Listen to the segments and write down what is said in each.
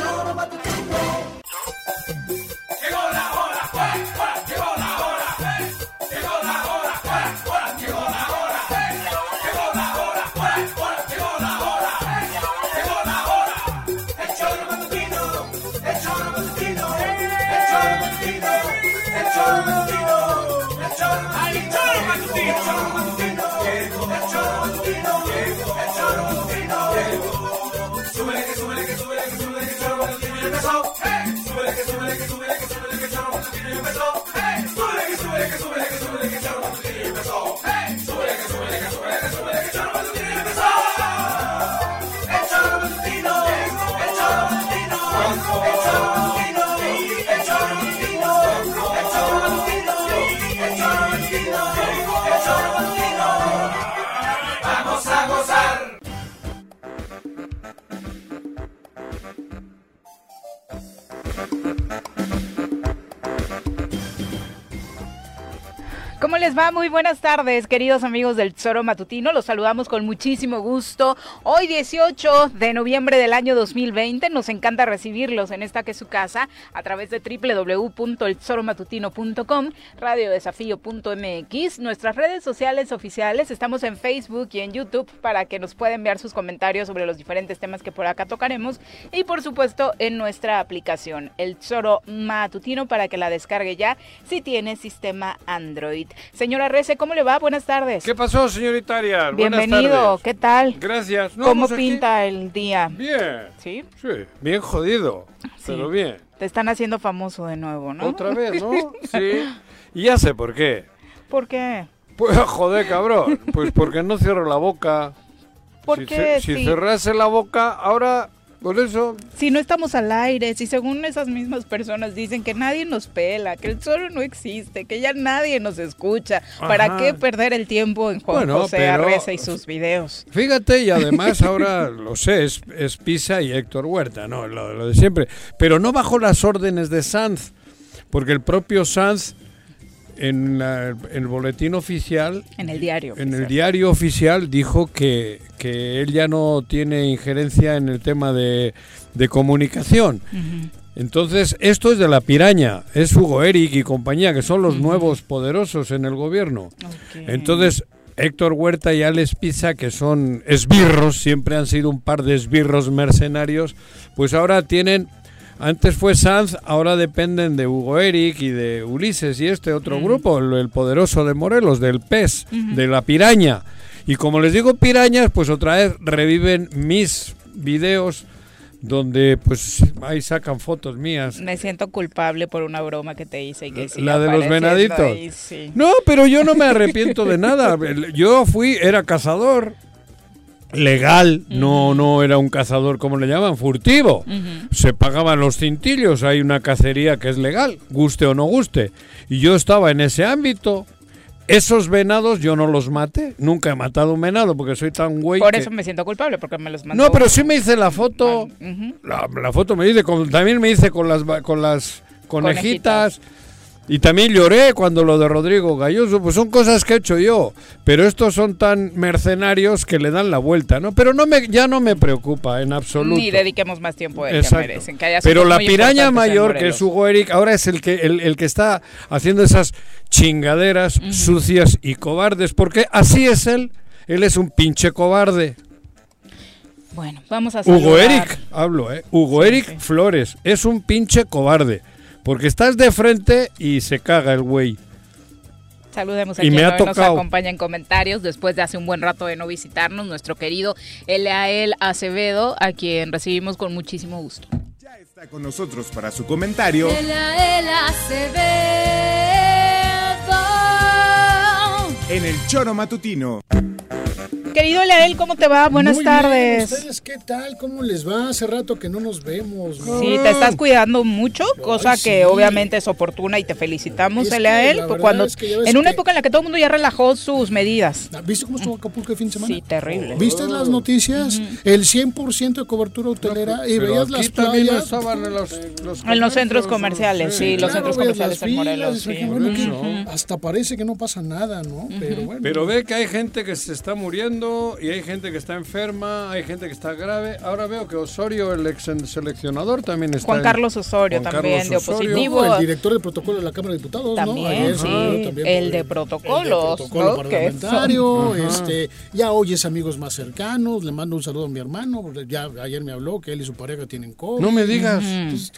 El Choro Matutino. ¿Cómo les va? Muy buenas tardes, queridos amigos del Tesoro Matutino. Los saludamos con muchísimo gusto. Hoy 18 de noviembre del año 2020. Nos encanta recibirlos en esta que es su casa a través de www.eltesoromatutino.com, radiodesafío.mx, nuestras redes sociales oficiales. Estamos en Facebook y en YouTube para que nos pueda enviar sus comentarios sobre los diferentes temas que por acá tocaremos. Y por supuesto en nuestra aplicación, El Tesoro Matutino, para que la descargue ya si tiene sistema Android. Señora Rece, ¿cómo le va? Buenas tardes. ¿Qué pasó, señorita Arias? Bienvenido, ¿qué tal? Gracias. ¿Cómo pues pinta el día? Bien. ¿Sí? Sí, bien jodido, pero bien. Te están haciendo famoso de nuevo, ¿no? Otra vez, ¿no? Sí. Y ya sé por qué. ¿Por qué? Pues joder, cabrón. Pues porque no cierro la boca. ¿Por si qué? si cerrase la boca, ahora por eso. Si no estamos al aire, si según esas mismas personas dicen que nadie nos pela, que el sol no existe, que ya nadie nos escucha, ¿para qué perder el tiempo en Juan José Arreza y sus videos? Fíjate, y además ahora lo sé, es, Pisa y Héctor Huerta, ¿no? Lo, lo, de siempre. Pero no bajo las órdenes de Sanz, porque el propio Sanz en, el boletín oficial. En el diario. En el diario oficial dijo que, que, él ya no tiene injerencia en el tema de, de comunicación. Entonces, esto es de la piraña, es Hugo Eric y compañía, que son los nuevos poderosos en el gobierno. Entonces, Héctor Huerta y Alex Pizza, que son esbirros, siempre han sido un par de esbirros mercenarios, pues ahora tienen antes fue Sanz, ahora dependen de Hugo Eric y de Ulises y este otro grupo, el, poderoso de Morelos, del pez, de la piraña. Y como les digo pirañas, pues otra vez reviven mis videos donde pues ahí sacan fotos mías. Me siento culpable por una broma que te hice y que La de los venaditos. No, pero yo no me arrepiento de nada. Yo fui, era cazador legal, no, no era un cazador, como le llaman? Furtivo. Se pagaban los cintillos, hay una cacería que es legal, guste o no guste. Y yo estaba en ese ámbito. Esos venados yo no los maté, nunca he matado un venado porque soy tan güey. Por eso me siento culpable, porque me los mandó. No, pero sí me hice la foto. la, foto me hice, también me hice con las, con las conejitas y también lloré cuando lo de Rodrigo Galloso, pues son cosas que he hecho yo, pero estos son tan mercenarios que le dan la vuelta, ¿no? Pero no me, ya no me preocupa en absoluto. Ni dediquemos más tiempo a él que merecen. pero la piraña mayor, que es Hugo Eric, ahora es el que, el, que está haciendo esas chingaderas sucias y cobardes, porque así es él, él es un pinche cobarde. Bueno, vamos a Hugo Eric, hablo, ¿eh? Hugo Eric Flores, es un pinche cobarde. Porque estás de frente y se caga el güey. Saludemos a y quien nos acompaña en comentarios después de hace un buen rato de no visitarnos, nuestro querido Elael Acevedo, a quien recibimos con muchísimo gusto. Ya está con nosotros para su comentario. Elael Acevedo. En el Choro Matutino. Querido Leal, ¿cómo te va? Buenas Muy bien, tardes. ¿Ustedes qué tal? ¿Cómo les va? Hace rato que no nos vemos. ¿no? Sí, te estás cuidando mucho, cosa Ay, que sí. obviamente es oportuna y te felicitamos, Es que verdad cuando es que ya ves en una que- época en la que todo el mundo ya relajó sus medidas. ¿Viste cómo estuvo Acapulco el fin de semana? Sí, terrible. ¿Viste las noticias? El 100% de cobertura hotelera y Pero veías las playas. estaban en los, los En los centros comerciales, sí, los Claro, centros comerciales las en Morelos. sí. bueno, hasta parece que no pasa nada, ¿no? Pero bueno. Pero ve que hay gente que se está muriendo y hay gente que está enferma, hay gente que está grave. Ahora veo que Osorio, el ex seleccionador, también está. Juan Carlos Osorio Juan también, Carlos de Osorio. opositivo. No, el director del protocolo de la Cámara de Diputados, También, ¿no? Ayer sí, se murió también el de el protocolos, de protocolo ¿no? Que parlamentario, este, ya oyes amigos más cercanos, le mando un saludo a mi hermano, ya ayer me habló que él y su pareja tienen COVID. No me digas. Entonces,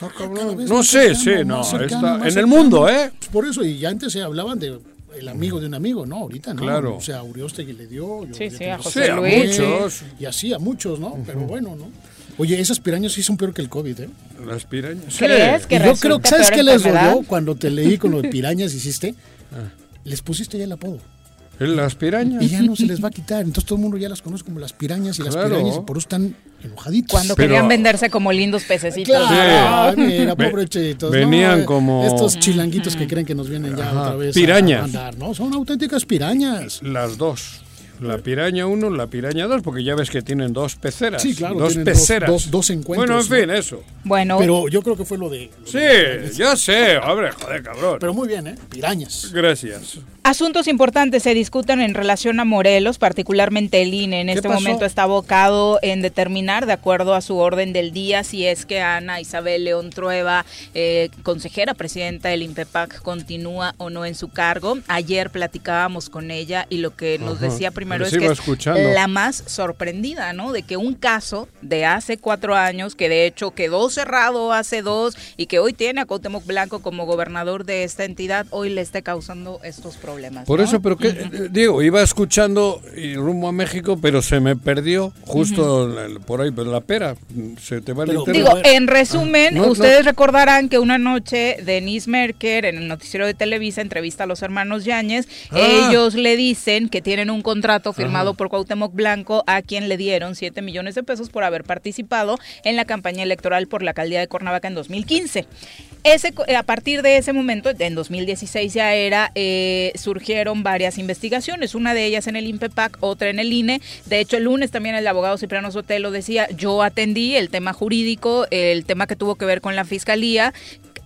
vez No sé, cercano, sí, no. cercano, está en el mundo, ¿eh? Pues Por eso, y ya antes se hablaban de el amigo de un amigo, ¿no? Ahorita no. Claro. O sea, a Uriostegui le dio. yo Sí, sí, a José Sí, a muchos. Y así a muchos, ¿no? Pero bueno, ¿no? Oye, esas pirañas sí son peor que el COVID, ¿eh? Las pirañas. ¿Crees que Y yo creo que, ¿sabes qué les dolió cuando te leí con lo de pirañas hiciste? Ah. Les pusiste ya el apodo. Las pirañas. Y ya no se les va a quitar. Entonces todo el mundo ya las conoce como las pirañas y las pirañas y por eso están enojaditos. Cuando Pero- querían venderse como lindos pececitos. Claro, Sí. ay, mira, Ve- pobrecitos. venían ¿no? como- Estos chilanguitos que creen que nos vienen ya Ajá, otra vez pirañas. a mandar, ¿no? Son auténticas pirañas. Las dos. La piraña 1, la piraña 2, porque ya ves que tienen dos peceras. Sí, claro, Dos peceras. dos- dos encuentros, Bueno, en ¿no? fin, eso. Bueno, Pero yo creo que fue lo de... lo Sí, de- ya sé. Hombre, joder, cabrón. Pero muy bien, ¿eh? Pirañas. Gracias. Asuntos importantes se discuten en relación a Morelos, particularmente el INE. En este pasó? momento está abocado en determinar, de acuerdo a su orden del día, si es que Ana Isabel León Trueba, eh, consejera presidenta del INPEPAC, continúa o no en su cargo. Ayer platicábamos con ella y lo que nos Ajá. decía primero es que es la más sorprendida, ¿no? De que un caso de hace cuatro años, que de hecho quedó cerrado hace dos y que hoy tiene a Cuauhtémoc Blanco como gobernador de esta entidad, hoy le esté causando estos problemas. Por ¿no? eso, pero que, eh, digo, iba escuchando y rumbo a México, pero se me perdió justo por ahí, pero la pera, se te va el Pero- internet. Digo, en resumen, no. ustedes recordarán que una noche Denise Merker en el noticiero de Televisa entrevista a los hermanos Yáñez. Ah. Ellos le dicen que tienen un contrato firmado por Cuauhtémoc Blanco a quien le dieron 7 millones de pesos por haber participado en la campaña electoral por la alcaldía de Cuernavaca en 2015. Ese, eh, a partir de ese momento, en 2016 ya era, eh, surgieron varias investigaciones, una de ellas en el INPEPAC, otra en el INE. De hecho, el lunes también el abogado Cipriano Sotelo decía, yo atendí el tema jurídico, el tema que tuvo que ver con la fiscalía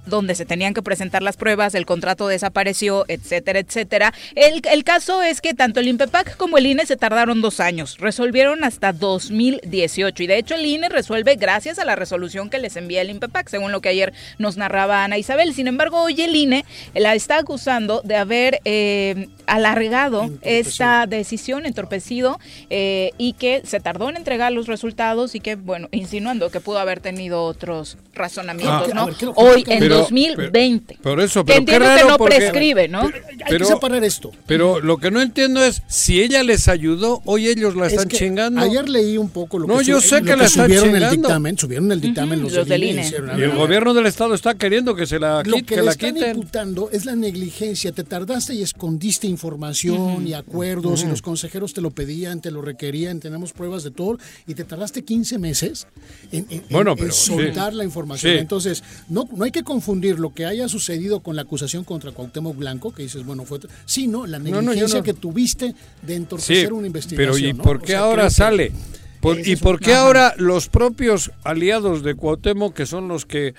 donde se tenían que presentar las pruebas, el contrato desapareció, etcétera, etcétera. El, el caso es que tanto el INPEPAC como el INE se tardaron dos años, resolvieron hasta 2018 y de hecho el INE resuelve gracias a la resolución que les envía el INPEPAC, según lo que ayer nos narraba Ana Isabel. Sin embargo, hoy el INE la está acusando de haber eh, alargado esta decisión, entorpecido eh, y que se tardó en entregar los resultados y que, bueno, insinuando que pudo haber tenido otros razonamientos, Ah, ¿no? a ver, ¿qué- Hoy en Pero- 2020. pero- por eso, que pero qué entiendo que raro no porque- prescribe, ¿no? Hay Pero- que separar esto. Pero lo que no entiendo es si ella les ayudó, hoy ellos la Es están que chingando. Ayer leí un poco lo No, que, yo sé lo que la están subieron el dictamen, subieron el dictamen Ujú, los, los del INE, hicieron, y el gobierno del estado está queriendo que se la, Lo que, que le la están quiten. imputando es la negligencia. Te tardaste y escondiste información y acuerdos y los consejeros te lo pedían, te lo requerían, tenemos pruebas de todo y te tardaste 15 meses en, en- Bueno, en- en pero sí. soltar la información. Sí. Entonces, no, no hay que confundir lo que haya sucedido con la acusación contra Cuauhtémoc Blanco, que dices, bueno, fue... Sino la No, no, negligencia no- que tuviste de entorpecer Sí, una investigación. pero ¿y ¿no? por O qué sea, ahora sale? Por- ¿Y por qué Ajá. ahora los propios aliados de Cuauhtémoc, que son los que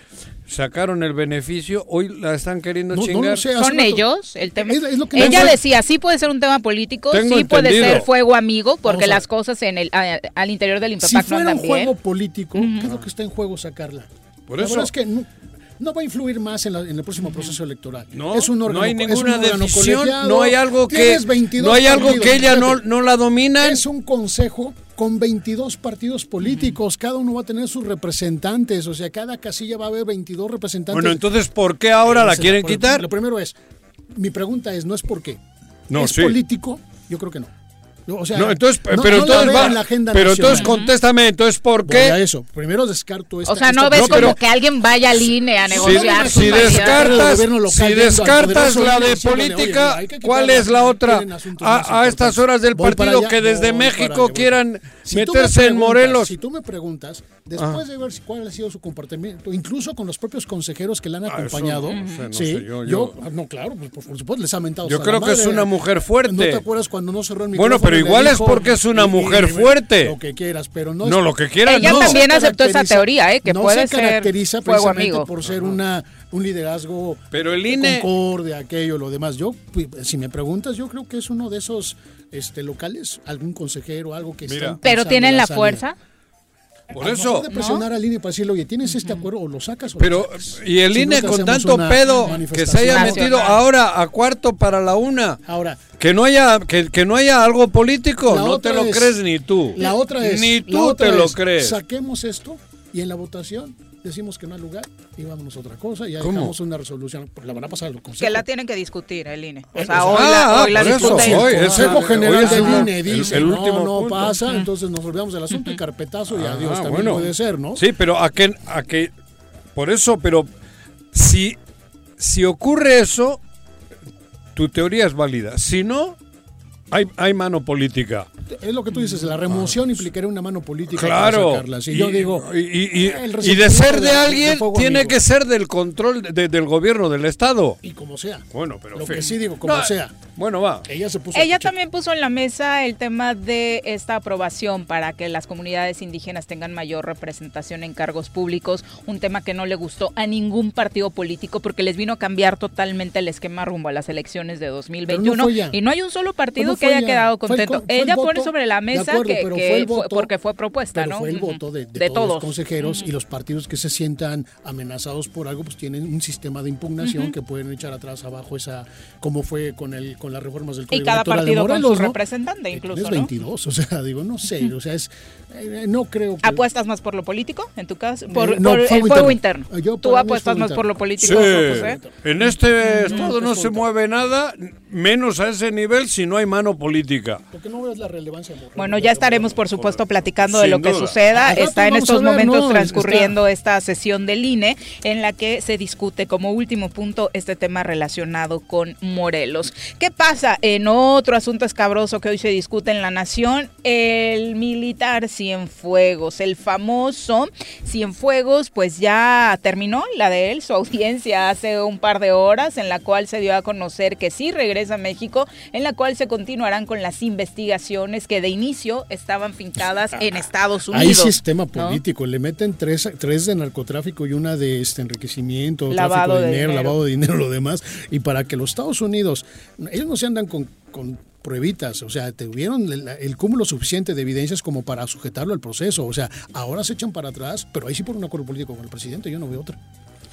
sacaron el beneficio, hoy la están queriendo No, no chingar? sé, hace ¿Son rato- ellos? El tema. Es- es lo que Ella no decía, sí puede ser un tema político, Tengo sí puede ser fuego amigo, porque las cosas en el a- al interior del Si INPEPAC no fuera andan un juego bien. político, ¿qué es lo que está en juego sacarla? Por la eso. verdad es que no, no va a influir más en, la- en el próximo proceso electoral. No, es un no hay ninguna decisión, no hay algo que tienes 22 no hay algo partidos, que ella no, no la domina. Es un consejo con 22 partidos políticos, cada uno va a tener sus representantes, o sea, cada casilla va a haber 22 representantes. Bueno, entonces ¿por qué ahora la quieren quitar? Lo primero es, mi pregunta es, no es por qué. No, ¿Es sí. político? Yo creo que no. O sea, No, entonces, no- pero no la entonces va- en la agenda pero entonces contéstame, entonces ¿por Voy a qué? eso. Primero descarto esta O sea, no esta ves No, como que alguien vaya al INE a Si, negociar si descartas, si descartas la de política, ¿cuál es la otra? A, a estas horas del partido allá, que desde México quieran Si tú me meterse en Morelos. Si tú me preguntas, después de ver si- cuál ha sido su comportamiento, incluso con los propios consejeros que le han Ah, acompañado, sí, yo- ah, no, claro, pues, por, supuesto, les ha mentado. Yo creo la que es una mujer fuerte. ¿No te acuerdas cuando no cerró el Bueno, micrófono? Pero igual es porque es una y- mujer y- fuerte. Lo que quieras, pero no. No, es- lo que quieras, Ella no. también aceptó esa teoría, ¿eh? que no puede se caracteriza precisamente amigo. por ser una un liderazgo Pero el de INE concordia, aquello, lo demás. Yo, pues, si me preguntas, yo creo que es uno de esos este, locales, algún consejero, algo que Mira. está Pero tienen la fuerza. Por lo eso. mejor de presionar al INE para decirle, oye, ¿tienes este acuerdo o lo sacas o Pero, lo sacas? y el Si no, INE con tanto pedo que se haya metido ahora a cuarto para la una. Ahora, Que no haya que, que no haya algo político, La no te lo es- crees ni tú. la otra es. Ni tú te lo es, crees. Saquemos esto y en la votación decimos que no hay lugar y vámonos a otra cosa y ya ¿Cómo? dejamos una resolución. Pues la van a pasar al Consejo. Que la tienen que discutir el INE. O Eh, sea, o hoy la, ah, hoy la por eso, discuten. hoy, el Consejo hoy General del el- INE dice, el no, último no punto. pasa, entonces nos olvidamos del asunto y carpetazo y Ah, adiós, también bueno. puede ser, ¿no? Sí, pero a que, a que por eso, pero si si ocurre eso, tu teoría es válida. Si no, hay, hay mano política. Es lo que tú dices, la remoción implicaría una mano política Claro. para sacarla. Si yo digo, y, y- y- y de ser de alguien, tiene amigo. que ser del control de- del gobierno del Estado. y como sea, Bueno, pero lo fin. que sí digo, como No, sea, Bueno, va. ella se puso... Ella a también puso en la mesa el tema de esta aprobación para que las comunidades indígenas tengan mayor representación en cargos públicos, un tema que no le gustó a ningún partido político porque les vino a cambiar totalmente el esquema rumbo a las elecciones de 2021 fue ella. y no hay un solo partido Que haya ella. quedado Fue el contento. co- fue el ella pone voto, sobre la mesa acuerdo, que, fue el fue- voto, porque fue propuesta, Pero ¿no? fue el voto de, de De todos, todos. los consejeros y los partidos que se sientan amenazados por algo, pues tienen un sistema de impugnación que pueden echar atrás abajo esa, como fue con el con las reformas del Y Código cada Electoral de partido con Morelos, su ¿no? representante Eh, incluso, ¿no? 22, o sea, digo, no sé, o sea, es, eh, no creo que... ¿Apuestas más por lo político en tu caso? Por, Eh, no, por el fuego interno. interno. Yo, ¿Tú es apuestas más por lo político, Sí. José? En este estado no es se mueve nada, menos a ese nivel si no hay mano política. Porque no ves la relevancia. Bueno, ya estaremos, por supuesto, platicando de lo que duda. suceda. Está en estos ver, momentos ¿no? transcurriendo esta sesión del INE en la que se discute como último punto este tema relacionado con Morelos. ¿Qué pasa en otro asunto escabroso que hoy se discute en la nación? El militar Cienfuegos, el famoso Cienfuegos, pues ya terminó la de él, su audiencia hace un par de horas en la cual se dio a conocer que sí regresa a México, en la cual se continuarán con las investigaciones que de inicio estaban fincadas en Estados Unidos. Ahí sí es tema ¿no? político. Le meten tres, tres de narcotráfico y una de este enriquecimiento, Lavado tráfico de de dinero, dinero. lavado de dinero, lo demás. Y para que los Estados Unidos, ellos no se andan con, con pruebitas, o sea, tuvieron el, el cúmulo suficiente de evidencias como para sujetarlo al proceso. O sea, ahora se echan para atrás, pero ahí sí por un acuerdo político con el presidente, yo no veo otra.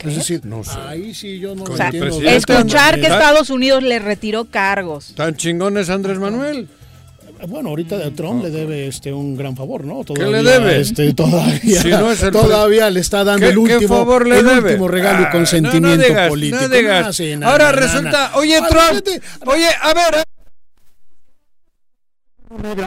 Es decir, No sé. ahí sí yo no O sea, entiendo. escuchar que Estados Unidos le retiró cargos. ¿Tan chingón es Andrés Manuel? Bueno, ahorita de Trump le debe este un gran favor, ¿no? ¿Qué le debe? Este, todavía, Si no es el todavía le está dando ¿Qué, el último, favor le el debe? último regalo y Ah, consentimiento no, no digas, político. no digas. No, sí, no, Ahora resulta, no. oye Trump, oye, a ver,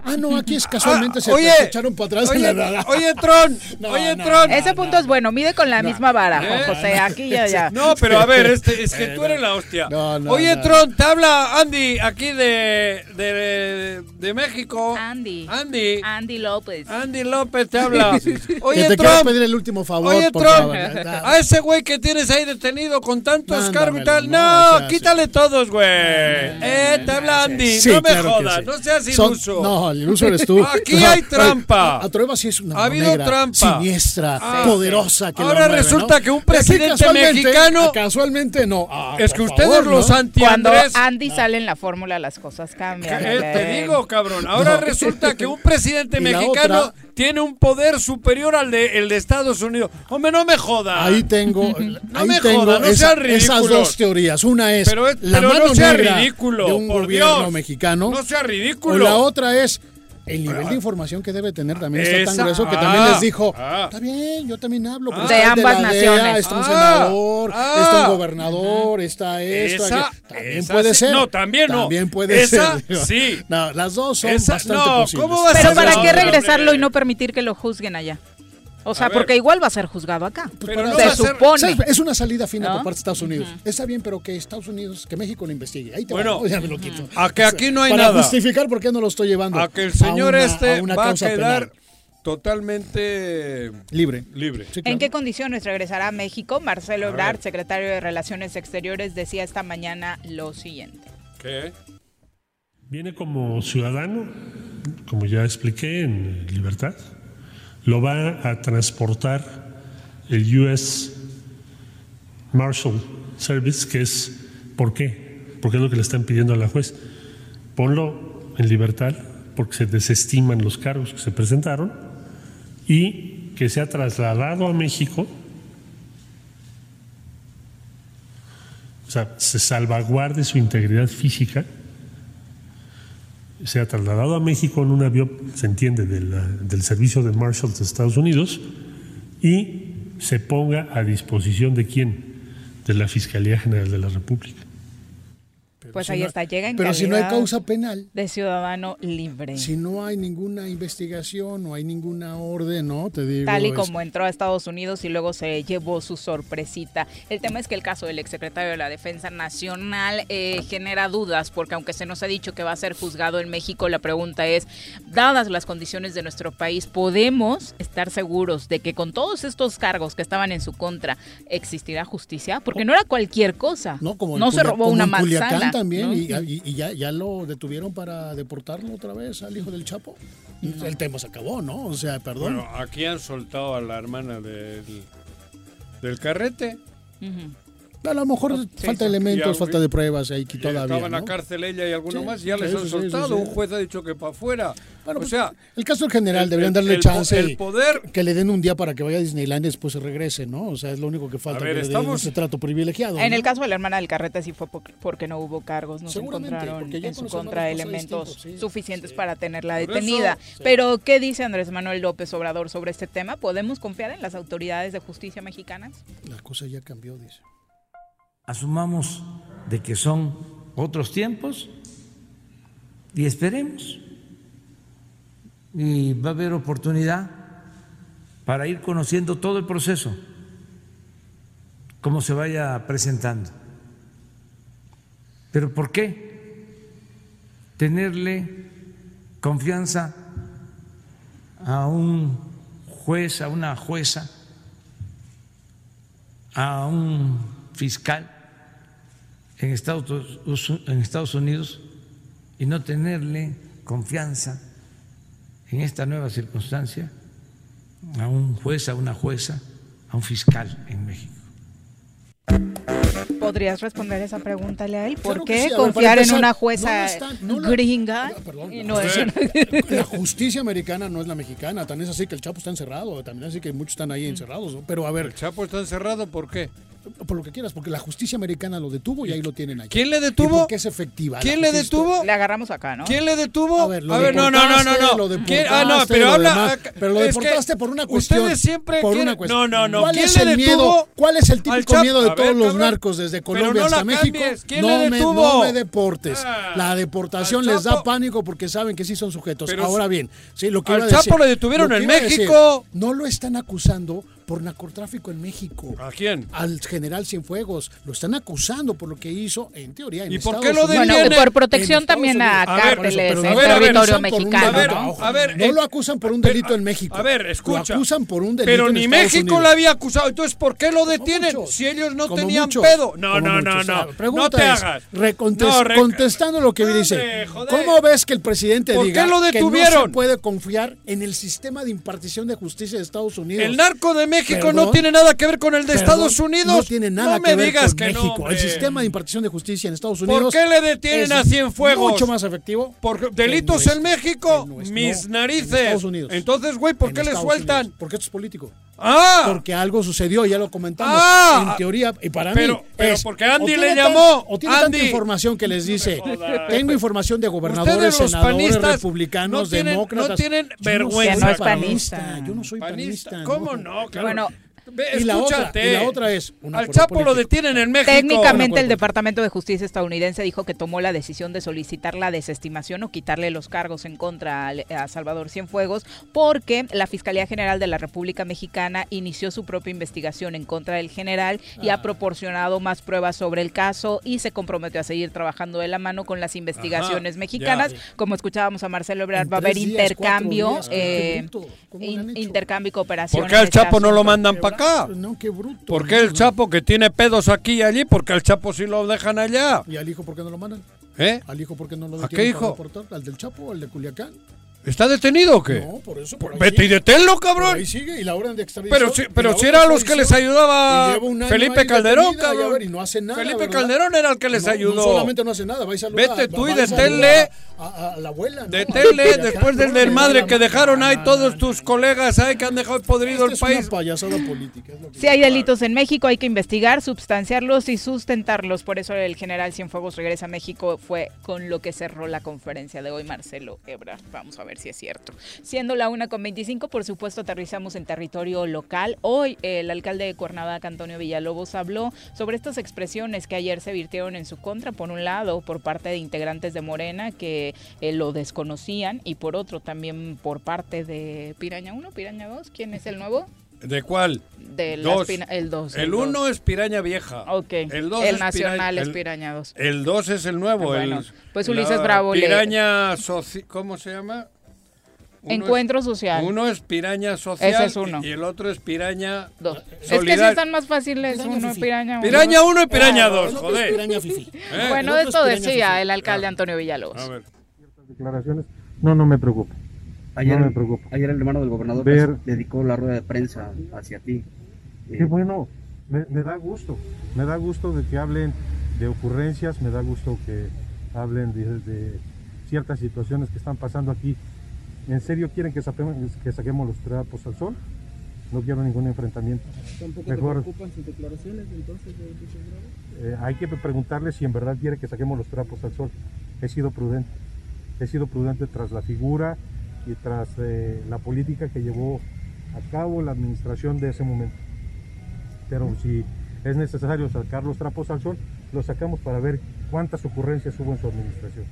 Ah, no, aquí es casualmente Ah, se, oye, se echaron para atrás oye, en la nada. oye Tron, No, oye no, Tron. Ese punto es bueno, mide con la misma vara, Juan ¿Eh? José, aquí ya, ya. No, pero a ver, este, es que tú eres la hostia. No, no, Oye, no. Tron, te habla Andy aquí de, de, de México. Andy. Andy. Andy López. Andy López te habla. que Oye, te quiero Trump. pedir el último favor, Oye, por Trump, favor. a ese güey que tienes ahí detenido con tantos Mándamelo, cargos y tal, no, no, o sea, quítale todos, güey. Eh, te habla Andy, Sí, no me claro que jodas, sí. no seas Son- iluso. no, el iluso eres tú. Aquí O sea, hay trampa. A, a Trueba sí es una Ha habido negra, trampa. siniestra, Ah, poderosa. Que Ahora mueve, resulta ¿no? que un presidente casualmente- mexicano- Casualmente no. Ah, Es que ustedes favor, los ¿no? anti Cuando Andy sale en la fórmula, las cosas cambian. Eh, te digo, cabrón. Ahora No. resulta que un presidente mexicano otra- tiene un poder superior al de, el de Estados Unidos. Hombre, no me joda. Ahí tengo, ahí me tengo joda, no esa- esas dos teorías. Una es Pero, es- la pero mano no sea negra ridículo. de un gobierno Dios. mexicano. No sea o ridículo. la otra es El nivel de información que debe tener también está Esa- tan grueso que ah, también les dijo, ah. está bien, yo también hablo. Ah. está De ambas la DEA, naciones. está un Ah, senador, ah. está un gobernador, está esto. Esa- también esa puede sí. ser. No, también no. También puede Esa ser. sí. No, las dos son Esa- bastante no, posibles. ¿cómo va a Pero ser ¿para qué regresarlo y no permitir que lo juzguen allá? O sea, A ver. porque igual va a ser juzgado acá. Pues Pero para- no Se a ser- supone. Es una salida fina ¿No? por parte de Estados Unidos. Está bien, pero que Estados Unidos, que México lo investigue. Ahí te Bueno, va, ¿no? ya me lo quito. a que aquí no hay Para nada. justificar por qué no lo estoy llevando. A que el señor una- este a una va a causa quedar penal. totalmente libre. libre. Sí, ¿En qué condiciones regresará a México? Marcelo Ebrard, secretario de Relaciones Exteriores, decía esta mañana lo siguiente. ¿Qué? Viene como ciudadano, como ya expliqué, en libertad. Lo va a transportar el US Marshal Service, que es, ¿por qué? Porque es lo que le están pidiendo a la juez. Ponlo en libertad porque se desestiman los cargos que se presentaron y que sea trasladado a México. O sea, se salvaguarde su integridad física sea trasladado a México en un avión, se entiende, de la- del servicio de Marshall de Estados Unidos y se ponga a disposición de quién? De la Fiscalía General de la República. Pues si ahí no- está, llega en Pero si no hay causa penal, de ciudadano libre. si no hay ninguna investigación, no hay ninguna orden, ¿no? Te digo. Tal y es- como entró a Estados Unidos y luego se llevó su sorpresita. El tema es que el caso del exsecretario de la Defensa Nacional eh, genera dudas, porque aunque se nos ha dicho que va a ser juzgado en México, la pregunta es, dadas las condiciones de nuestro país, ¿podemos estar seguros de que con todos estos cargos que estaban en su contra existirá justicia? Porque no era cualquier cosa. No, como no se robó como una manzana. También, ¿no? y, y- y ya, ya lo detuvieron para deportarlo otra vez al hijo del Chapo. El tema se acabó, ¿no? O sea, perdón. Bueno, aquí han soltado a la hermana del, del carrete. A lo mejor falta de Y elementos, al- falta de pruebas ahí que todavía. estaba en la cárcel ella y alguno Sí, más, ya sí, les sí, han sí, soltado. sí, sí. Un juez ha dicho que para afuera. Bueno, o pues, sea, el caso del general el- deberían darle el chance. el y poder- Que le den un día para que vaya a Disneylandia y después se regrese, ¿no? O sea, es lo único que falta. A ver, que le den estamos- ese trato privilegiado. En ¿no? el caso de la hermana del Carrete sí fue por- porque no hubo cargos, no se encontraron en su contra elementos suficientes sí. para tenerla eso, detenida. sí. Pero, ¿qué dice Andrés Manuel López Obrador sobre este tema? ¿Podemos confiar en las autoridades de justicia mexicanas? La cosa ya cambió, dice. Asumamos de que son otros tiempos y esperemos. Y va a haber oportunidad para ir conociendo todo el proceso, cómo se vaya presentando. Pero ¿por qué tenerle confianza a un juez, a una jueza, a un fiscal en Estados, en Estados Unidos y no tenerle confianza en esta nueva circunstancia a un juez, a una jueza, a un fiscal en México. ¿Podrías responder esa pregunta a él? ¿Por Claro qué sí. A ver, confiar en una no jueza lo están- no lo- gringa Ah, perdón, y no. no es una- La justicia americana no es la mexicana. También es así que el Chapo está encerrado. También es así que muchos están ahí encerrados. ¿no? Pero a ver, el Chapo está encerrado, ¿por qué? Por lo que quieras, porque la justicia americana lo detuvo y ahí lo tienen. ¿Quién le ¿Y detuvo? por qué es efectiva? ¿Quién le detuvo? Le agarramos acá, ¿no? ¿Quién le detuvo? A ver, lo no, no, no, no, no. lo ¿Quién? Ah, no, pero lo habla. demás, pero lo deportaste por una cuestión. Ustedes siempre por quieren- una cuestión. No, no, no. ¿Cuál ¿Quién es le el miedo? ¿Cuál es el típico miedo de A todos ver, los cabrón. narcos desde Pero Colombia no hasta la México? cambies. ¿Quién no, le me, detuvo? no me deportes. Ah, la deportación les da pánico porque saben que sí son sujetos. Pero Ahora bien, sí, lo que al iba a decir- Chapo lo detuvieron en a México. no lo están acusando por narcotráfico en México. ¿A quién? Al general Cienfuegos. Lo están acusando por lo que hizo, en teoría, en ¿Y por qué lo Unidos. Bueno, por protección En también a. A cárteles en territorio un mexicano. A ver, delito. a ver, No eh, lo acusan por un delito en México. A ver, escucha. Lo acusan por un delito Pero en ni Estados México Unidos. la había acusado. Entonces, ¿por qué lo detienen? muchos. Si ellos no tenían muchos, pedo. No, no, no, muchos. no. La pregunta No te es, hagas. No, re- contestando lo que Hombre, dice, joder. ¿cómo ves que el presidente ¿Por diga qué lo que no se puede confiar en el sistema de impartición de justicia de Estados Unidos? El narco de México no Perdón. tiene nada que ver con el de Perdón, Estados Unidos. No tiene nada No me que ver digas con que no, México. hombre. el sistema de impartición de justicia en Estados ¿Por Unidos. qué le detienen a Cienfuegos? Mucho más efectivo. Por delitos en México, mis no, en narices. Estados Unidos. Entonces, güey, ¿por En qué le Estados sueltan? Unidos, Porque esto es político. Ah. Porque algo sucedió, ya lo comentamos. Ah. en teoría, y para Pero- mí. pero es, porque Andy le llamó, tan- o tiene Andy. tanta información que les dice. Tengo información de gobernadores, los senadores, republicanos, no tienen- demócratas. no tienen Yo vergüenza. soy Que no es panista. Yo no soy Panista. panista. ¿Cómo no? Claro. Bueno, Y la otra- y la otra es un Al Chapo lo detienen en México. Técnicamente el. Departamento de Justicia estadounidense dijo que tomó la decisión de solicitar la desestimación o quitarle los cargos en contra al- a Salvador Cienfuegos porque la Fiscalía General de la República Mexicana inició su propia investigación en contra del general y Ah. ha proporcionado más pruebas sobre el caso y se comprometió a seguir trabajando de la mano con las investigaciones Ajá, mexicanas. ya. Como escuchábamos a Marcelo Ebrard, va a haber días, intercambio, días, eh, intercambio y cooperación. ¿Por qué al este Chapo no lo mandan para acá? No, qué bruto. ¿Por qué el Chapo que tiene pedos aquí y allí? Porque al Chapo sí lo dejan allá. ¿Y al hijo por qué no lo mandan? ¿Eh? ¿Al hijo por qué no lo ¿A qué hijo? reportar? ¿Al del Chapo o al de Culiacán? ¿Está detenido o qué? No, por eso. Por Vete y deténlo, Por cabrón. ahí sigue y la orden de extradición. Pero si, pero si era los que les ayudaba Felipe Calderón, detenida, y a cabrón. ver, y no hace nada, Felipe ¿verdad? Calderón era el que les No, ayudó. No solamente no hace nada. Vete tú y deténle. A, a- a la abuela. ¿no? Deténle después del desmadre que dejaron ahí todos tus colegas ahí que han dejado podrido Esta el es país. una payasada política. es lo que- Si hay delitos en México, hay que investigar, substanciarlos y sustentarlos. Por eso el general Cienfuegos regresa a México. Fue con lo que cerró la conferencia de hoy Marcelo Ebrard. Vamos a ver si es cierto. Siendo la una con 25, por supuesto, aterrizamos en territorio local. Hoy el alcalde de Cuernavaca, Antonio Villalobos, habló sobre estas expresiones que ayer se virtieron en su contra. Por un lado, por parte de integrantes de Morena que eh, lo desconocían y por otro también por parte de Piraña 1, Piraña 2. ¿Quién es el nuevo? ¿De cuál? De Dos. el 2. El uno es Piraña Vieja. Ok. El dos el es nacional Piraña- es el- Piraña 2. El 2 es el nuevo. Bueno, el- pues Ulises Bravo Piraña ¿Cómo se llama? Uno es- Encuentro social. Uno es Piraña social Ese es uno. y el otro es Piraña Dos. Es que si están más fáciles Piraña uno fifí. Piraña uno. Piraña 1 y Piraña Ah, 2, el otro es joder. piraña fifí. ¿Eh? Bueno, otro esto es Piraña decía fifí. el alcalde Antonio Villalobos. A ver. declaraciones, no, no me preocupa. Ayer, No me preocupa. ayer el hermano del gobernador Ver- dedicó la rueda de prensa hacia ti. Eh, Qué bueno, me, me da gusto, me da gusto de que hablen de ocurrencias, me da gusto que hablen de, de ciertas situaciones que están pasando aquí. ¿En serio quieren que, saquemos- que saquemos los trapos al sol? No quiero ningún enfrentamiento. ¿Tampoco Mejor. te preocupan sus declaraciones entonces de? Eh, hay que preguntarle si en verdad quiere que saquemos los trapos al sol. He sido prudente. He sido prudente tras la figura y tras eh, la política que llevó a cabo la administración de ese momento. Pero si es necesario sacar los trapos al sol, los sacamos para ver cuántas ocurrencias hubo en su administración.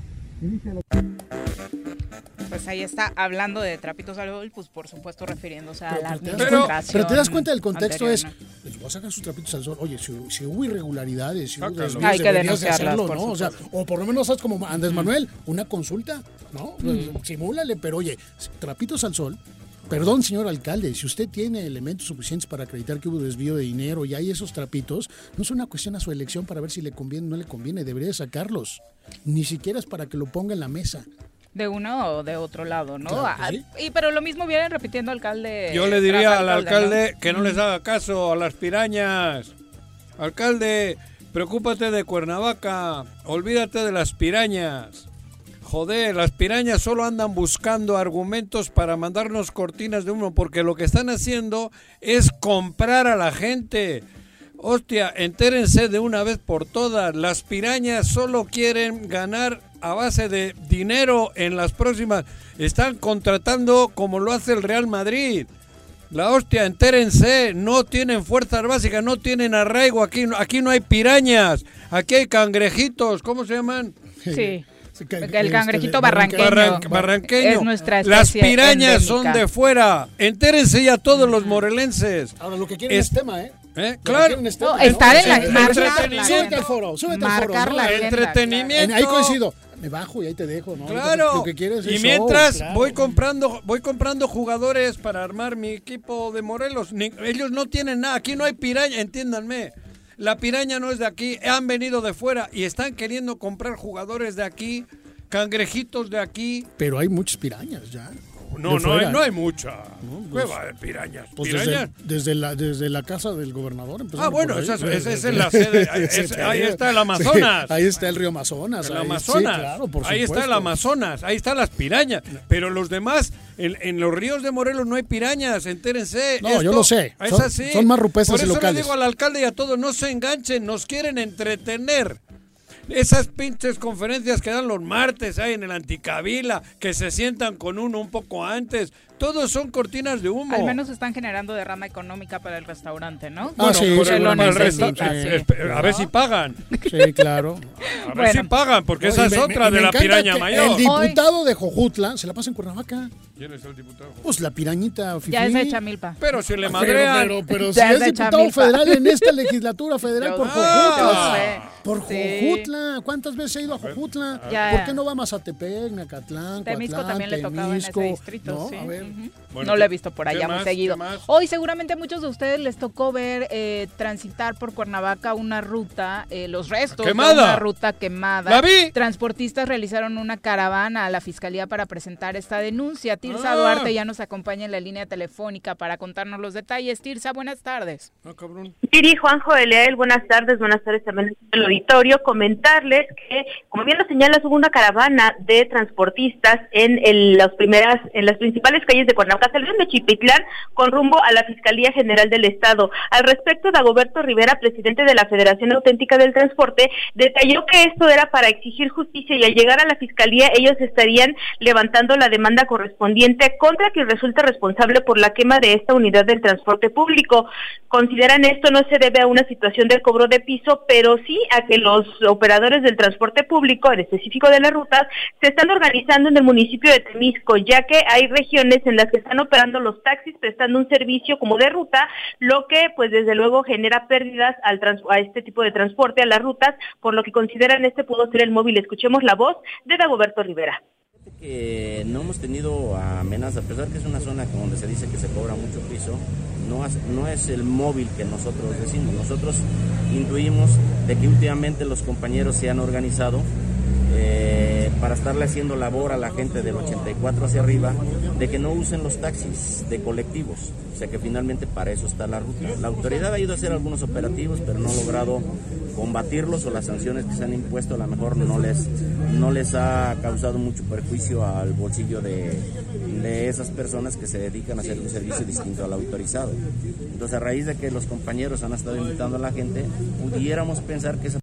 Pues ahí está hablando de trapitos al sol, pues por supuesto refiriéndose a la Pero, te das administración. cuenta, pero te das cuenta del contexto es, les voy a sacar sus trapitos al sol. Oye, si, si hubo irregularidades, si hubo desvíos, Hay que de denunciarlas, hacerlo, por ¿no? O sea, o por lo menos haz como Andrés Manuel, una consulta, ¿no? Simúlale, pero oye, trapitos al sol. Perdón, señor alcalde, si usted tiene elementos suficientes para acreditar que hubo desvío de dinero y hay esos trapitos, no es una cuestión a su elección para ver si le conviene o no le conviene, debería de sacarlos. Ni siquiera es para que lo ponga en la mesa. De uno o de otro lado, ¿no? Claro Ah, sí. Y pero lo mismo viene repitiendo alcalde. Yo le diría al alcalde ¿no? que no les haga caso a las pirañas. Alcalde, preocúpate de Cuernavaca, olvídate de las pirañas. Joder, las pirañas solo andan buscando argumentos para mandarnos cortinas de humo, porque lo que están haciendo es comprar a la gente. Hostia, entérense de una vez por todas. Las pirañas solo quieren ganar a base de dinero en las próximas. Están contratando como lo hace el Real Madrid. La hostia, entérense, no tienen fuerzas básicas, no tienen arraigo aquí, no- aquí no hay pirañas, aquí hay cangrejitos, ¿cómo se llaman? Sí. El este, cangrejito barranqueño. Barran- barranqueño. Es nuestra Las pirañas son de fuera. Entérense ya todos los morelenses. Ahora, lo que quieren Es- es, tema, ¿eh? ¿Eh? Claro. No, estar en la marcar. Súbete al foro, súbete al foro. la ¿no? agenda, Entretenimiento. En- ahí coincido. Me bajo y ahí te dejo, ¿no? Claro. Lo que quieres es y show, mientras claro. voy comprando voy comprando jugadores para armar mi equipo de Morelos. Ni- ellos no tienen nada. Aquí no hay piraña, entiéndanme. La piraña no es de aquí, han venido de fuera y están queriendo comprar jugadores de aquí, cangrejitos de aquí. Pero hay muchas pirañas ya. No, no hay, no hay mucha. pues- ¿Qué va de pirañas? Pues ¿Pirañas? desde, desde la, desde la casa del gobernador. Ah, bueno, esa es- esa es en la sede, ahí- es- está el Amazonas. sí, ahí está el río Amazonas. El ahí- Amazonas. Sí, claro, por ahí está el. Amazonas, ahí están las pirañas. Pero los demás En, en los ríos de Morelos no hay pirañas, entérense. No, yo lo sé. Es Son- así. son más rupestres Por eso le digo al alcalde y a todos, no se enganchen, nos quieren entretener. Esas pinches conferencias que dan los martes ahí en el Anticabila, que se sientan con uno un poco antes, todos son cortinas de humo. Al menos están generando derrama económica para el restaurante, ¿no? Ah, sí, lo necesita, sí. eh, espe- A ver si pagan. Sí, claro. A ver Bueno. si pagan, porque esa Oye, es me- otra me- de me la piraña mayor. El diputado de Jojutla se la pasa en Cuernavaca. ¿Quién es el diputado? Pues la pirañita fifí. Ya es de Chamilpa. Pero si le madrean. pero, pero si es diputado Chamilpa. federal en esta legislatura federal por Jojutla. Por Sí. Jojutla. ¿Cuántas veces ha ido a Jojutla? Ya. ¿Por qué no va a Mazatepec, Nacatlán, Temisco Coatlán, también le tocaba en ese distrito, No, sí. a ver. Ujú. Bueno, no lo he ¿qué- visto por allá muy seguido. Hoy seguramente a muchos de ustedes les tocó ver eh, transitar por Cuernavaca una ruta, eh, los restos ¡Quemada! de una ruta quemada. ¡La vi! Transportistas realizaron una caravana a la fiscalía para presentar esta denuncia. Tirsa Ah. Duarte ya nos acompaña en la línea telefónica para contarnos los detalles. Tirsa, buenas tardes. Ah, cabrón. Viri, Juanjo de Leal, buenas tardes, buenas tardes también al auditorio. Comentarles que, como bien lo señalas, hubo una caravana de transportistas en el- las primeras, en las principales calles de Cuernavaca, salieron de Chipitlán con rumbo a la Fiscalía General del Estado. Al respecto, Dagoberto Rivera, presidente de la Federación Auténtica del Transporte, detalló que esto era para exigir justicia y al llegar a la Fiscalía ellos estarían levantando la demanda correspondiente contra quien resulta responsable por la quema de esta unidad del transporte público. Consideran esto no se debe a una situación de cobro de piso, pero sí a que los del transporte público, en específico de las rutas, se están organizando en el municipio de Temisco, ya que hay regiones en las que están operando los taxis prestando un servicio como de ruta, lo que pues desde luego genera pérdidas al trans- a este tipo de transporte, a las rutas, por lo que consideran este pudo ser el móvil. Escuchemos la voz de Dagoberto Rivera. Que no hemos tenido amenazas, a pesar que es una zona donde se dice que se cobra mucho piso, no no es el móvil que nosotros decimos. Nosotros intuimos de que últimamente los compañeros se han organizado eh, para estarle haciendo labor a la gente del 84 hacia arriba, de que no usen los taxis de colectivos. O sea que finalmente para eso está la ruta. La autoridad ha ido a hacer algunos operativos, pero no ha logrado combatirlos o las sanciones que se han impuesto a lo mejor no les, no les ha causado mucho perjuicio al bolsillo de, de esas personas que se dedican a hacer un servicio distinto al autorizado. Entonces a raíz de que los compañeros han estado invitando a la gente, pudiéramos pensar que esa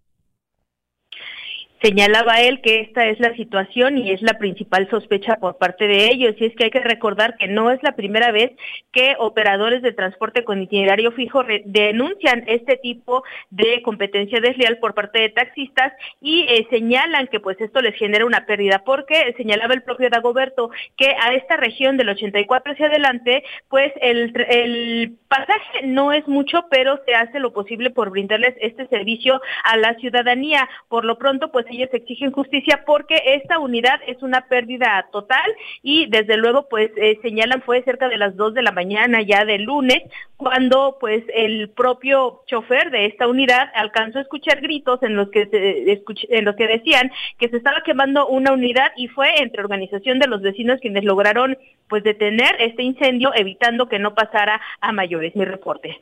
Señalaba él que esta es la situación y es la principal sospecha por parte de ellos. Y es que hay que recordar que no es la primera vez que operadores de transporte con itinerario fijo denuncian este tipo de competencia desleal por parte de taxistas y eh, señalan que pues esto les genera una pérdida porque señalaba el propio Dagoberto que a esta región del 84 hacia adelante pues el, el pasaje no es mucho pero se hace lo posible por brindarles este servicio a la ciudadanía. Por lo pronto pues ellos exigen justicia porque esta unidad es una pérdida total y desde luego pues eh, señalan fue cerca de las 2 de la mañana ya del lunes cuando pues el propio chofer de esta unidad alcanzó a escuchar gritos en los que se en los que decían que se estaba quemando una unidad y fue entre organización de los vecinos quienes lograron pues detener este incendio evitando que no pasara a mayores. Mi reporte.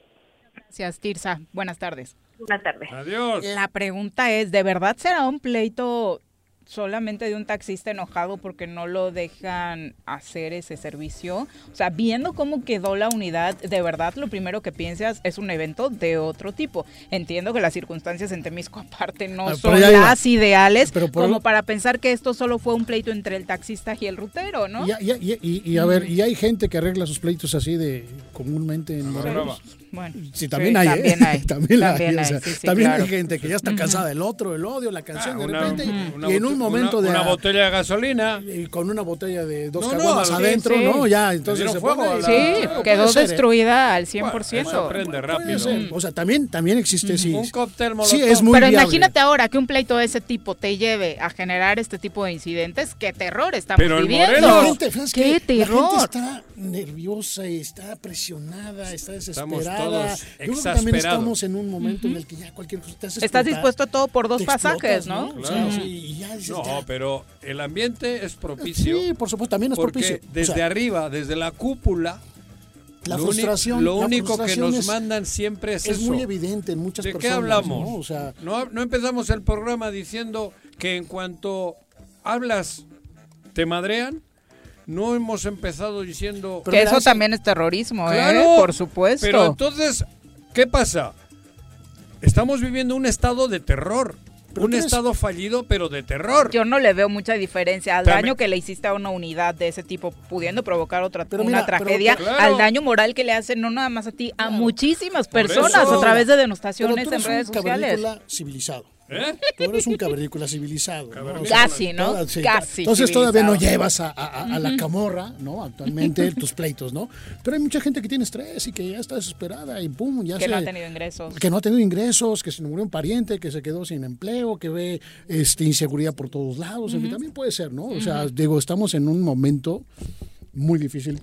Gracias, Tirsa. Buenas tardes. Buenas tardes. Adiós. La pregunta es, ¿de verdad será un pleito solamente de un taxista enojado porque no lo dejan hacer ese servicio? O sea, viendo cómo quedó la unidad, de verdad lo primero que piensas es un evento de otro tipo. Entiendo que las circunstancias en Temisco aparte no Ah, son iba. las ideales Pero por como para pensar que esto solo fue un pleito entre el taxista y el rutero, ¿no? Y, y- y- y- y a ver, y hay gente que arregla sus pleitos así de comúnmente en Morelos. Bueno, Sí, también sí, hay, ¿eh? también hay. también, la hay, También o hay, sea, sí, sí, también claro. hay gente que ya está cansada del otro, el odio, la canción, de Ah, repente, una y en un momento una- de... Una botella de gasolina. y con una botella de dos No, caguamas sí, adentro, sí. ¿no? Ya, entonces se fuego pone- Sí, quedó ser, ¿eh? destruida al Bueno, 100%. eso aprende Puede rápido. O sea, también, también existe, sí. Un cóctel Sí, molotov. es muy Pero viable. imagínate ahora que un pleito de ese tipo te lleve a generar este tipo de incidentes. ¡Qué terror estamos Pero viviendo! Morelos- La gente, ¿sabes ¡Qué qué? La terror! gente está nerviosa y está presionada, está desesperada. Todos Yo creo que también exasperados. estamos en un momento en el que ya cualquier cosa te hace Estás dispuesto a todo por dos pasajes, explotas, ¿no? O sea, Claro. sí, y ya dices, No, ya. pero el ambiente es propicio. Sí, por supuesto, también es porque propicio. O desde sea, arriba, desde la cúpula, la lo frustración, lo único que frustración nos es- mandan siempre es, es eso. muy evidente en muchas ¿De personas. qué hablamos? ¿no? O sea, no, no empezamos el programa diciendo que en cuanto hablas te madrean. No hemos empezado diciendo... que eso también es terrorismo, ¿eh? Claro, Por supuesto. Pero entonces, ¿qué pasa? Estamos viviendo un estado de terror. Un estado fallido, pero de terror. Yo no le veo mucha diferencia al Pero daño me- que le hiciste a una unidad de ese tipo, pudiendo provocar otra Pero una mira, pero- tragedia, pero- al daño moral que le hacen no nada más a ti, a muchísimas personas eso. a través de Pero denostaciones en redes un sociales. cavernícola civilizado. Tú eres un cavernícola civilizado. ¿no? O Casi, ¿no? toda- sí, Casi Entonces todavía no llevas a, a- a la camorra, ¿no? Actualmente tus pleitos, ¿no? Pero hay mucha gente que tiene estrés y que ya está desesperada y pum, ya que se... no ha tenido ingresos. que no ha tenido ingresos, que se murió un pariente, que se quedó sin empleo, que ve este, inseguridad por todos lados. En fin, también puede ser, ¿no? O sea, digo, estamos en un momento muy difícil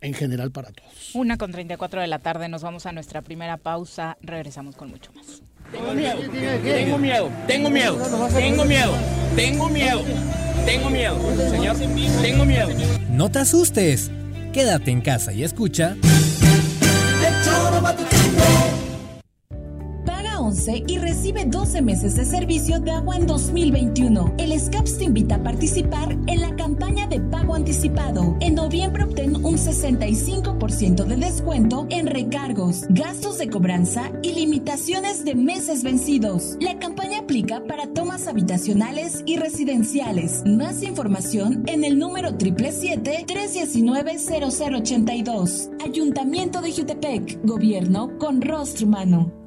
en general para todos. Una con 34 de la tarde, nos vamos a nuestra primera pausa, regresamos con mucho más. Tengo miedo, tengo miedo, tengo miedo, tengo miedo, tengo miedo, tengo miedo, señor, tengo miedo. No te asustes. Quédate en casa y escucha. Paga 11 y recibe 12 meses de servicio de agua en 2021. El SCAPS te invita a participar en la campaña de pago anticipado. En noviembre obtén un 65% de descuento en recargos, gastos de cobranza y limitaciones de meses vencidos. La campaña aplica para tomas habitacionales y residenciales. Más información en el número 777-319-0082. Ayuntamiento de Jutepec. Gobierno con rostro humano.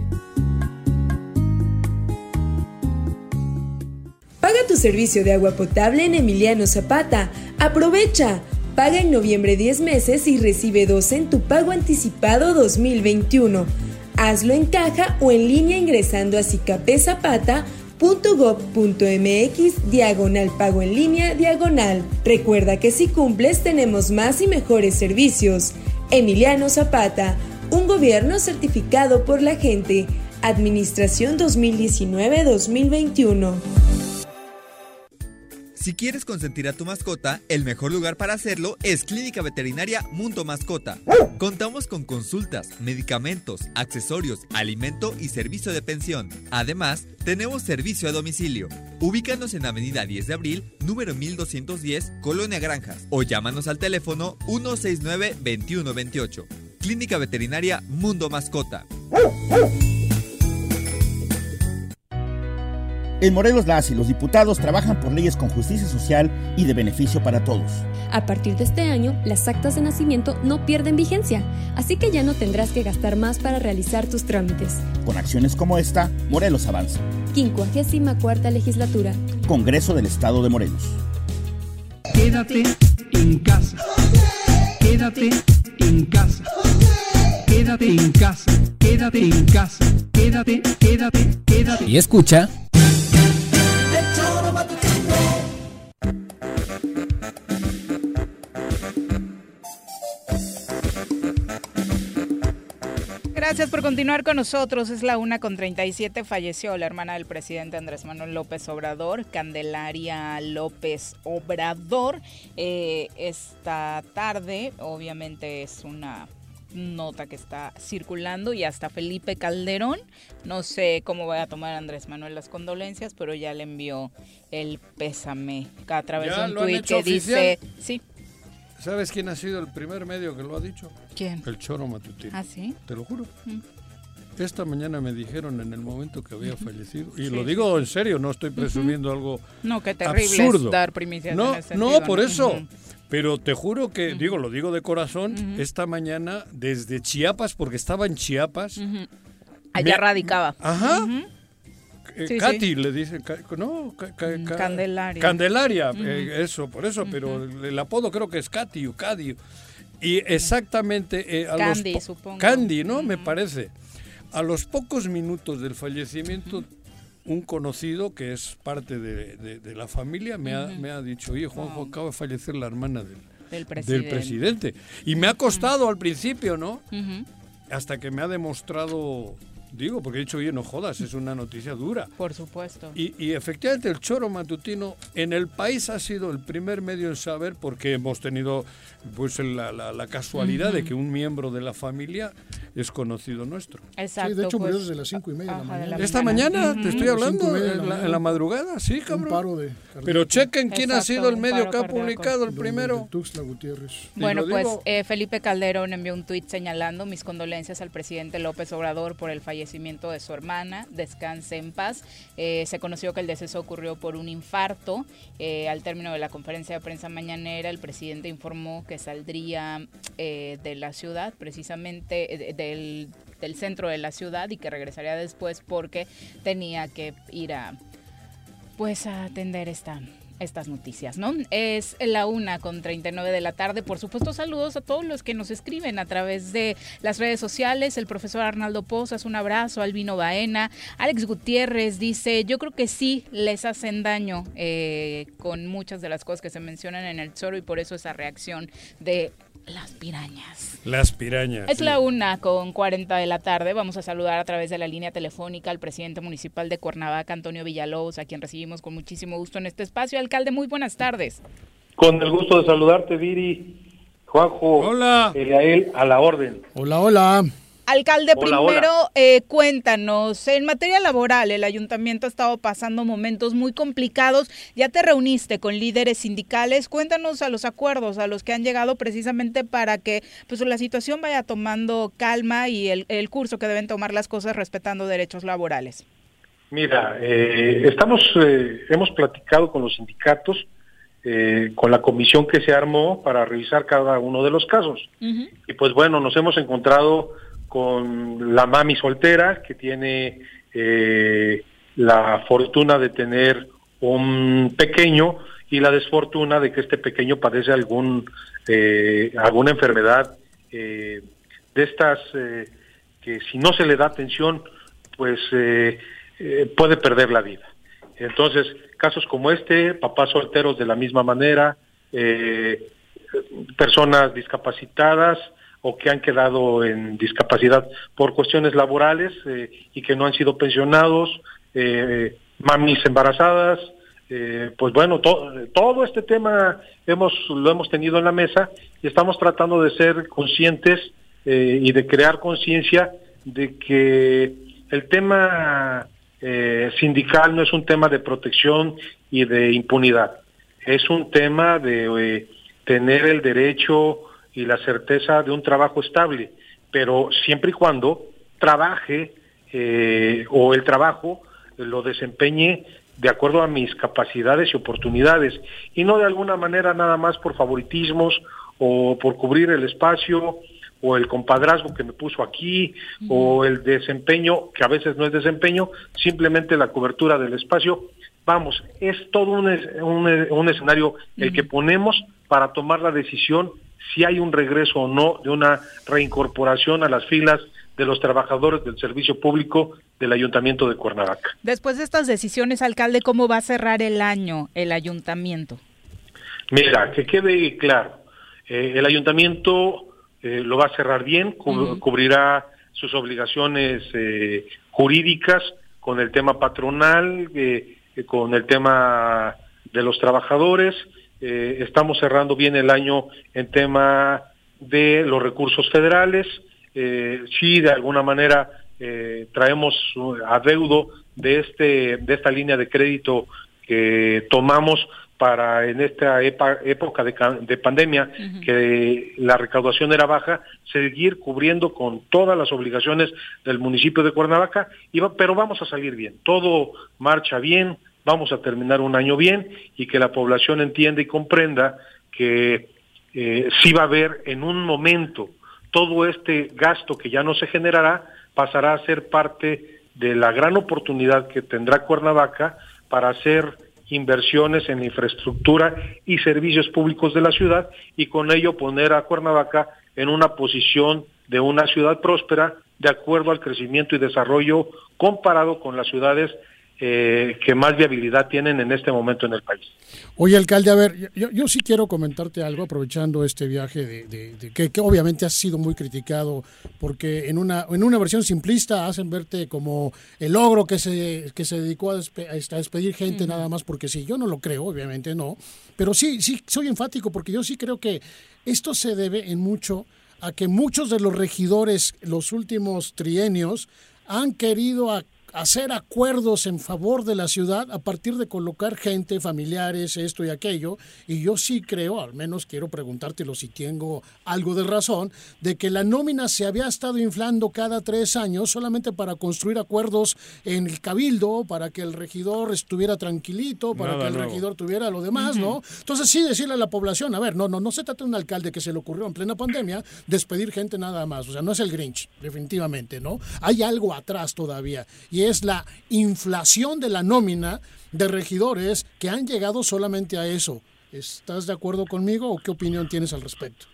Paga tu servicio de agua potable en Emiliano Zapata. Aprovecha. Paga en noviembre 10 meses y recibe 12 en tu pago anticipado 2021. Hazlo en caja o en línea ingresando a cicapezapata.gov.mx diagonal pago en línea diagonal. Recuerda que si cumples tenemos más y mejores servicios. Emiliano Zapata, un gobierno certificado por la gente. Administración 2019-2021. Si quieres consentir a tu mascota, el mejor lugar para hacerlo es Clínica Veterinaria Mundo Mascota. Contamos con consultas, medicamentos, accesorios, alimento y servicio de pensión. Además, tenemos servicio a domicilio. Ubícanos en Avenida 10 de Abril, número 1210, Colonia Granjas, o llámanos al teléfono 169-2128. Clínica Veterinaria Mundo Mascota. En Morelos las y los diputados trabajan por leyes con justicia social y de beneficio para todos. A partir de este año, las actas de nacimiento no pierden vigencia, así que ya no tendrás que gastar más para realizar tus trámites. Con acciones como esta, Morelos avanza. 54 legislatura. Congreso del Estado de Morelos. Quédate en casa. Quédate en casa. Quédate en casa. Quédate en casa. Quédate, quédate, quédate. Y escucha. Gracias por continuar con nosotros. Es la una con 37. Falleció la hermana del presidente Andrés Manuel López Obrador, Candelaria López Obrador. Eh, esta tarde, obviamente, es una nota que está circulando y hasta Felipe Calderón. No sé cómo va a tomar Andrés Manuel las condolencias, pero ya le envió el pésame a través ¿Ya de un tuit que oficial? dice. Sí. ¿Sabes quién ha sido el primer medio que lo ha dicho? ¿Quién? El Choro Matutino. ¿Ah, sí? Te lo juro. Mm. Esta mañana me dijeron en el momento que había fallecido, y Sí, lo digo en serio, no estoy presumiendo algo No, qué terrible es absurdo. dar primicias No, en no, por ¿no? eso. Pero te juro que, digo, lo digo de corazón, esta mañana desde Chiapas, porque estaba en Chiapas. Allá me- radicaba. Ajá. Eh, Sí, Katy sí. le dicen, no, ca- ca- ca- Candelaria. Candelaria, eh, eso, por eso, pero el, apodo creo que es Katy o Cadi. Y exactamente eh, a Candy, po- supongo. Candy, ¿no? Me parece. A los pocos minutos del fallecimiento, un conocido que es parte de, de- de la familia me, ha, me ha dicho, oye, Juanjo, acaba de fallecer la hermana del, Del del presidente. Y me ha costado al principio, ¿no? Hasta que me ha demostrado Digo, porque he dicho, oye, no jodas, es una noticia dura. Por supuesto. Y, y, efectivamente el choro matutino en el país ha sido el primer medio en saber porque hemos tenido pues la, la, la casualidad uh -huh. de que un miembro de la familia es conocido nuestro. Exacto. Sí, de hecho pues, murió desde las cinco y media de la mañana. De Esta mañana, uh -huh. te estoy hablando, en, la, en, la, madrugada, sí, cabrón. Un paro de Pero chequen quién Exacto, ha sido el medio que ha publicado el primero. Tuxtla Gutiérrez. Bueno, pues eh, Felipe Calderón envió un tuit señalando mis condolencias al presidente López Obrador por el fallecimiento de su hermana. Descanse en paz. Eh, se conoció que el deceso ocurrió por un infarto. Eh, al término de la conferencia de prensa mañanera, el presidente informó que saldría eh, de la ciudad, precisamente eh, del, del centro de la ciudad, y que regresaría después porque tenía que ir a pues a atender esta estas noticias, ¿no? Es la una con 39 de la tarde. Por supuesto, saludos a todos los que nos escriben a través de las redes sociales. El profesor Arnaldo Pozas, un abrazo. Albino Baena. Alex Gutiérrez dice, yo creo que sí les hacen daño eh, con muchas de las cosas que se mencionan en el Zoro y por eso esa reacción de las pirañas. Las pirañas. Es sí. la una con 40 de la tarde. Vamos a saludar a través de la línea telefónica al presidente municipal de Cuernavaca, Antonio Villalobos, a quien recibimos con muchísimo gusto en este espacio. Alcalde, muy buenas tardes. Con el gusto de saludarte, Viri, Juanjo, Hola. Eliael, a la orden. Hola, hola. Alcalde, Hola, primero hola. eh, cuéntanos, en materia laboral el ayuntamiento ha estado pasando momentos muy complicados, ya te reuniste con líderes sindicales, cuéntanos a los acuerdos a los que han llegado precisamente para que pues la situación vaya tomando calma y el, el curso que deben tomar las cosas respetando derechos laborales. Mira, eh, estamos, eh, hemos platicado con los sindicatos, eh, con la comisión que se armó para revisar cada uno de los casos. Y pues bueno, nos hemos encontrado con la mami soltera que tiene eh, la fortuna de tener un pequeño y la desfortuna de que este pequeño padece algún eh, alguna enfermedad eh, de estas eh, que si no se le da atención pues eh, puede perder la vida. Entonces, casos como este, papás solteros de la misma manera, personas discapacitadas o que han quedado en discapacidad por cuestiones laborales eh, y que no han sido pensionados, eh, mamis embarazadas, eh, pues bueno, to- todo este tema hemos lo hemos tenido en la mesa y estamos tratando de ser conscientes eh, y de crear conciencia de que el tema sindical no es un tema de protección y de impunidad, es un tema de tener el derecho y la certeza de un trabajo estable, pero siempre y cuando trabaje eh, o el trabajo lo desempeñe de acuerdo a mis capacidades y oportunidades y no de alguna manera nada más por favoritismos o por cubrir el espacio o el compadrazgo que me puso aquí o el desempeño que a veces no es desempeño, simplemente la cobertura del espacio. Vamos, es todo un, es- un, un escenario el que ponemos para tomar la decisión si hay un regreso o no de una reincorporación a las filas de los trabajadores del servicio público del Ayuntamiento de Cuernavaca. Después de estas decisiones, alcalde, ¿cómo va a cerrar el año el ayuntamiento? Mira, que quede claro, eh, el ayuntamiento eh, lo va a cerrar bien, cu- cubrirá sus obligaciones eh, jurídicas con el tema patronal, con el tema de los trabajadores. Eh, estamos cerrando bien el año en tema de los recursos federales. Eh, sí, de alguna manera eh, traemos adeudo de este de esta línea de crédito que tomamos para en esta epa- época de, ca- de pandemia que la recaudación era baja, seguir cubriendo con todas las obligaciones del municipio de Cuernavaca, y va- pero vamos a salir bien, todo marcha bien, vamos a terminar un año bien y que la población entienda y comprenda que eh, sí va a haber en un momento todo este gasto que ya no se generará pasará a ser parte de la gran oportunidad que tendrá Cuernavaca para hacer inversiones en infraestructura y servicios públicos de la ciudad y con ello poner a Cuernavaca en una posición de una ciudad próspera de acuerdo al crecimiento y desarrollo comparado con las ciudades eh, que más viabilidad tienen en este momento en el país. Oye, alcalde, a ver, yo, yo sí quiero comentarte algo aprovechando este viaje de, de, que, que, obviamente has sido muy criticado porque en una en una versión simplista hacen verte como el logro que se que se dedicó a, a despedir gente nada más porque sí, yo no lo creo, obviamente no, pero sí sí soy enfático porque yo sí creo que esto se debe en mucho a que muchos de los regidores los últimos trienios han querido a hacer acuerdos en favor de la ciudad a partir de colocar gente, familiares, esto y aquello. Y yo sí creo, al menos quiero preguntártelo si tengo algo de razón, de que la nómina se había estado inflando cada tres años solamente para construir acuerdos en el cabildo, para que el regidor estuviera tranquilito, para que el regidor tuviera lo demás, ¿no? Entonces sí decirle a la población, a ver, no, no, no se trata de un alcalde que se le ocurrió en plena pandemia despedir gente nada más. O sea, no es el Grinch, definitivamente, ¿no? Hay algo atrás todavía. Y es la inflación de la nómina de regidores que han llegado solamente a eso. ¿Estás de acuerdo conmigo o qué opinión tienes al respecto?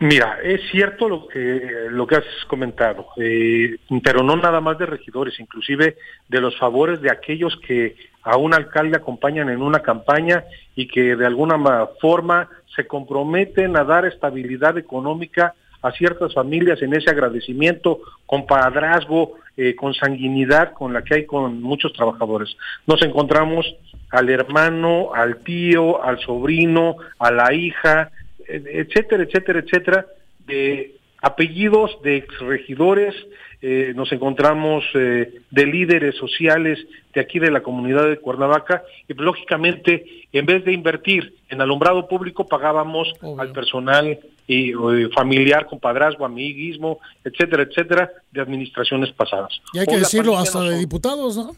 Mira, es cierto lo que lo que has comentado, eh, pero no nada más de regidores, inclusive de los favores de aquellos que a un alcalde acompañan en una campaña y que de alguna forma se comprometen a dar estabilidad económica a ciertas familias en ese agradecimiento, compadrazgo, eh, con sanguinidad con la que hay con muchos trabajadores. Nos encontramos al hermano, al tío, al sobrino, a la hija, etcétera, etcétera, etcétera, de apellidos de exregidores, eh, nos encontramos eh, de líderes sociales de aquí de la comunidad de Cuernavaca y lógicamente en vez de invertir en alumbrado público pagábamos al personal y, familiar, compadrazgo, amiguismo, etcétera, etcétera, de administraciones pasadas. Y hay que decirlo hasta de diputados, ¿no?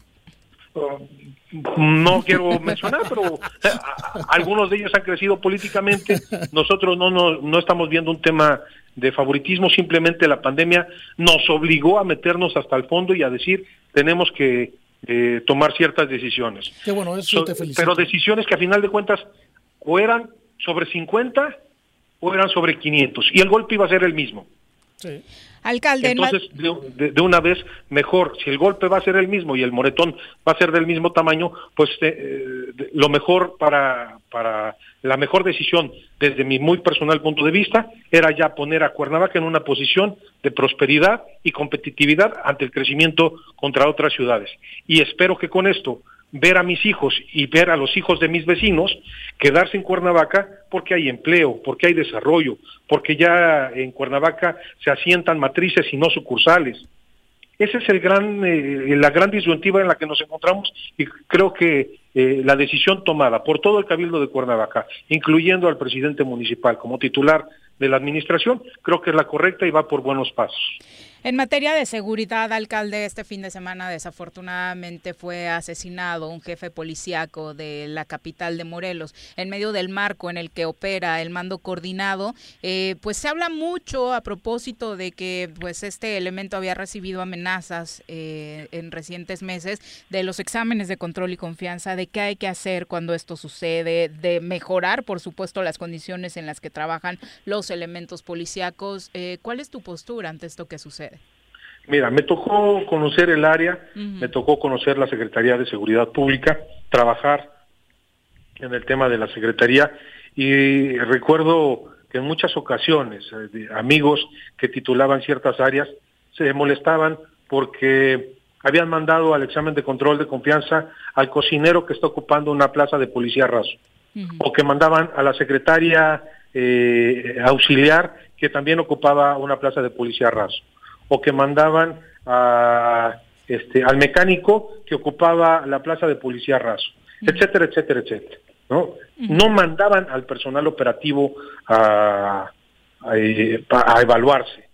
no quiero mencionar, pero eh, algunos de ellos han crecido políticamente. Nosotros no, no, no estamos viendo un tema de favoritismo, simplemente la pandemia nos obligó a meternos hasta el fondo y a decir tenemos que eh, tomar ciertas decisiones. Qué bueno, eso te felicito. Pero decisiones que a final de cuentas o eran sobre 50 o eran sobre 500 y el golpe iba a ser el mismo. Sí. Alcalde. Entonces, de, una vez, mejor, si el golpe va a ser el mismo y el moretón va a ser del mismo tamaño, pues eh, lo mejor para, para la mejor decisión desde mi muy personal punto de vista era ya poner a Cuernavaca en una posición de prosperidad y competitividad ante el crecimiento contra otras ciudades. Y espero que con esto ver a mis hijos y ver a los hijos de mis vecinos quedarse en Cuernavaca porque hay empleo, porque hay desarrollo, porque ya en Cuernavaca se asientan matrices y no sucursales. Esa es eh, la gran disyuntiva en la que nos encontramos y creo que eh, la decisión tomada por todo el Cabildo de Cuernavaca, incluyendo al presidente municipal como titular de la administración, creo que es la correcta y va por buenos pasos. En materia de seguridad, alcalde, este fin de semana desafortunadamente fue asesinado un jefe policíaco de la capital de Morelos en medio del marco en el que opera el mando coordinado. Eh, pues se habla mucho a propósito de que pues este elemento había recibido amenazas eh, en recientes meses de los exámenes de control y confianza, de qué hay que hacer cuando esto sucede, de mejorar, por supuesto, las condiciones en las que trabajan los elementos policíacos. Eh, ¿Cuál es tu postura ante esto que sucede? Mira, me tocó conocer el área, me tocó conocer la Secretaría de Seguridad Pública, trabajar en el tema de la Secretaría y recuerdo que en muchas ocasiones eh, amigos que titulaban ciertas áreas se molestaban porque habían mandado al examen de control de confianza al cocinero que está ocupando una plaza de policía raso, o que mandaban a la secretaria eh, auxiliar que también ocupaba una plaza de policía raso o que mandaban a, este, al mecánico que ocupaba la plaza de policía raso, etcétera, etcétera, etcétera. ¿no? no mandaban al personal operativo a, a, eh, evaluarse,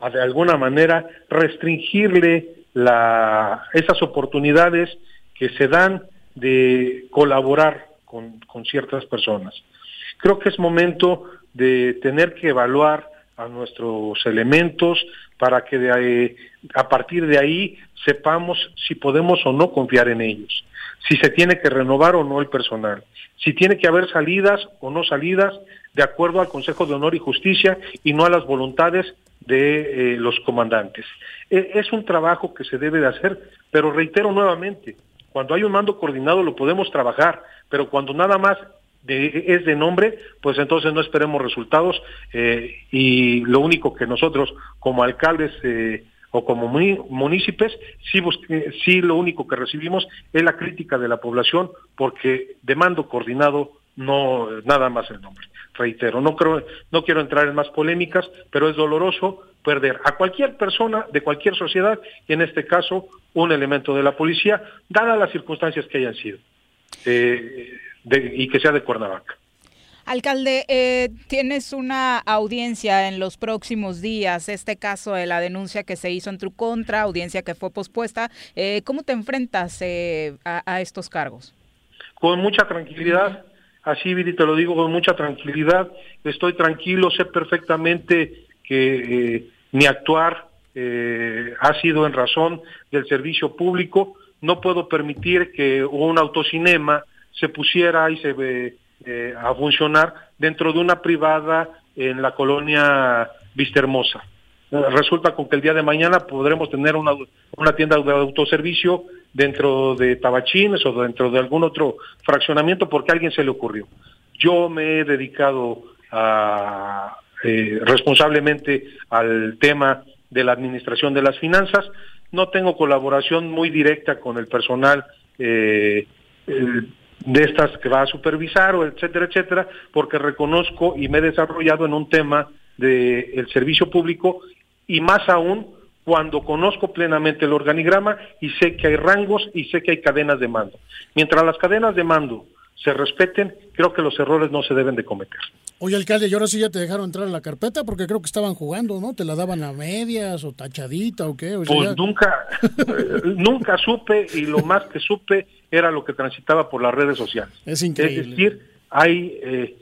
a de alguna manera restringirle la, esas oportunidades que se dan de colaborar con, con ciertas personas. Creo que es momento de tener que evaluar a nuestros elementos para que de a partir de ahí sepamos si podemos o no confiar en ellos, si se tiene que renovar o no el personal, si tiene que haber salidas o no salidas de acuerdo al Consejo de Honor y Justicia y no a las voluntades de eh, los comandantes. E, es un trabajo que se debe de hacer, pero reitero nuevamente, Cuando hay un mando coordinado lo podemos trabajar, pero cuando nada más de, es de nombre, pues entonces no esperemos resultados eh, y lo único que nosotros como alcaldes eh, o como municipios, sí, sí lo único que recibimos es la crítica de la población porque de mando coordinado no nada más el nombre. Reitero, no creo, no quiero entrar en más polémicas, pero es doloroso perder a cualquier persona de cualquier sociedad y en este caso un elemento de la policía, dadas las circunstancias que hayan sido eh, y que sea de Cuernavaca. Alcalde, eh, tienes una audiencia en los próximos días, este caso de la denuncia que se hizo en tu contra, audiencia que fue pospuesta. Eh, ¿Cómo te enfrentas eh, a, estos cargos? Con mucha tranquilidad, así Viri, te lo digo con mucha tranquilidad, estoy tranquilo, sé perfectamente que mi actuar ha sido en razón del servicio público, no puedo permitir que un autocinema se pusiera y se eh, a funcionar dentro de una privada en la colonia Vista Hermosa. Eh, resulta con que el día de mañana podremos tener una, una tienda de autoservicio dentro de Tabachines o dentro de algún otro fraccionamiento porque a alguien se le ocurrió. Yo me he dedicado eh, responsablemente al tema de la administración de las finanzas. No tengo colaboración muy directa con el personal eh, de estas que va a supervisar, o etcétera, etcétera, porque reconozco y me he desarrollado en un tema del el servicio público y más aún cuando conozco plenamente el organigrama y sé que hay rangos y sé que hay cadenas de mando. Mientras las cadenas de mando se respeten, creo que los errores no se deben de cometer. Oye, alcalde, ¿y ahora sí ya te dejaron entrar a la carpeta? Porque creo que estaban jugando, ¿no? ¿Te la daban a medias o tachadita o qué? pues nunca, nunca supe y lo más que supe era lo que transitaba por las redes sociales. Es increíble. Es decir, hay, eh,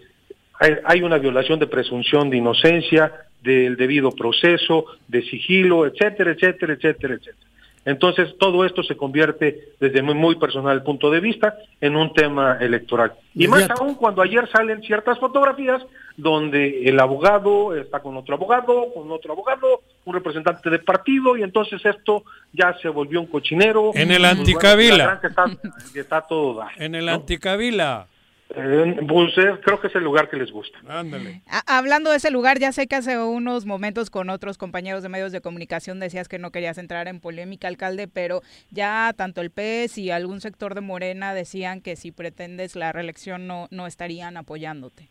hay, hay, una violación de presunción de inocencia, del debido proceso, de sigilo, etcétera, etcétera, etcétera, etcétera. Entonces, todo esto se convierte, desde muy, muy personal punto de vista, en un tema electoral. Y más aún cuando ayer salen ciertas fotografías donde el abogado está con otro abogado, con otro abogado, un representante de partido, y entonces esto ya se volvió un cochinero. En el anticabila. está, todo En el anticabila. Eh, pues, creo que es el lugar que les gusta. hablando de ese lugar, ya sé que hace unos momentos con otros compañeros de medios de comunicación decías que no querías entrar en polémica, alcalde, pero ya tanto el PES y algún sector de Morena decían que si pretendes la reelección no, no estarían apoyándote.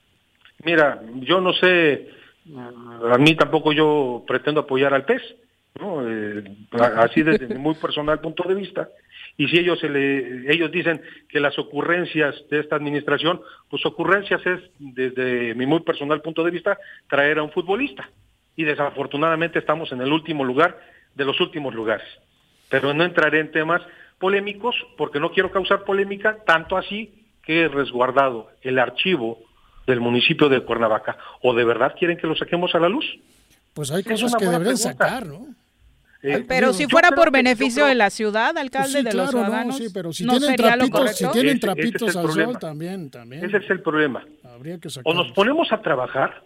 Mira, yo no sé, a mí tampoco yo pretendo apoyar al PES, ¿no? Eh, así desde mi muy personal punto de vista y si ellos se le, ellos dicen que las ocurrencias de esta administración, pues ocurrencias es desde mi muy personal punto de vista traer a un futbolista y desafortunadamente estamos en el último lugar de los últimos lugares. Pero no entraré en temas polémicos porque no quiero causar polémica, tanto así que he resguardado el archivo del municipio de Cuernavaca. ¿O de verdad quieren que lo saquemos a la luz? Pues hay cosas que deben sacar, ¿no? Eh, pero si fuera por beneficio de la ciudad, alcalde de los ciudadanos, no, sí, pero si tienen trapitos, Si tienen trapitos al sol, también, también. Ese es el problema. o nos ponemos a trabajar,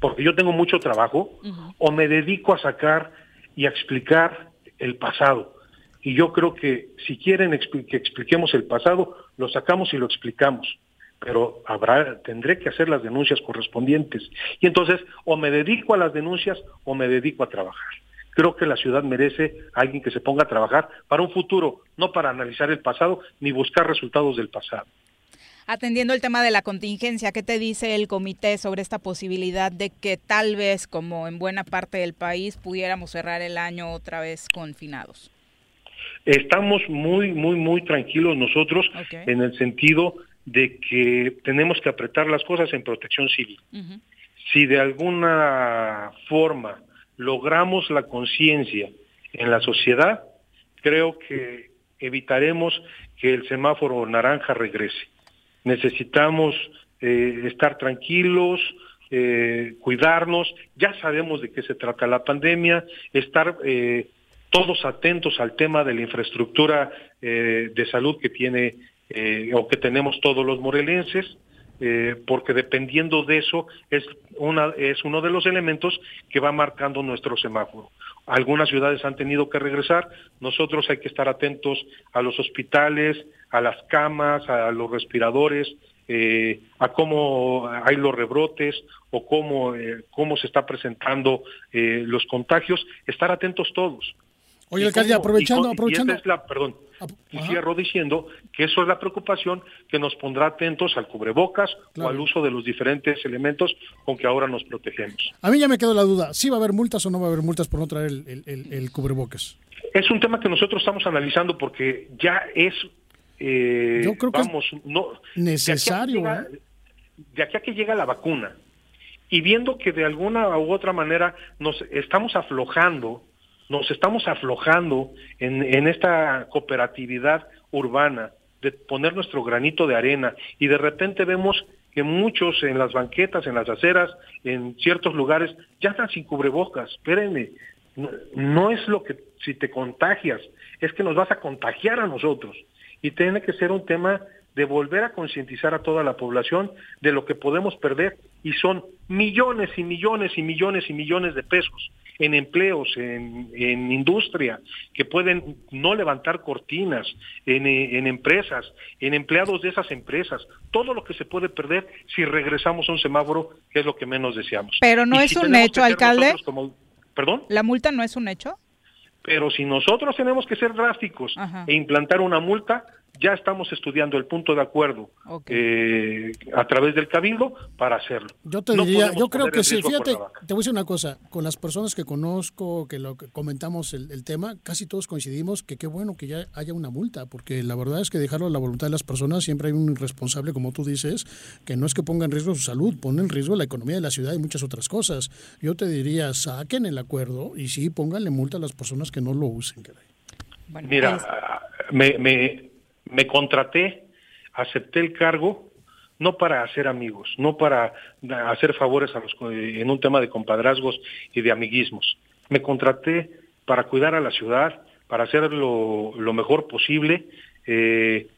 porque yo tengo mucho trabajo, o me dedico a sacar y a explicar el pasado. Y yo creo que si quieren que expliquemos el pasado, lo sacamos y lo explicamos pero habrá tendré que hacer las denuncias correspondientes. Y entonces o me dedico a las denuncias o me dedico a trabajar. Creo que la ciudad merece a alguien que se ponga a trabajar para un futuro, no para analizar el pasado ni buscar resultados del pasado. Atendiendo el tema de la contingencia, ¿qué te dice el comité sobre esta posibilidad de que tal vez, como en buena parte del país, pudiéramos cerrar el año otra vez confinados? Estamos muy, muy, muy tranquilos nosotros en el sentido de que tenemos que apretar las cosas en protección civil. Si de alguna forma logramos la conciencia en la sociedad, creo que evitaremos que el semáforo naranja regrese. Necesitamos eh, estar tranquilos, eh, cuidarnos, ya sabemos de qué se trata la pandemia, estar eh, todos atentos al tema de la infraestructura de salud que tiene o que tenemos todos los morelenses, eh, porque dependiendo de eso es, una, es uno de los elementos que va marcando nuestro semáforo. algunas ciudades han tenido que regresar, nosotros hay que estar atentos a los hospitales, a las camas, a los respiradores, eh, a cómo hay los rebrotes o cómo, eh, cómo se está presentando los contagios, estar atentos todos. Oye, alcalde, aprovechando, y, aprovechando. Y es la, perdón, y cierro diciendo que eso es la preocupación que nos pondrá atentos al cubrebocas o al uso de los diferentes elementos con que ahora nos protegemos. A mí ya me quedó la duda, ¿sí va a haber multas o no va a haber multas por no traer el, el, el cubrebocas? Es un tema que nosotros estamos analizando porque ya es eh, Yo creo que vamos, no, necesario. De aquí, llega, de aquí a que llega la vacuna y viendo que de alguna u otra manera nos estamos aflojando, nos estamos aflojando en, en esta cooperatividad urbana, de poner nuestro granito de arena y de repente vemos que muchos en las banquetas, en las aceras, en ciertos lugares, ya están sin cubrebocas. Espérenme, no, no es lo que si te contagias, es que nos vas a contagiar a nosotros y tiene que ser un tema de volver a concientizar a toda la población de lo que podemos perder y son millones y millones y millones y millones de pesos en empleos, en, en industria, que pueden no levantar cortinas, en, en, empresas, en empleados de esas empresas, todo lo que se puede perder si regresamos a un semáforo, que es lo que menos deseamos. Pero no Y es si un hecho, alcalde. como- ¿Perdón? ¿La multa no es un hecho? Pero si nosotros tenemos que ser drásticos Ajá. e implantar una multa, ya estamos estudiando el punto de acuerdo eh, a través del cabildo para hacerlo. Yo te No diría, yo creo que sí. Fíjate, te voy a decir una cosa. Con las personas que conozco, que lo que comentamos el, el tema, casi todos coincidimos que qué bueno que ya haya una multa, porque la verdad es que dejarlo a la voluntad de las personas, siempre hay un responsable, como tú dices, que no es que ponga en riesgo su salud, pone en riesgo la economía de la ciudad y muchas otras cosas. Yo te diría, saquen el acuerdo y sí, pónganle multa a las personas que no lo usen. Mira, me, me, me contraté, acepté el cargo, no para hacer amigos, no para hacer favores a los, en un tema de compadrazgos y de amiguismos. Me contraté para cuidar a la ciudad, para hacer lo, lo mejor posible, eh,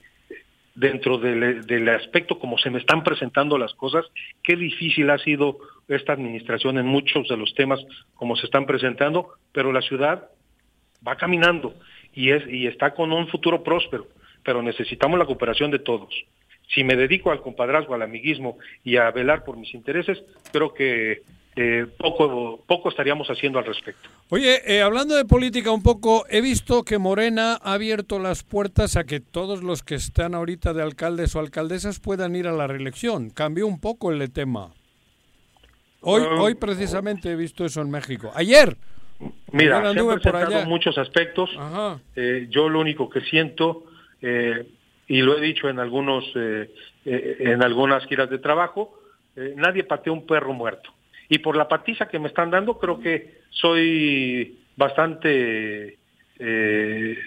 dentro del, del aspecto como se me están presentando las cosas, qué difícil ha sido esta administración en muchos de los temas como se están presentando, pero la ciudad va caminando y es y está con un futuro próspero, pero necesitamos la cooperación de todos. Si me dedico al compadrazgo, al amiguismo y a velar por mis intereses, creo que eh, poco poco estaríamos haciendo al respecto. Oye, eh, hablando de política un poco, he visto que Morena ha abierto las puertas a que todos los que están ahorita de alcaldes o alcaldesas puedan ir a la reelección. Cambió un poco el tema. Hoy, Ah. hoy precisamente he visto eso en México. Ayer. Mira, se han presentado muchos aspectos. Eh, yo lo único que siento, eh, y lo he dicho en algunos, eh, eh, en algunas giras de trabajo, nadie pateó un perro muerto. Y por la patiza que me están dando, creo que soy bastante,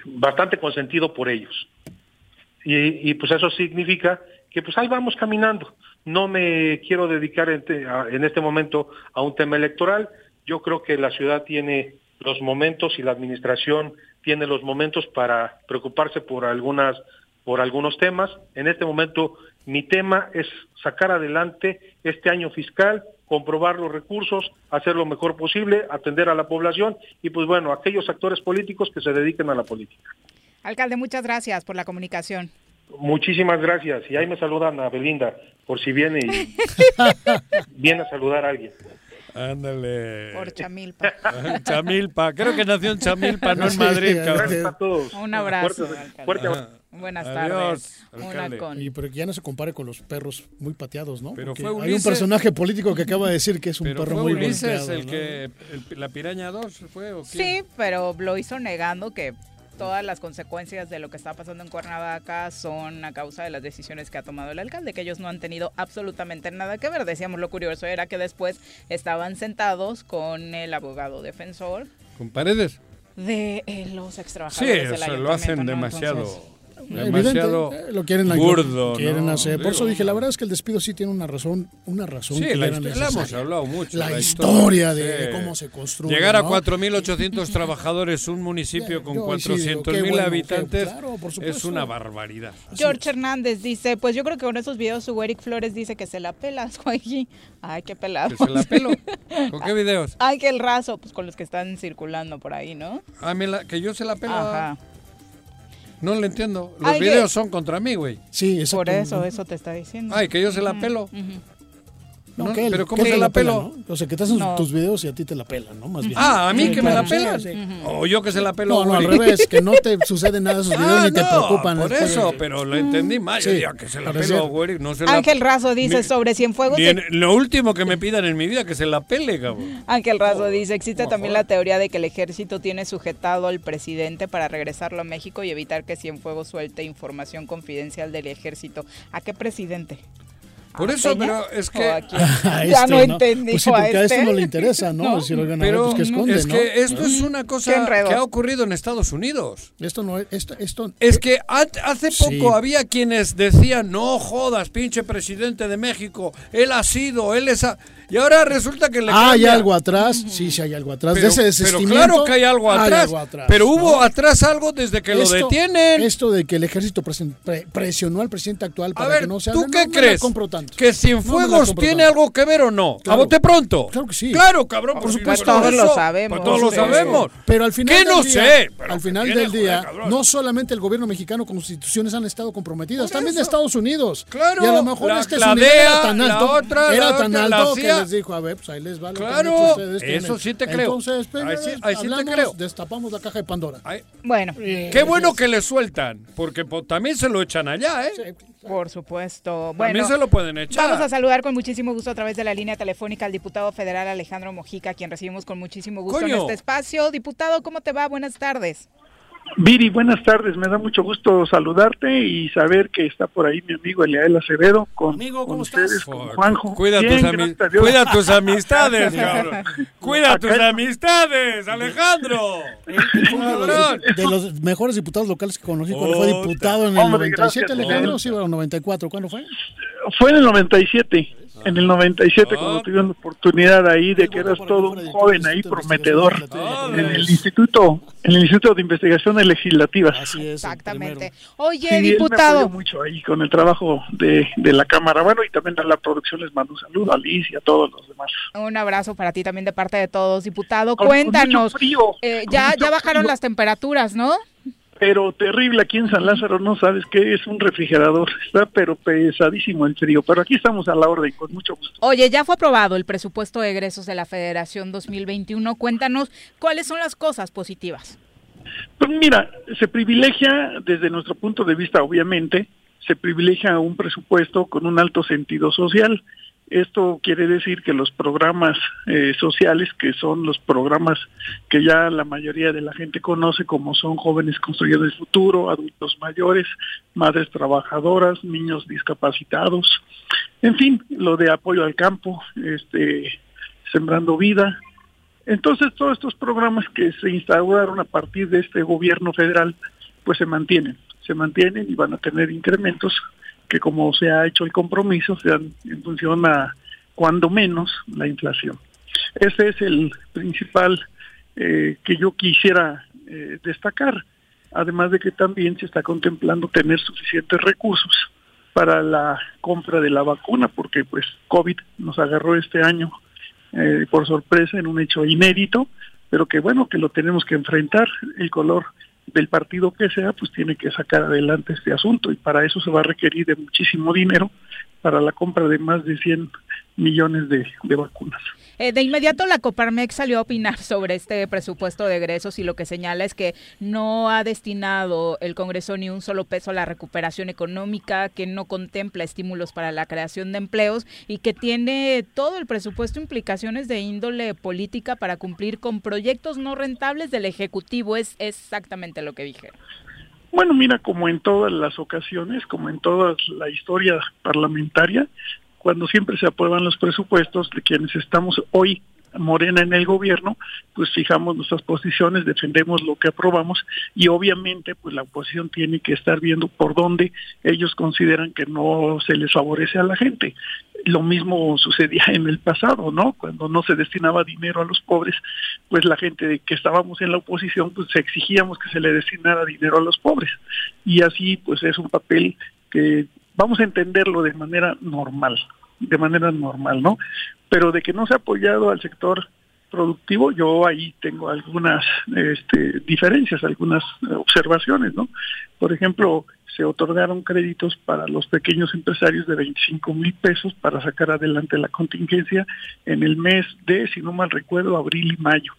bastante consentido por ellos. Y, pues eso significa que pues ahí vamos caminando. No me quiero dedicar en este momento a un tema electoral. Yo creo que la ciudad tiene los momentos y la administración tiene los momentos para preocuparse por algunas por algunos temas. En este momento mi tema es sacar adelante este año fiscal, comprobar los recursos, hacer lo mejor posible, atender a la población y pues bueno, aquellos actores políticos que se dediquen a la política. Alcalde, muchas gracias por la comunicación. Muchísimas gracias. Y ahí me saludan a Belinda, por si viene y viene a saludar a alguien. Ándale. Por Chamilpa. Chamilpa. Creo que nació en Chamilpa, no en Madrid. cabrón. Gracias a todos. Un abrazo. Fuerte- alcalde. fuerte abrazo. Buenas Adiós, tardes. Una con... Y pero que ya no se compare con los perros muy pateados, ¿no? Pero fue hay un Ulises- personaje político que acaba de decir que es un Pero perro fue muy Ulises golpeado, el ¿no? que el- la piraña 2 fue o qué? Sí, pero lo hizo negando que todas las consecuencias de lo que está pasando en Cuernavaca son a causa de las decisiones que ha tomado el alcalde, que ellos no han tenido absolutamente nada que ver. Decíamos lo curioso era que después estaban sentados con el abogado defensor con paredes. de eh, los ex Sí, o del sea, lo hacen demasiado. Entonces, demasiado Evidente, eh, lo quieren, burdo. quieren ¿no? hacer. Por eso dije, la verdad es que el despido sí tiene una razón, una razón Sí, que la, hemos hablado mucho. La historia de, de sí. cómo se construye. Llegar a ¿no? 4.800 trabajadores, un municipio con yo sí digo, qué 400.000 bueno, habitantes, claro, es una barbaridad. George Hernández dice, pues yo creo que con esos videos su Eric Flores dice que se la pelas, Joaquín. Ay, qué pelado. ¿Que se la pelo? ¿Con qué videos? Ay, que el raso, pues con los que están circulando por ahí, ¿no? Ah, me la- que yo se la pelo. Ajá. No le entiendo. Los Ay, que- videos son contra mí, güey. Sí, Por eso, eso te está diciendo. Ay, que yo se la pelo. ujú. No, No, que él- pero ¿cómo que se la pela, pelo? ¿no? O sea, que te hacen No. tus videos y a ti te la pelan, ¿no? Más bien. Ah, a mí Sí, que me la claro, pelan. sí, sí. O yo que se la pelo. No, no, al revés, que no te sucede nada de esos videos Ah, ni te no, preocupan. Por después eso, pero lo entendí mal. Sí, digo que se la pelo, güey. No se la Ángel Razo dice Ni- sobre Cienfuegos. en- lo último que me pidan en mi vida que se la pele, cabrón. Ángel Razo dice, existe también la teoría de que el ejército tiene sujetado al presidente para regresarlo a México y evitar que Cienfuegos suelte información confidencial del ejército. ¿A qué presidente? Por ¿A eso, Peña? pero es ¿O que... a ya este, no entendí. Pues sí, ¿o porque a este? este no le interesa, ¿no? Oigan, a ver, Pero pues, ¿qué esconde, es no? que esto es una cosa que ha ocurrido en Estados Unidos. Esto no es... Esto, esto, Es que ha- hace poco Sí. había quienes decían, no jodas, pinche presidente de México, él ha sido, él es... a-". Y ahora resulta que le Ah, hay algo atrás, sí, sí hay algo atrás. Pero, de ese pero claro que hay algo hay atrás. algo atrás, pero hubo ¿no? atrás algo desde que Esto- lo detienen. Esto de que el ejército presen- pre- presionó al presidente actual A para ver, que no se ¿tú qué no crees? compro tanto. ¿Que No Cienfuegos compro tiene tanto. algo que ver o no? Claro. ¿A bote pronto? Claro que sí. Claro, cabrón, Por pues, supuesto. pues, Todos lo sabemos, pues, todos lo sabemos. Pero al final ¿Qué no día, sé? Pero al final del joder, día, cabrón. no solamente el gobierno mexicano con instituciones han estado comprometidas, también eso. Estados Unidos. Claro, y a lo mejor este la DEA, era tan alto, era tan alto que. Les dijo, a ver, pues ahí les va lo que han Claro, eso tienen. sí te creo. Entonces, pues, Ahí sí- ahí sí te hablamos, creo. destapamos la caja de Pandora. Ay, Bueno, Qué bueno que le sueltan, porque pues, también se lo echan allá, ¿eh? por supuesto. También Bueno, se lo pueden echar. Vamos a saludar con muchísimo gusto a través de la línea telefónica al diputado federal Alejandro Mojica, quien recibimos con muchísimo gusto en Coño. este espacio. Diputado, ¿cómo te va? Buenas tardes. Viri, buenas tardes. Me da mucho gusto saludarte y saber que está por ahí mi amigo Eliael Acevedo con, con ustedes, con Juanjo. Cuida, Bien, tus, ami- gracias a Dios. cuida tus amistades, cabrón. Cuida Acá- tus amistades, Alejandro. Cabrón. De los mejores diputados locales que conocí cuando fue Puta. diputado en el Hombre, 97, gracias, Alejandro, sí, bueno, 94, ¿cuándo fue? Fue en el 97. En el 97 Ah. cuando tuvieron la oportunidad ahí de que eras todo un joven ahí prometedor en el instituto en el instituto de investigaciones legislativas Así es. Exactamente. Oye, Sí, me diputado. apoyó mucho ahí con el trabajo de, de la cámara bueno y también a la producción les mando un saludo a Liz y a todos los demás Un abrazo para ti también de parte de todos, diputado. Con- con Cuéntanos, mucho frío, eh, con ya, mucho ya bajaron frío. las temperaturas, ¿no? Pero terrible aquí en San Lázaro, no sabes qué es un refrigerador, está pero pesadísimo el frío, pero aquí estamos a la orden, con mucho gusto. Oye, ya fue aprobado el presupuesto de egresos de la Federación 2021. Cuéntanos cuáles son las cosas positivas. Pues mira, se privilegia desde nuestro punto de vista, obviamente, se privilegia un presupuesto con un alto sentido social. Esto quiere decir que los programas eh, sociales, que son los programas que ya la mayoría de la gente conoce, como son jóvenes construyendo el futuro, adultos mayores, madres trabajadoras, niños discapacitados, en fin, lo de apoyo al campo, este, sembrando vida, entonces, todos estos programas que se instauraron a partir de este gobierno federal, pues se mantienen, se mantienen y van a tener incrementos que como se ha hecho el compromiso, sean en función a cuando menos la inflación. Ese es el principal eh, que yo quisiera eh, destacar, además de que también se está contemplando tener suficientes recursos para la compra de la vacuna, porque pues COVID nos agarró este año eh, por sorpresa en un hecho inédito, pero que bueno, que lo tenemos que enfrentar, el color del partido que sea, pues tiene que sacar adelante este asunto. Y para eso se va a requerir de muchísimo dinero para la compra de más de 100 millones de, de vacunas. Eh, de inmediato la Coparmex salió a opinar sobre este presupuesto de egresos y lo que señala es que no ha destinado el Congreso ni un solo peso a la recuperación económica, que no contempla estímulos para la creación de empleos y que tiene todo el presupuesto implicaciones de índole política para cumplir con proyectos no rentables del Ejecutivo. Es exactamente lo que dijeron. Bueno, mira, como en todas las ocasiones, como en toda la historia parlamentaria, cuando siempre se aprueban los presupuestos de quienes estamos hoy Morena en el gobierno, pues fijamos nuestras posiciones, defendemos lo que aprobamos y obviamente pues la oposición tiene que estar viendo por dónde ellos consideran que no se les favorece a la gente. Lo mismo sucedía en el pasado, ¿no? Cuando no se destinaba dinero a los pobres, pues la gente que estábamos en la oposición pues exigíamos que se le destinara dinero a los pobres. Y así pues es un papel que vamos a entenderlo de manera normal, de manera normal, ¿no? Pero de que no se ha apoyado al sector productivo, yo ahí tengo algunas este, diferencias, algunas observaciones, ¿no? Por ejemplo, se otorgaron créditos para los pequeños empresarios de 25 mil pesos para sacar adelante la contingencia en el mes de, si no mal recuerdo, abril y mayo.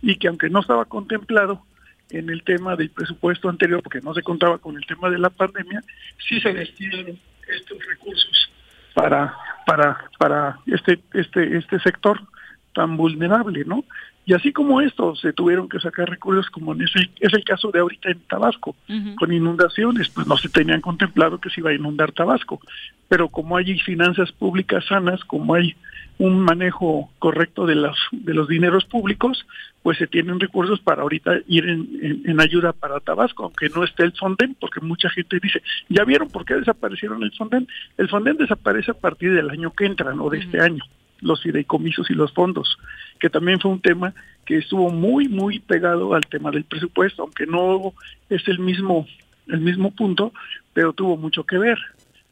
Y que aunque no estaba contemplado en el tema del presupuesto anterior, porque no se contaba con el tema de la pandemia, sí se destinaron estos recursos para para para este este este sector tan vulnerable, ¿no? Y así como esto, se tuvieron que sacar recursos, como en ese, es el caso de ahorita en Tabasco, con inundaciones, pues no se tenían contemplado que se iba a inundar Tabasco. Pero como hay finanzas públicas sanas, como hay un manejo correcto de los, de los dineros públicos, pues se tienen recursos para ahorita ir en, en, ayuda para Tabasco, aunque no esté el Fonden, porque mucha gente dice, ¿ya vieron por qué desaparecieron el Fonden? El Fonden desaparece a partir del año que entra, no de este año los fideicomisos y los fondos, que también fue un tema que estuvo muy muy pegado al tema del presupuesto, aunque no es el mismo el mismo punto, pero tuvo mucho que ver.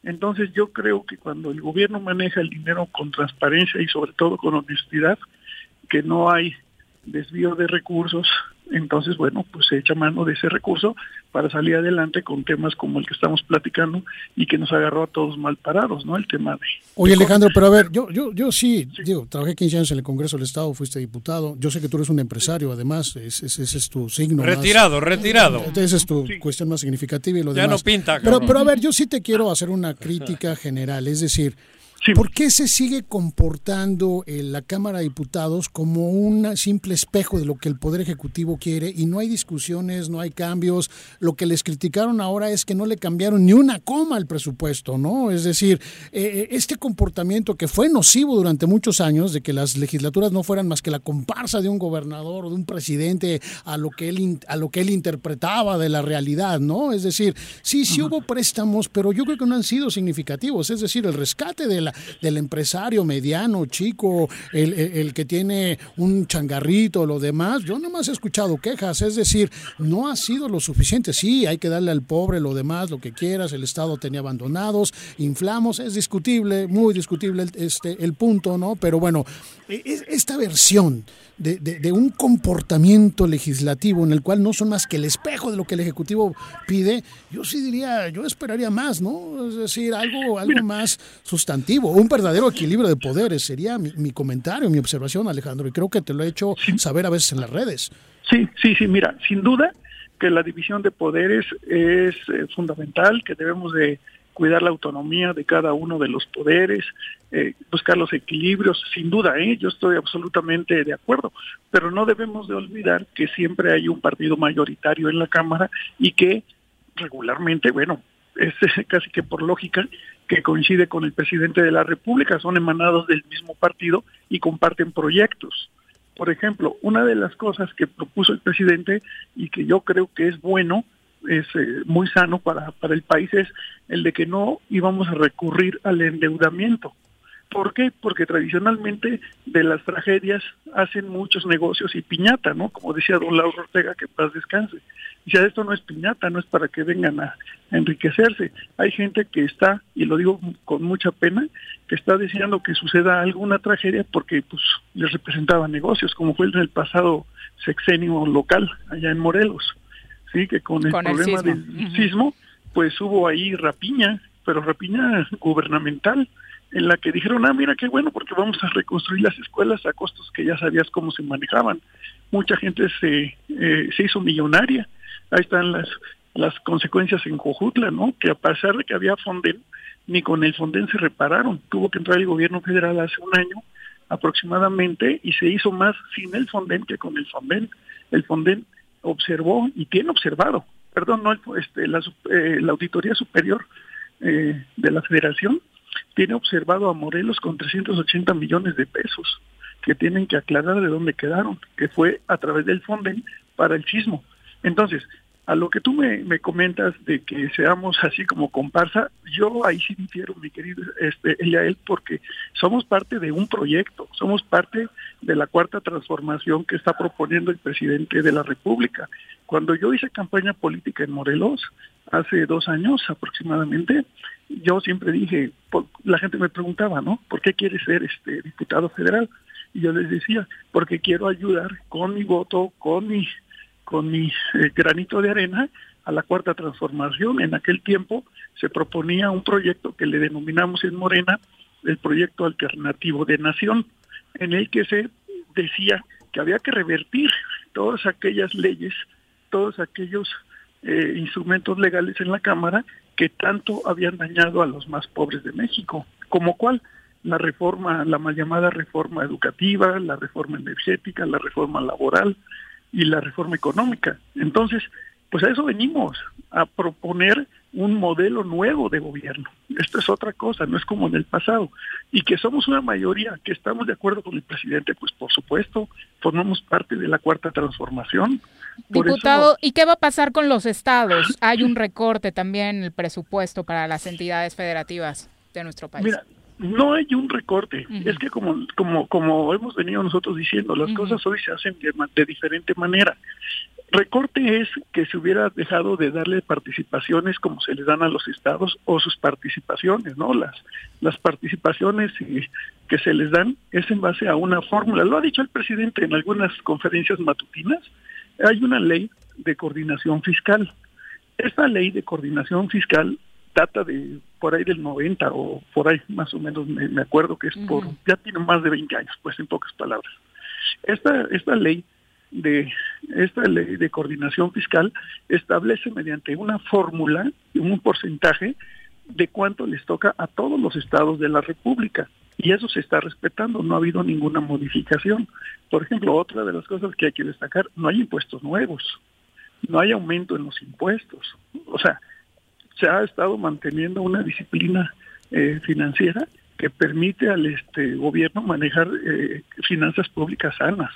Entonces yo creo que cuando el gobierno maneja el dinero con transparencia y sobre todo con honestidad, que no hay desvío de recursos, entonces, bueno, pues se echa mano de ese recurso para salir adelante con temas como el que estamos platicando y que nos agarró a todos mal parados, ¿no? El tema de... Oye, Alejandro, pero a ver, yo, yo, yo sí, digo, trabajé 15 años en el Congreso del Estado, fuiste diputado, yo sé que tú eres un empresario, además, ese, es tu signo. Retirado, retirado. Esa es tu cuestión más significativa y lo ya demás. no pinta. Pero, pero a ver, yo sí te quiero hacer una crítica general, es decir... ¿Por qué se sigue comportando en la Cámara de Diputados como un simple espejo de lo que el Poder Ejecutivo quiere y no hay discusiones, no hay cambios? Lo que les criticaron ahora es que no le cambiaron ni una coma al presupuesto, ¿no? Es decir, eh, este comportamiento que fue nocivo durante muchos años de que las legislaturas no fueran más que la comparsa de un gobernador o de un presidente a lo que él a lo que él interpretaba de la realidad, ¿no? Es decir, sí, sí hubo préstamos, pero yo creo que no han sido significativos, es decir, el rescate de la del empresario mediano, chico, el, el, que tiene un changarrito, lo demás. Yo no más he escuchado quejas, es decir, no ha sido lo suficiente. Sí, hay que darle al pobre lo demás, lo que quieras, el Estado tenía abandonados, inflamos, es discutible, muy discutible el, este, el punto, ¿no? Pero bueno, e, esta versión de, de, un comportamiento legislativo en el cual no son más que el espejo de lo que el Ejecutivo pide, yo sí diría, yo esperaría más, ¿no? Es decir, algo, algo más sustantivo, un verdadero equilibrio de poderes, sería mi, comentario, mi observación, Alejandro, y creo que te lo he hecho saber a veces en las redes. Sí, sí, sí, mira, sin duda que la división de poderes es eh, fundamental, que debemos de cuidar la autonomía de cada uno de los poderes, eh, buscar los equilibrios, sin duda, ¿eh? yo estoy absolutamente de acuerdo, pero no debemos de olvidar que siempre hay un partido mayoritario en la Cámara y que regularmente, bueno, es casi que por lógica, que coincide con el presidente de la República, son emanados del mismo partido y comparten proyectos. Por ejemplo, una de las cosas que propuso el presidente y que yo creo que es bueno es eh, muy sano para, para el país es el de que no íbamos a recurrir al endeudamiento. ¿Por qué? Porque tradicionalmente de las tragedias hacen muchos negocios y piñata, ¿no? Como decía don Lauro Ortega, que paz descanse. Y sea, esto no es piñata, no es para que vengan a, enriquecerse. Hay gente que está, y lo digo con mucha pena, que está deseando que suceda alguna tragedia porque pues les representaba negocios, como fue en el pasado sexenio local allá en Morelos sí, que con el problema del sismo, pues hubo ahí rapiña, pero rapiña gubernamental, en la que dijeron, ah, mira qué bueno, porque vamos a reconstruir las escuelas a costos que ya sabías cómo se manejaban. Mucha gente se, eh, se hizo millonaria. Ahí están las, las consecuencias en Cojutla, ¿no? Que a pesar de que había Fonden, ni con el Fonden se repararon. Tuvo que entrar el gobierno federal hace un año aproximadamente y se hizo más sin el Fonden que con el Fonden. El Fonden observó y tiene observado, perdón, no este, la, eh, la Auditoría Superior eh, de la Federación tiene observado a Morelos con 380 millones de pesos que tienen que aclarar de dónde quedaron, que fue a través del Fonden para el sismo. Entonces, a lo que tú me, me, comentas de que seamos así como comparsa, yo ahí sí difiero, mi querido este, él, porque somos parte de un proyecto, somos parte de la cuarta transformación que está proponiendo el presidente de la República. Cuando yo hice campaña política en Morelos, hace dos años aproximadamente, yo siempre dije, la gente me preguntaba, ¿no? ¿Por qué quieres ser este diputado federal? Y yo les decía, porque quiero ayudar con mi voto, con mi con mi eh, granito de arena a la cuarta transformación. En aquel tiempo se proponía un proyecto que le denominamos en Morena el proyecto alternativo de nación, en el que se decía que había que revertir todas aquellas leyes, todos aquellos eh, instrumentos legales en la Cámara que tanto habían dañado a los más pobres de México, como cuál la reforma, la mal llamada reforma educativa, la reforma energética, la reforma laboral, y la reforma económica. Entonces, pues a eso venimos, a proponer un modelo nuevo de gobierno. Esto es otra cosa, no es como en el pasado. Y que somos una mayoría que estamos de acuerdo con el presidente, pues por supuesto, formamos parte de la cuarta transformación. Diputado, ¿y qué va a pasar con los estados? Hay un recorte también en el presupuesto para las entidades federativas de nuestro país. Mira, no hay un recorte. Es que como, como, como hemos venido nosotros diciendo, las cosas hoy se hacen de, diferente manera. Recorte es que se hubiera dejado de darle participaciones como se le dan a los estados o sus participaciones, ¿no? Las, las participaciones que se les dan es en base a una fórmula. Lo ha dicho el presidente en algunas conferencias matutinas. Hay una ley de coordinación fiscal. Esta ley de coordinación fiscal data de por ahí del 90 o por ahí más o menos me, acuerdo que es por ya tiene más de 20 años pues en pocas palabras esta esta ley de esta ley de coordinación fiscal establece mediante una fórmula un porcentaje de cuánto les toca a todos los estados de la República y eso se está respetando, no ha habido ninguna modificación. Por ejemplo, otra de las cosas que hay que destacar, no hay impuestos nuevos, no hay aumento en los impuestos. O sea, se ha estado manteniendo una disciplina eh, financiera que permite al este gobierno manejar eh, finanzas públicas sanas.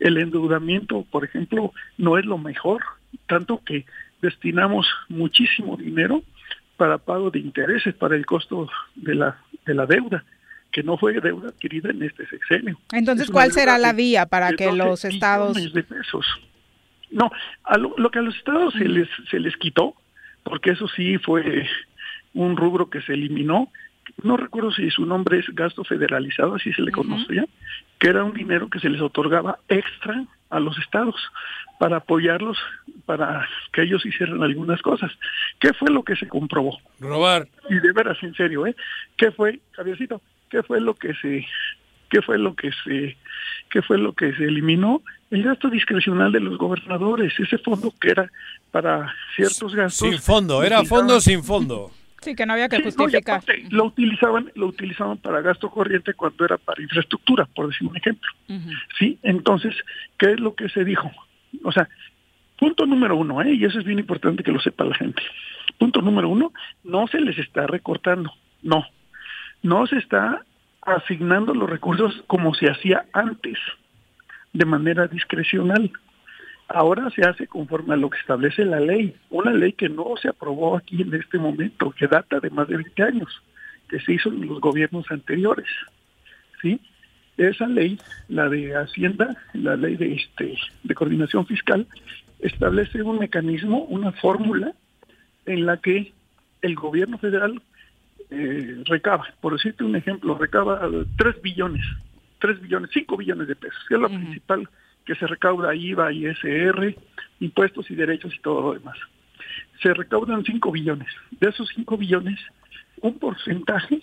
El endeudamiento, por ejemplo, no es lo mejor, tanto que destinamos muchísimo dinero para pago de intereses para el costo de la de la deuda que no fue deuda adquirida en este sexenio. Entonces, ¿cuál será la vía para que los estados de pesos? No, a lo, que a los estados se les se les quitó porque eso sí fue un rubro que se eliminó. No recuerdo si su nombre es gasto federalizado, así se le conocía, que era un dinero que se les otorgaba extra a los estados para apoyarlos, para que ellos hicieran algunas cosas. ¿Qué fue lo que se comprobó? Robar. Y de veras, en serio, ¿eh? ¿Qué fue, Javiercito? ¿Qué fue lo que se qué fue lo que se qué fue lo que se eliminó el gasto discrecional de los gobernadores ese fondo que era para ciertos gastos sin fondo era fondo sin fondo. Sí que no había que justificar. lo utilizaban lo utilizaban para gasto corriente cuando era para infraestructura por decir un ejemplo. Sí entonces qué es lo que se dijo o sea punto número uno ¿eh? y eso es bien importante que lo sepa la gente. Punto número uno no se les está recortando no. No se está asignando los recursos como se hacía antes, de manera discrecional. Ahora se hace conforme a lo que establece la ley, una ley que no se aprobó aquí en este momento, que data de más de 20 años, que se hizo en los gobiernos anteriores. ¿Sí? Esa ley, la de Hacienda, la ley de este de coordinación fiscal, establece un mecanismo, una fórmula en la que el gobierno federal eh, recaba, por decirte un ejemplo, recaba 3 billones, 3 billones, 5 billones de pesos, que es lo principal que se recauda IVA, ISR, impuestos y derechos y todo lo demás. Se recaudan 5 billones. De esos 5 billones, un porcentaje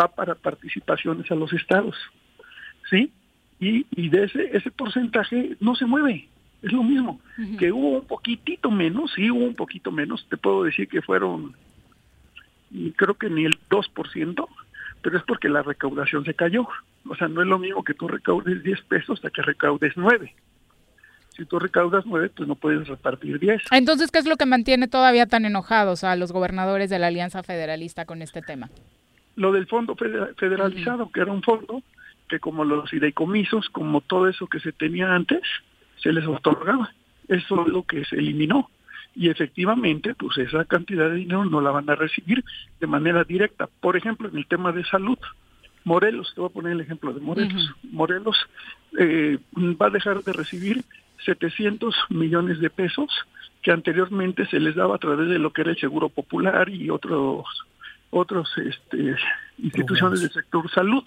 va para participaciones a los estados, ¿sí? Y, y de ese, ese porcentaje no se mueve, es lo mismo, que hubo un poquitito menos, sí hubo un poquito menos, te puedo decir que fueron creo que ni el 2%, pero es porque la recaudación se cayó. O sea, no es lo mismo que tú recaudes 10 pesos hasta que recaudes 9. Si tú recaudas 9, pues no puedes repartir 10. Entonces, ¿qué es lo que mantiene todavía tan enojados a los gobernadores de la Alianza Federalista con este tema? Lo del fondo federalizado, que era un fondo que como los fideicomisos, como todo eso que se tenía antes, se les otorgaba. Eso es lo que se eliminó. Y efectivamente, pues esa cantidad de dinero no la van a recibir de manera directa. Por ejemplo, en el tema de salud, Morelos, te voy a poner el ejemplo de Morelos. Morelos eh, va a dejar de recibir 700 millones de pesos que anteriormente se les daba a través de lo que era el Seguro Popular y otros otros este, instituciones del sector salud.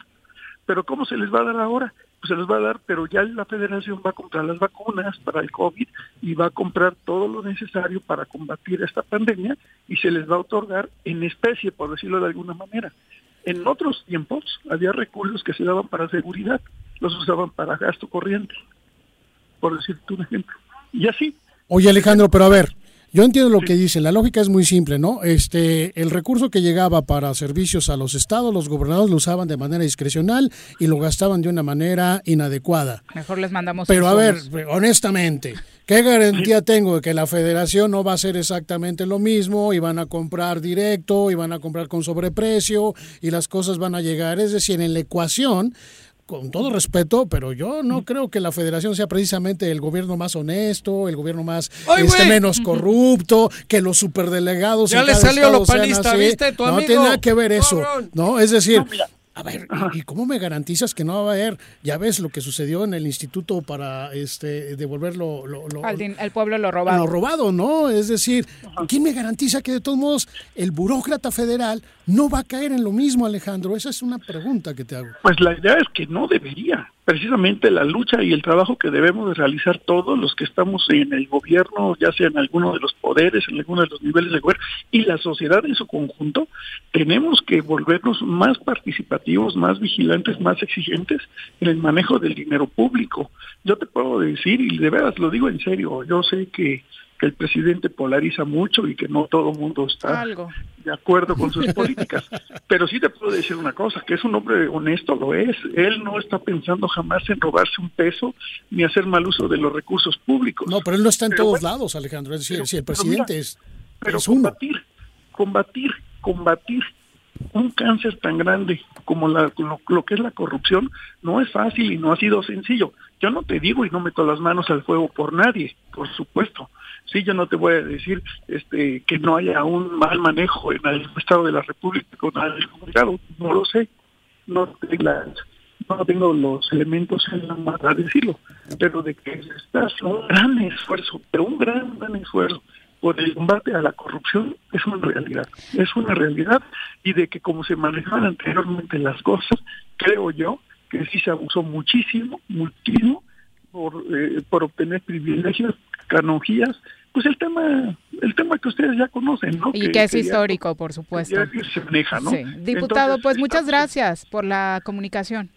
Pero ¿cómo se les va a dar ahora? Pues se les va a dar, pero ya la federación va a comprar las vacunas para el COVID y va a comprar todo lo necesario para combatir esta pandemia y se les va a otorgar en especie, por decirlo de alguna manera. En otros tiempos había recursos que se daban para seguridad, los usaban para gasto corriente, por decirte un ejemplo. Y así. Oye Alejandro, pero a ver, yo entiendo lo que dice, la lógica es muy simple, ¿no? Este, el recurso que llegaba para servicios a los estados, los gobernadores lo usaban de manera discrecional y lo gastaban de una manera inadecuada. Mejor les mandamos. Pero a ver, honestamente, ¿qué garantía tengo de que la federación no va a hacer exactamente lo mismo y van a comprar directo y van a comprar con sobreprecio y las cosas van a llegar? Es decir, en la ecuación con todo respeto, pero yo no creo que la federación sea precisamente el gobierno más honesto, el gobierno más este, menos corrupto, que los superdelegados. Ya le salió lo panista, ¿viste? Tu no tiene nada que ver eso, ¿no? Es decir, a ver, ¿y cómo me garantizas que no va a haber? Ya ves lo que sucedió en el instituto para este devolver lo, el pueblo lo robado. Lo robado, ¿no? Es decir, ¿quién me garantiza que de todos modos el burócrata federal no va a caer en lo mismo, Alejandro? Esa es una pregunta que te hago. Pues la idea es que no debería precisamente la lucha y el trabajo que debemos de realizar todos los que estamos en el gobierno, ya sea en alguno de los poderes, en alguno de los niveles de gobierno, y la sociedad en su conjunto, tenemos que volvernos más participativos, más vigilantes, más exigentes en el manejo del dinero público. Yo te puedo decir, y de veras lo digo en serio, yo sé que que el presidente polariza mucho y que no todo el mundo está de acuerdo con sus políticas. Pero sí te puedo decir una cosa, que es un hombre honesto, lo es. Él no está pensando jamás en robarse un peso ni hacer mal uso de los recursos públicos. No, pero él no está en todos lados, Alejandro. Es decir, si el presidente es, pero combatir, combatir, combatir un cáncer tan grande como la, lo, que es la corrupción no es fácil y no ha sido sencillo. Yo no te digo y no meto las manos al fuego por nadie, por supuesto, Sí, yo no te voy a decir este, que no haya un mal manejo en el Estado de la República con el comunicado, no lo sé, no tengo, no tengo los elementos en la mano para decirlo, pero de que se está haciendo un gran esfuerzo, pero un gran, gran esfuerzo por el combate a la corrupción es una realidad, es una realidad y de que como se manejaban anteriormente las cosas, creo yo que sí se abusó muchísimo, muchísimo por, eh, por obtener privilegios canonjías, pues el tema, el tema que ustedes ya conocen, ¿no? Y que, es histórico, por supuesto. se maneja, ¿no? Diputado, pues muchas gracias por la comunicación.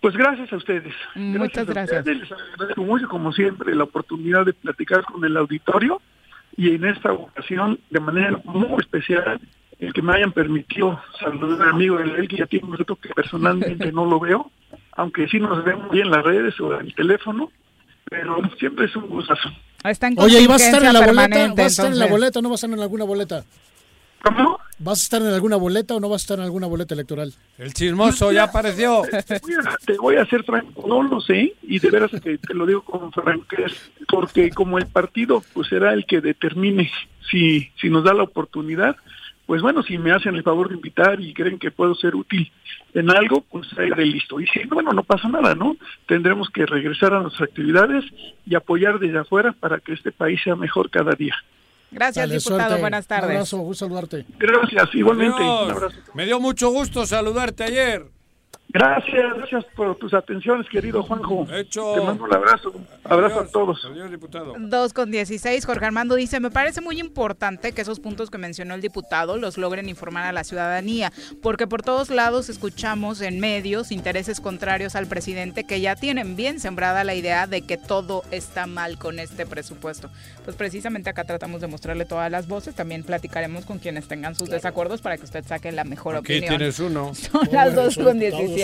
Pues gracias a ustedes. Muchas gracias. Les agradezco mucho, como siempre, la oportunidad de platicar con el auditorio y en esta ocasión, de manera muy especial, el que me hayan permitido saludar a mi amigo él que ya tiene un reto que personalmente no lo veo, aunque sí nos vemos bien en las redes o en el teléfono, pero siempre es un gustazo. Oye, ¿y vas a estar en la boleta? ¿Vas a estar en la boleta o no vas a estar en alguna boleta? ¿Cómo? ¿Vas a estar en alguna boleta o no vas a estar en alguna boleta electoral? El chismoso ya apareció. Te voy a, hacer franco, no lo sé, y de veras que te lo digo con franqueza, porque como el partido pues será el que determine si, si nos da la oportunidad, pues bueno, si me hacen el favor de invitar y creen que puedo ser útil en algo, pues ahí listo. Y si bueno, no pasa nada, ¿no? Tendremos que regresar a nuestras actividades y apoyar desde afuera para que este país sea mejor cada día. Gracias, diputado. Buenas tardes. Un abrazo, gusto saludarte. Gracias, igualmente. Me dio mucho gusto saludarte ayer. Gracias, gracias por tus atenciones, querido Juanjo. Hecho. Te mando un abrazo. Abrazo a todos. Adiós, diputado. 2 con 16. Jorge Armando dice, me parece muy importante que esos puntos que mencionó el diputado los logren informar a la ciudadanía, porque por todos lados escuchamos en medios intereses contrarios al presidente que ya tienen bien sembrada la idea de que todo está mal con este presupuesto. Pues precisamente acá tratamos de mostrarle todas las voces. También platicaremos con quienes tengan sus desacuerdos para que usted saque la mejor Aquí opinión. tienes uno. Son las 2 con 16.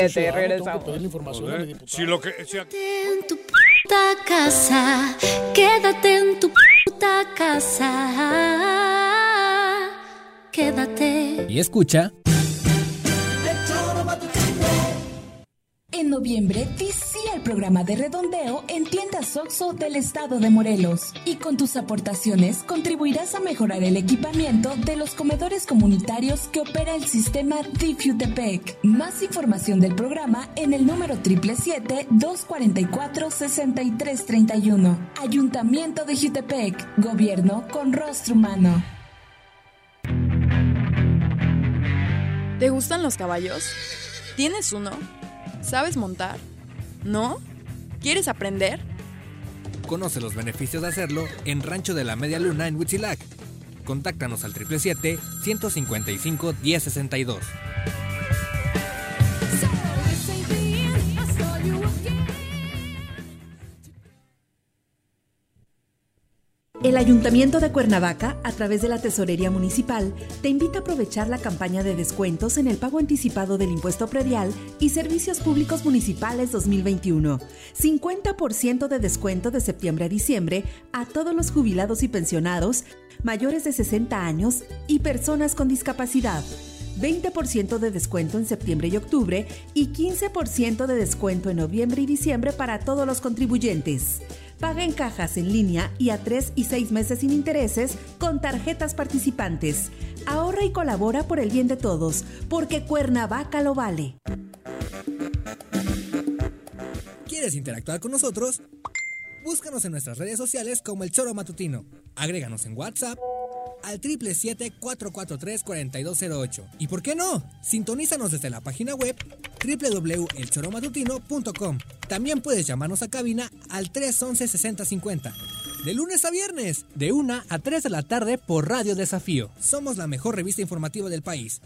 Si lo que, En tu puta casa, quédate en tu puta casa. Quédate. Y escucha. Noviembre, visita el programa de redondeo en tiendas OXO del estado de Morelos. Y con tus aportaciones contribuirás a mejorar el equipamiento de los comedores comunitarios que opera el sistema DIFUTEPEC. Más información del programa en el número 777-244-6331. Ayuntamiento de Jutepec. Gobierno con rostro humano. ¿Te gustan los caballos? ¿Tienes uno? ¿Sabes montar? ¿No? ¿Quieres aprender? Conoce los beneficios de hacerlo en Rancho de la Media Luna en Huitzilac. Contáctanos al 777-155-1062. El Ayuntamiento de Cuernavaca, a través de la Tesorería Municipal, te invita a aprovechar la campaña de descuentos en el pago anticipado del impuesto predial y servicios públicos municipales 2021. 50% de descuento de septiembre a diciembre a todos los jubilados y pensionados mayores de 60 años y personas con discapacidad. 20% de descuento en septiembre y octubre y 15% de descuento en noviembre y diciembre para todos los contribuyentes. Paga en cajas en línea y a 3 y 6 meses sin intereses con tarjetas participantes. Ahorra y colabora por el bien de todos, porque Cuernavaca lo vale. ¿Quieres interactuar con nosotros? Búscanos en nuestras redes sociales como El Choro Matutino. Agréganos en WhatsApp al 777-443-4208. ¿Y por qué no? Sintonízanos desde la página web www.elchoromatutino.com. También puedes llamarnos a cabina al 311-6050. De lunes a viernes, de 1 a 3 de la tarde por Radio Desafío. Somos la mejor revista informativa del país.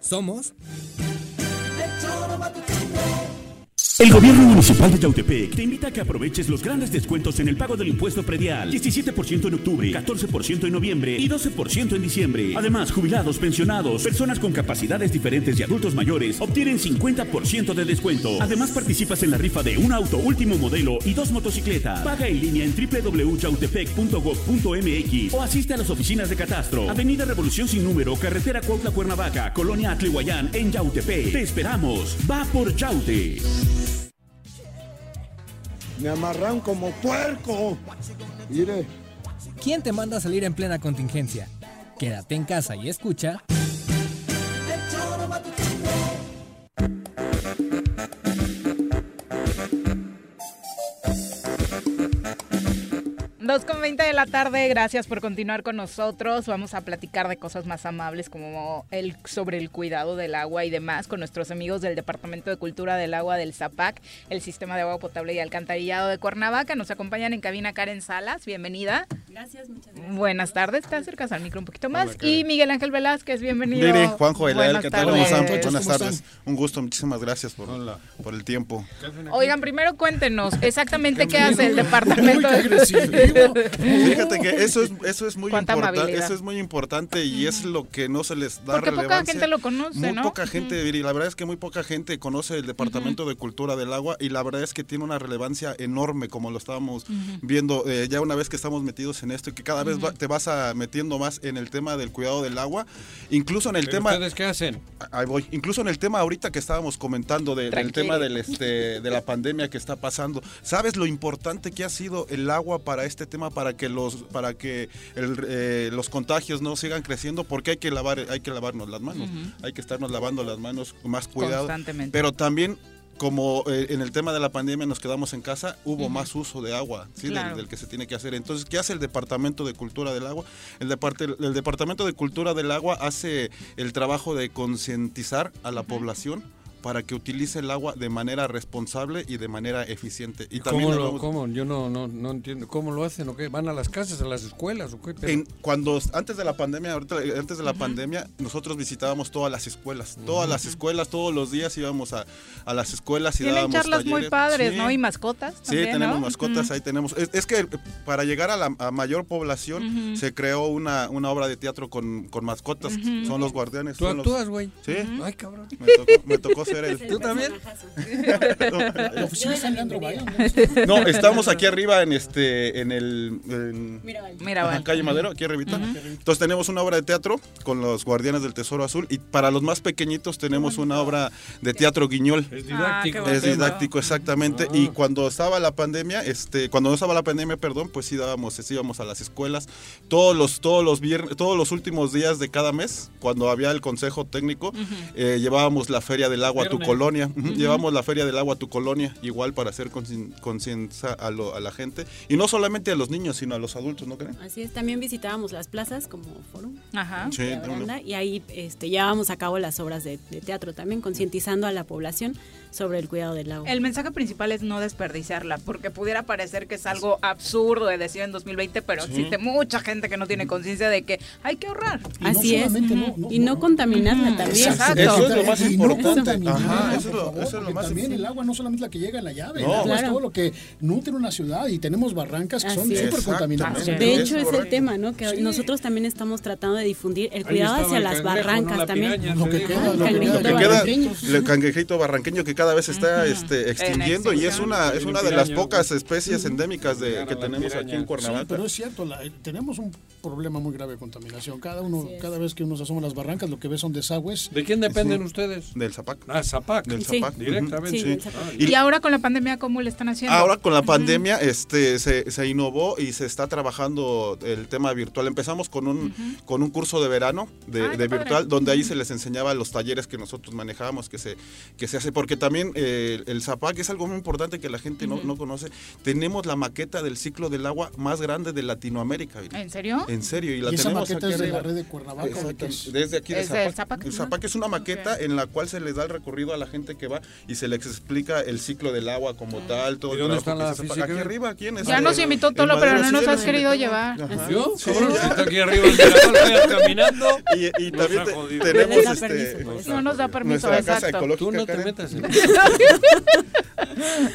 Somos... El gobierno municipal de Yautepec te invita a que aproveches los grandes descuentos en el pago del impuesto predial. 17% en octubre, 14% en noviembre y 12% en diciembre. Además, jubilados, pensionados, personas con capacidades diferentes y adultos mayores obtienen 50% de descuento. Además, participas en la rifa de un auto último modelo y dos motocicletas. Paga en línea en www.yautepec.gov.mx o asiste a las oficinas de catastro. Avenida Revolución sin número, carretera Cuautla Cuernavaca, Colonia Atlihuayán en Yautepec. Te esperamos. Va por Yaute. Me amarran como puerco. Mire. ¿Quién te manda a salir en plena contingencia? Quédate en casa y escucha. Dos con 20 de la tarde, gracias por continuar con nosotros. Vamos a platicar de cosas más amables como el sobre el cuidado del agua y demás con nuestros amigos del Departamento de Cultura del Agua del ZAPAC, el Sistema de Agua Potable y Alcantarillado de Cuernavaca. Nos acompañan en cabina Karen Salas, bienvenida. Gracias, muchas gracias. Buenas tardes, te acercas al micro un poquito más. y Miguel Ángel Velázquez, bienvenido. Mire, Juanjo, Elael, ¿qué tal? ¿Cómo están? tardes. Buenas tardes. Un gusto, muchísimas gracias por, por el tiempo. Oigan, primero cuéntenos exactamente qué hace el Departamento de Fíjate que eso es, eso es muy importante, eso es muy importante y es lo que no se les da Porque poca relevancia. gente lo conoce, muy ¿no? poca gente, y la verdad es que muy poca gente conoce el Departamento de Cultura del Agua y la verdad es que tiene una relevancia enorme como lo estábamos viendo eh, ya una vez que estamos metidos en esto y que cada vez va- te vas a- metiendo más en el tema del cuidado del agua, incluso en el ¿Pero tema ustedes qué hacen? Ahí voy. Incluso en el tema ahorita que estábamos comentando de- del tema del este de la pandemia que está pasando. ¿Sabes lo importante que ha sido el agua para este tema para que los para que el, eh, los contagios no sigan creciendo? Porque hay que lavar hay que lavarnos las manos. Hay que estarnos lavando las manos con más cuidado. Constantemente. Pero también como eh, en el tema de la pandemia nos quedamos en casa, hubo más uso de agua, ¿sí? Claro. del, que se tiene que hacer. Entonces, ¿qué hace el Departamento de Cultura del Agua? El, departe- el Departamento de Cultura del Agua hace el trabajo de concientizar a la población para que utilice el agua de manera responsable y de manera eficiente. Y también ¿Cómo, lo, vamos- cómo? Yo no, no, no entiendo. ¿Cómo lo hacen o qué? ¿Van a las casas, a las escuelas o qué? Pero- En- cuando antes de la pandemia, ahorita, antes de la pandemia, nosotros visitábamos todas las escuelas, todas las escuelas, todos los días íbamos a, a las escuelas y Tienen dábamos charlas muy talleres. padres, Sí. ¿no? Y mascotas. Sí, tenemos ¿no? mascotas, ahí tenemos. Es, es que eh, para llegar a la a mayor población se creó una, una obra de teatro con, con mascotas. Son los guardianes. ¿Tú los- actúas, güey? Sí. Ay, cabrón. Me tocó, me tocó eso era el... ¿Tú también? La oficina está en Leandro Valle, No, estamos aquí arriba en este, en el en- Mirabal. Ajá, calle Madero, aquí arribita. Entonces tenemos una obra de teatro con los Guardianes del Tesoro Azul y para los más pequeñitos tenemos una obra de teatro guiñol. Es Ah, didáctico. bonito. Es didáctico, exactamente. Y cuando estaba la pandemia, este, cuando no estaba la pandemia, perdón, pues sí dábamos, sí íbamos a las escuelas. Todos los, todos los viernes, todos los últimos días de cada mes, cuando había el consejo técnico, eh, llevábamos la feria del agua a tu colonia. Llevamos la feria del agua a tu colonia, igual para hacer concien- conciencia a, lo- a la gente. Y no solamente a los niños, sino a los adultos, ¿no creen? Así es, también visitábamos las plazas como foro Ajá. Sí, no, y ahí este, llevábamos a cabo las obras de, de teatro también, concientizando a la población sobre el cuidado del agua. El mensaje principal es no desperdiciarla, porque pudiera parecer que es algo absurdo de decir en 2020, pero Sí. existe mucha gente que no tiene conciencia de que hay que ahorrar. Así es, y no contaminarla también. Exacto. Eso es lo más Y no importante. Ajá, por eso es lo, favor, eso es lo más también el agua no solamente la que llega en la llave, No. el agua es Claro. todo lo que nutre una ciudad y tenemos barrancas que son Así es. súper contaminadas. De hecho, es el tema, ¿no? Que nosotros también estamos tratando de difundir el cuidado hacia el las cangrejo, ¿no? barrancas La también. piraña, Lo que se queda, lo que cangrejito queda, que queda barranqueño. el cangrejito barranqueño que cada vez está este, extinguiendo y es una es una de las pocas especies endémicas de, que tenemos aquí en Sí, Cuernavaca. pero es cierto, la- eh, tenemos un problema muy grave de contaminación. Cada uno, cada vez que uno se asoma a las barrancas, lo que ve son desagües. ¿De quién dependen Sí. ustedes? Del Zapac. Ah, Zapac. Del Sí. Zapac. Directamente. Ujú, Sí, sí. Zapac. Y- Y ahora con la pandemia, ¿cómo le están haciendo? Ahora con la pandemia este, se, se innovó y se está trabajando el tema virtual. Empezamos con un, con un curso de verano de, Ay, de qué padre. virtual, donde ahí se les enseñaba los talleres que nosotros manejábamos, que se, que se hace, porque también eh, el ZAPAC es algo muy importante que la gente no, no conoce. Tenemos la maqueta del ciclo del agua más grande de Latinoamérica. ¿En serio? En serio, y la Y esa tenemos maqueta aquí es de la red de Cuernavaca. Desde aquí de Es del Zapac. Zapac, El. Zapac es una maqueta en la cual se les da el recorrido a la gente que va y se les explica el ciclo del agua como tal, todo ¿Y el dónde trabajo está que la se hace. Aquí arriba, aquí en Ya nos invitó Tolo, pero no nos has querido llevar. ¿Yo? Está aquí arriba caminando. Y, y Nos también tenemos Les da este. No nos da permiso, nuestra casa exacto. ecológica. Tú no te metas en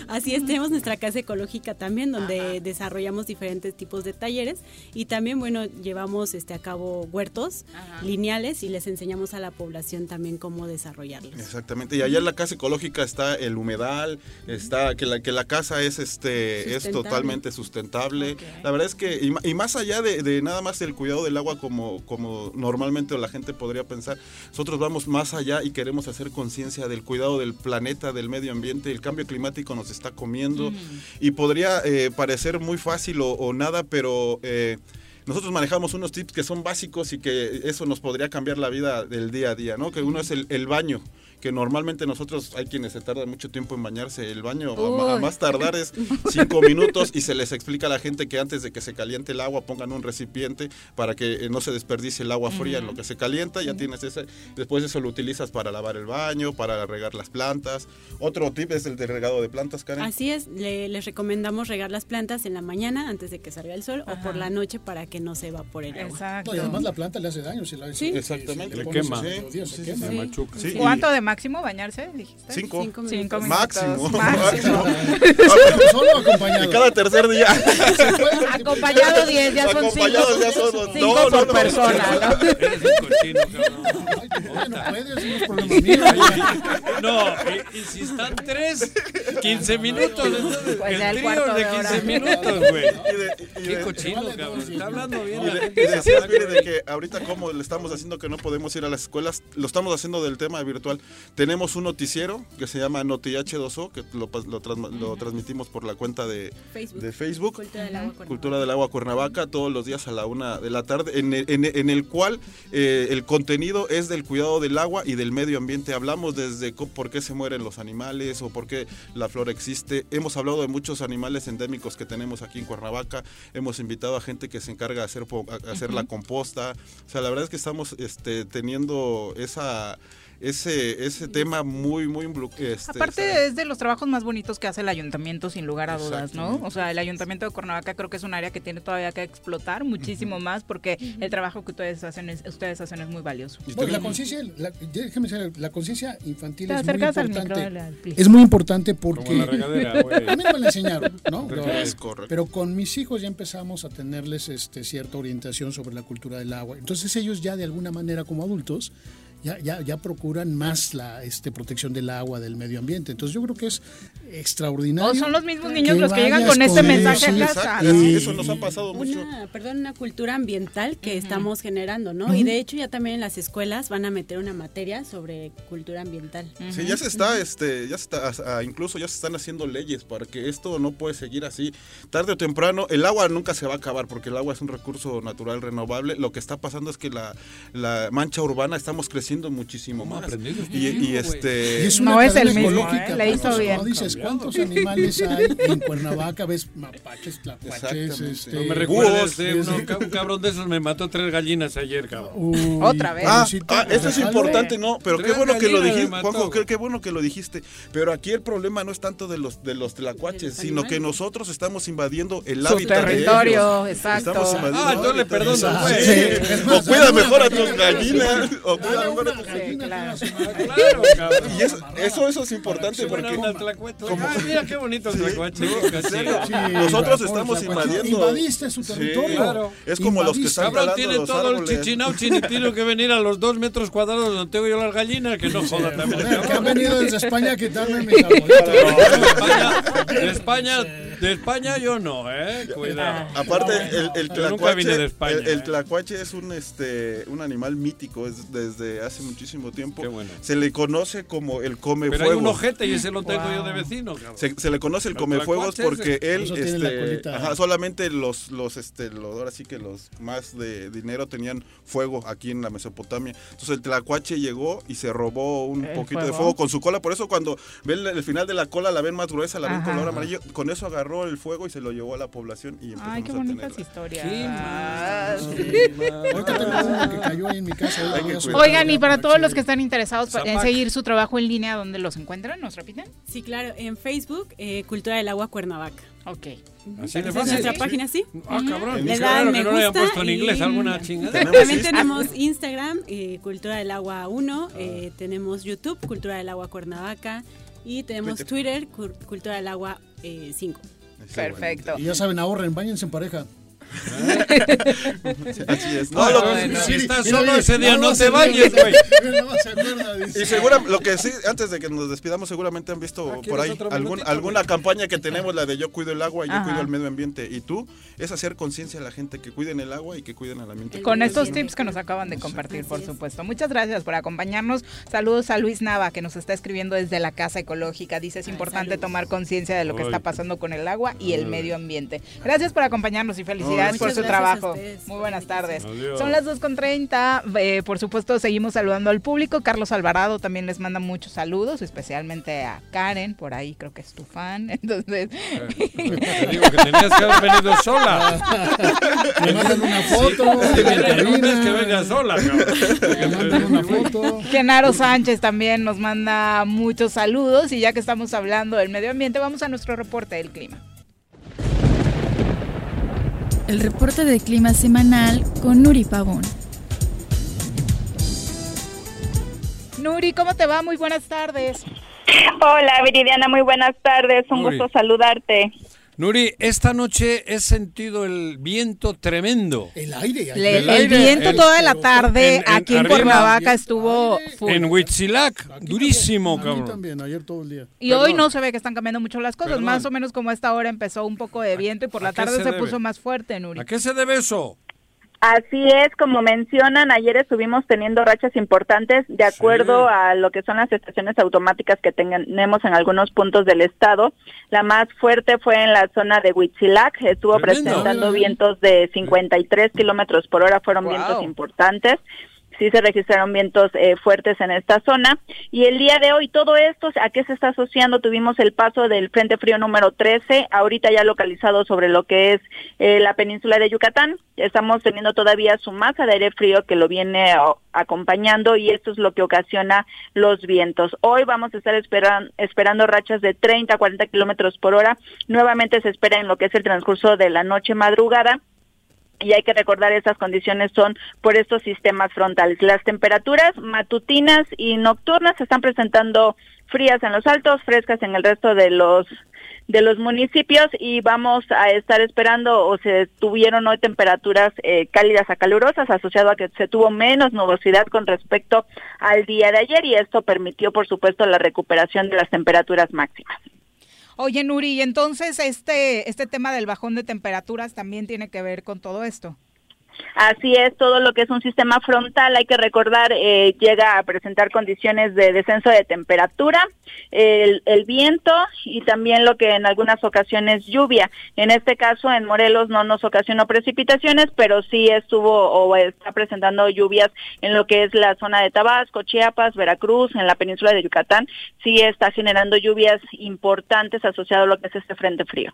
Así es, tenemos nuestra casa ecológica también, donde desarrollamos diferentes tipos de talleres y también, bueno, llevamos este a cabo huertos lineales y les enseñamos a la población también cómo desarrollarlos. Exactamente, y allá en la casa ecológica está el humedal, está que la que la casa es este es totalmente sustentable. La verdad es que y, más allá de, de nada más el cuidado del agua como como normalmente la gente podría pensar, nosotros vamos más allá y queremos hacer conciencia del cuidado del planeta, del medio ambiente, el cambio climático nos está comiendo. Y podría eh, parecer muy fácil o, o nada, pero eh, nosotros manejamos unos tips que son básicos y que eso nos podría cambiar la vida del día a día, ¿no? Que uno es el, el baño, que normalmente nosotros hay quienes se tardan mucho tiempo en bañarse. El baño a más tardar es cinco minutos y se les explica a la gente que antes de que se caliente el agua pongan un recipiente para que eh, no se desperdicie el agua fría en lo que se calienta. Ya tienes ese, después eso lo utilizas para lavar el baño, para regar las plantas. Otro tip es el de regado de plantas, Karen. Así es, le- les recomendamos regar las plantas en la mañana antes de que salga el sol o por la noche para que no se evapore el agua. Exacto. No, y además la planta le hace daño. Si la, Sí. Exactamente. si Le quema. días, se sí, quema. sí. machuca. Sí, y- ¿Cuánto de máximo bañarse? Dijiste. Cinco. Cinco minutos. Cinco minutos. Máximo. Máximo. Solo o acompañado. Y cada tercer día. Acompañado 10, ya son Acompañados cinco. ya son- cinco no, no, por no. persona, ¿no? Eres un cochino, cabrón. Ya no puedes, no es problema mío. No, y, y si están tres, 15 minutos. Entonces, Pues ya el trío de. 15 minutos, güey. Qué cochino, cabrón. Está hablando bien Y de- decías, mire, que ahorita como le estamos haciendo que no podemos ir a las escuelas, lo estamos haciendo del tema virtual. Tenemos un noticiero que se llama NotiH2O, que lo, lo transmitimos por la cuenta de Facebook. de Facebook. Cultura del agua Cuernavaca. Cultura del Agua Cuernavaca, todos los días a la una de la tarde, en el, en el- en el cual eh, el contenido es del cuidado del agua y del medio ambiente. Hablamos desde por qué se mueren los animales o por qué la flora existe. Hemos hablado de muchos animales endémicos que tenemos aquí en Cuernavaca. Hemos invitado a gente que se encarga de hacer, hacer la composta. O sea, la verdad es que estamos este, teniendo esa... Ese, ese tema muy, muy... este, Aparte es de los trabajos más bonitos que hace el ayuntamiento, sin lugar a dudas, ¿no? O sea, el ayuntamiento de Cuernavaca creo que es un área que tiene todavía que explotar muchísimo más porque el trabajo que ustedes hacen es, ustedes hacen es muy valioso. Bueno, la conciencia, la, decir, la conciencia infantil Te es muy al importante. es muy importante porque Como la regadera, güey. a mí no me la enseñaron, ¿no? Pero, Es correcto. pero con mis hijos ya empezamos a tenerles este, cierta orientación sobre la cultura del agua. Entonces ellos ya de alguna manera como adultos ya, ya, ya procuran más la este, protección del agua, del medio ambiente. Entonces yo creo que es extraordinario. O son los mismos niños que los que llegan con este mensaje a casa. Y- Eso nos ha pasado mucho. Perdón, una cultura ambiental que estamos generando, ¿no? Y de hecho ya también en las escuelas van a meter una materia sobre cultura ambiental. Sí, ya se está, este, ya se está, incluso ya se están haciendo leyes para que esto no puede seguir así. Tarde o temprano, el agua nunca se va a acabar porque el agua es un recurso natural renovable. Lo que está pasando es que la, la mancha urbana estamos creciendo muchísimo más. Y, y este, Y es No es el mismo, ¿eh? Le hizo ¿cuántos- bien. no dices cuántos animales hay en Cuernavaca, ves mapaches, tlacuaches, Exactamente. este, No me eh, es- uno- un cabrón de esos me mató tres gallinas ayer, cabrón. Uy, Otra vez. Ah, ah, esto es importante, ¿no? Pero qué bueno que lo dijiste. Juanjo, qué, qué bueno que lo dijiste. Pero aquí el problema no es tanto de los de los tlacuaches, sino que nosotros estamos invadiendo el Su hábitat territorio, de ellos. exacto. Estamos invadiendo Ah, entonces le perdono, güey. Sí. O cuida mejor a tus gallinas. O cuida Tus gallina claro. Claro, cabrón. Y eso, eso, eso es importante Qué porque como- Ah, mira qué bonito el tlacuache. Nosotros estamos invadiendo. Invadiste su Sí, territorio. claro. Es como los que están Cabrón, talando tiene los todo el árboles. chichinau chinitino que venir a los dos metros cuadrados donde tengo yo las gallinas, que no joda también. Que han venido desde España a quitarme arbolitos. De España, de España, yo no, eh. Cuidado. Aparte, el, el Yo nunca vine tlacuache, de España, el, el eh. tlacuache es un este un animal mítico es desde hace muchísimo tiempo. Qué bueno. Se le conoce como el come Pero hay fuego. un ojete y ese lo tengo yo de vecino. Se, se le conoce el comefuegos tlacuache porque él, este, colita. ajá, solamente los, los, este, los, ahora sí que los más de dinero tenían fuego aquí en la Mesopotamia. Entonces el tlacuache llegó y se robó un poquito de fuego. con su cola. Por eso cuando ven el, el final de la cola la ven más gruesa, la ven Ajá. color amarillo. Con eso agarró el fuego y se lo llevó a la población y empezamos Ay, qué bonitas historias. Qué mal. Ahorita tengo uno que cayó ahí en mi casa. Hay que voy a cuidar. Oigan, y para todos los que están interesados pa- en Zapac. seguir su trabajo en línea, ¿dónde los encuentran? ¿Nos repiten? Sí, claro, en Facebook, eh, Cultura del Agua Cuernavaca. Ok. Así de fácil. nuestra página, sí. Ah, cabrón. Le dan raro me que no gusta puesto en y- inglés alguna chingada. También tenemos Instagram, eh, Cultura del Agua 1, eh, tenemos YouTube, Cultura del Agua Cuernavaca, y tenemos Twitter, Cultura del Agua eh, 5. Perfecto. Y ya saben, ahorren, bañense en pareja. Así es. No, No, lo- bueno, si estás mira, solo ese día, no más te se bañes, güey. Se. Y segura, lo que sí, antes de que nos despidamos, seguramente han visto Ah, por ¿quieres ahí algún, alguna campaña que tenemos, la de yo cuido el agua y yo Ajá. cuido el medio ambiente. Y tú, es hacer conciencia a la gente que cuiden el agua y que cuiden al ambiente. Con estos bien. tips que nos acaban de compartir, por supuesto. Muchas gracias por acompañarnos. Saludos a Luis Nava, que nos está escribiendo desde la Casa Ecológica. Dice, es importante tomar conciencia de lo que Ay. está pasando con el agua y el medio ambiente. Gracias por acompañarnos y felicidades Por muchas su gracias a trabajo. Muy buenas tardes. Adiós. Son las 2.30. Eh, por supuesto, seguimos saludando al público. Carlos Alvarado también les manda muchos saludos, especialmente a Karen, por ahí creo que es tu fan. Entonces, Te digo que tenías que haber venido sola. Me mandan una foto. De lunes, que venga sola, Me mandan una foto. Genaro Sánchez también nos manda muchos saludos y ya que estamos hablando del medio ambiente, vamos a nuestro reporte del clima. El reporte de clima semanal con Nuri Pavón. Nuri, ¿cómo te va? Muy buenas tardes. Hola, Viridiana, muy buenas tardes. Un Nuri. gusto saludarte. Nuri, esta noche he sentido el viento tremendo. El aire. El el, aire, viento el- toda la tarde en- en aquí en arriba. Cuernavaca estuvo full. En Huitzilac, Aquí durísimo, también, aquí cabrón. también, ayer todo el día. Y hoy no se ve que están cambiando mucho las cosas. Perdón. Más o menos como a esta hora empezó un poco de viento y por la tarde se puso más fuerte, Nuri. ¿A qué se debe eso? Así es, como mencionan, ayer estuvimos teniendo rachas importantes de acuerdo a lo que son las estaciones automáticas que tenemos en algunos puntos del estado. La más fuerte fue en la zona de Huitzilac, estuvo presentando vientos de 53 kilómetros por hora, fueron Wow. vientos importantes. Sí se registraron vientos eh, fuertes en esta zona. Y el día de hoy, todo esto, ¿a qué se está asociando? Tuvimos el paso del Frente Frío número 13, ahorita ya localizado sobre lo que es eh, la península de Yucatán. Estamos teniendo todavía su masa de aire frío que lo viene oh, acompañando y esto es lo que ocasiona los vientos. Hoy vamos a estar esperan- esperando rachas de 30 a 40 kilómetros por hora. Nuevamente se espera en lo que es el transcurso de la noche madrugada y hay que recordar esas condiciones son por estos sistemas frontales. Las temperaturas matutinas y nocturnas se están presentando frías en los altos, frescas en el resto de los de los municipios y vamos a estar esperando o se tuvieron hoy temperaturas eh, cálidas a calurosas asociado a que se tuvo menos nubosidad con respecto al día de ayer y esto permitió por supuesto la recuperación de las temperaturas máximas. Oye, Nuri, entonces este, este tema del bajón de temperaturas también tiene que ver con todo esto. Así es, todo lo que es un sistema frontal, hay que recordar, eh, llega a presentar condiciones de descenso de temperatura, el, el, viento y también lo que en algunas ocasiones lluvia. En este caso, en Morelos no nos ocasionó precipitaciones, pero sí estuvo o está presentando lluvias en lo que es la zona de Tabasco, Chiapas, Veracruz, en la península de Yucatán. Sí está generando lluvias importantes asociado a lo que es este frente frío.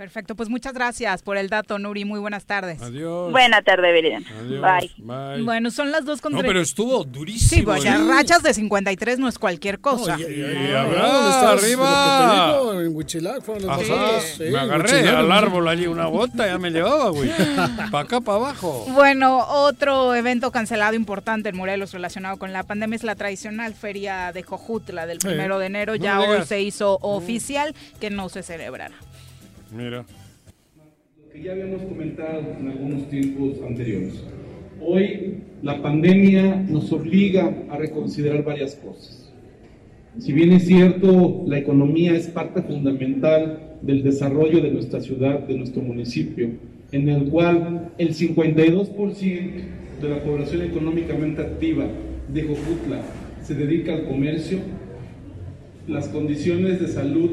Perfecto, pues muchas gracias por el dato, Nuri. Muy buenas tardes. Adiós. Buena tarde, Viridiana. Bye. Bye. Bueno, son las dos con No, pero estuvo durísimo. Sí, pues ya ¿eh? rachas de 53 no es cualquier cosa. No, y- y- y- habrá, ¿dónde estás? arriba. Digo, en Huichilac fueron los Ajá, dos. Sí, me agarré al árbol allí una bota, ya me llevaba, güey. Para acá, para abajo. Bueno, otro evento cancelado importante en Morelos relacionado con la pandemia es la tradicional feria de Jojutla del Sí. primero de enero. No Ya hoy se hizo oficial que no se celebrará. Mira. que ya habíamos comentado en algunos tiempos anteriores. Hoy la pandemia nos obliga a reconsiderar varias cosas. Si bien es cierto, la economía es parte fundamental del desarrollo de nuestra ciudad, de nuestro municipio, en el cual el 52% de la población económicamente activa de Jojutla se dedica al comercio, las condiciones de salud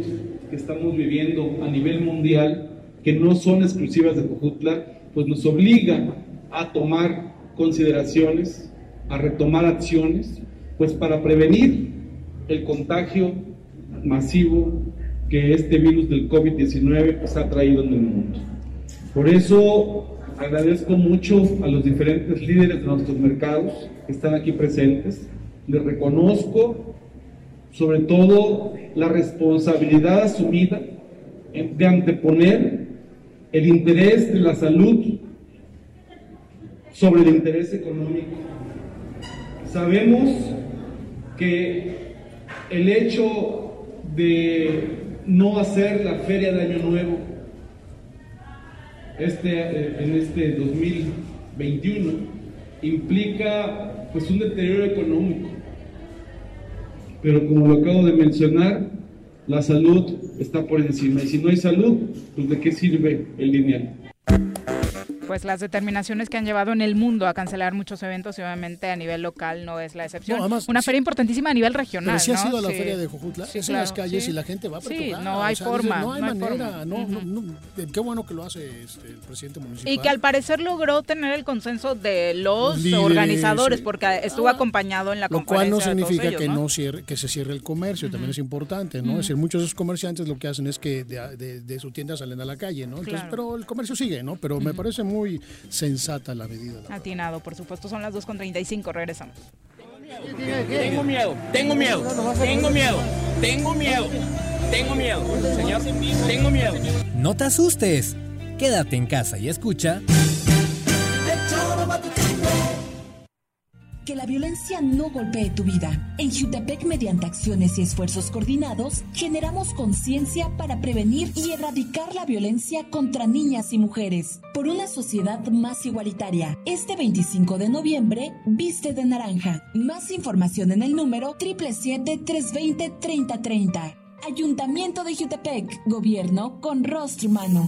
que estamos viviendo a nivel mundial, que no son exclusivas de Cojutla, pues nos obligan a tomar consideraciones, a retomar acciones, pues para prevenir el contagio masivo que este virus del COVID-19 pues, ha traído en el mundo. Por eso agradezco mucho a los diferentes líderes de nuestros mercados que están aquí presentes. Les reconozco sobre todo la responsabilidad asumida de anteponer el interés de la salud sobre el interés económico. Sabemos que el hecho de no hacer la feria de Año Nuevo este, eh, en este 2021 implica pues un deterioro económico pero como lo acabo de mencionar, la salud está por encima. Y si no hay salud, pues ¿de qué sirve el lineal? Pues las determinaciones que han llevado en el mundo a cancelar muchos eventos y obviamente a nivel local no es la excepción. No, además, Una sí. feria importantísima a nivel regional. Pero si has ¿no? ido a la Sí. feria de Jojutla, Sí, es en las claro, calles y la gente va a Sí, no hay o sea, forma, dice, no hay no hay manera. forma. no, no, no, eh, qué bueno que lo hace este, el presidente municipal. Y que al parecer logró tener el consenso de los Líderes, organizadores, porque estuvo acompañado en la Lo cual no conferencia de todos significa ellos, que ¿no? no cierre, que se cierre el comercio, también es importante, ¿no? Ujú. Es decir, muchos de esos comerciantes lo que hacen es que de, de- de su tienda salen a la calle, ¿no? Entonces, Claro. pero el comercio sigue, ¿no? Pero me parece muy sensata la medida. Atinado, por supuesto, son las 2.35, regresamos. Tengo miedo, tengo miedo, tengo miedo, tengo miedo, tengo miedo, señor, tengo miedo. No te asustes. Quédate en casa y escucha. Que la violencia no golpee tu vida. En Jutepec, mediante acciones y esfuerzos coordinados, generamos conciencia para prevenir y erradicar la violencia contra niñas y mujeres. Por una sociedad más igualitaria. Este 25 de noviembre, viste de naranja. Más información en el número 777-320-3030. Ayuntamiento de Jutepec. Gobierno con rostro humano.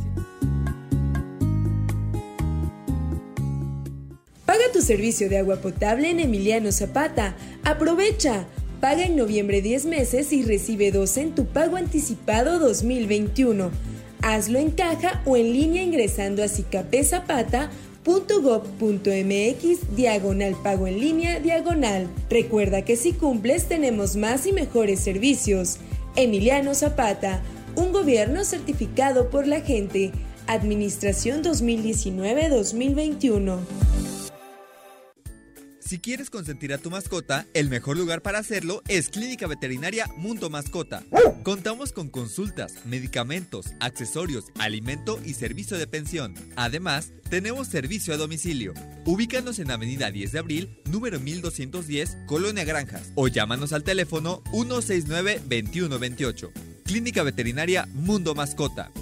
Paga tu servicio de agua potable en Emiliano Zapata. Aprovecha. Paga en noviembre 10 meses y recibe 12 en tu pago anticipado 2021. Hazlo en caja o en línea ingresando a cicapezapata.com .gov.mx diagonal pago en línea diagonal. Recuerda que si cumples tenemos más y mejores servicios. Emiliano Zapata, un gobierno certificado por la gente. Administración 2019-2021. Si quieres consentir a tu mascota, el mejor lugar para hacerlo es Clínica Veterinaria Mundo Mascota. Contamos con consultas, medicamentos, accesorios, alimento y servicio de pensión. Además, tenemos servicio a domicilio. Ubícanos en Avenida 10 de Abril, número 1210, Colonia Granjas, o llámanos al teléfono 169-2128. Clínica Veterinaria Mundo Mascota.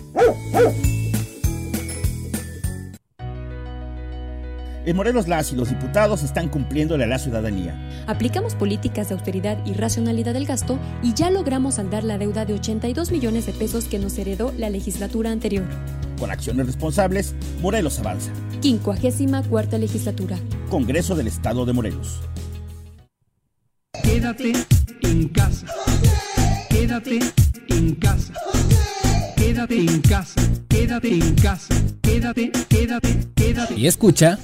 En Morelos las y los diputados están cumpliéndole a la ciudadanía. Aplicamos políticas de austeridad y racionalidad del gasto y ya logramos saldar la deuda de 82 millones de pesos que nos heredó la legislatura anterior. Con acciones responsables, Morelos avanza. 54 legislatura. Congreso del Estado de Morelos. Quédate en casa. Quédate en casa. Quédate en casa. Quédate en casa. Quédate, quédate, quédate. Y escucha.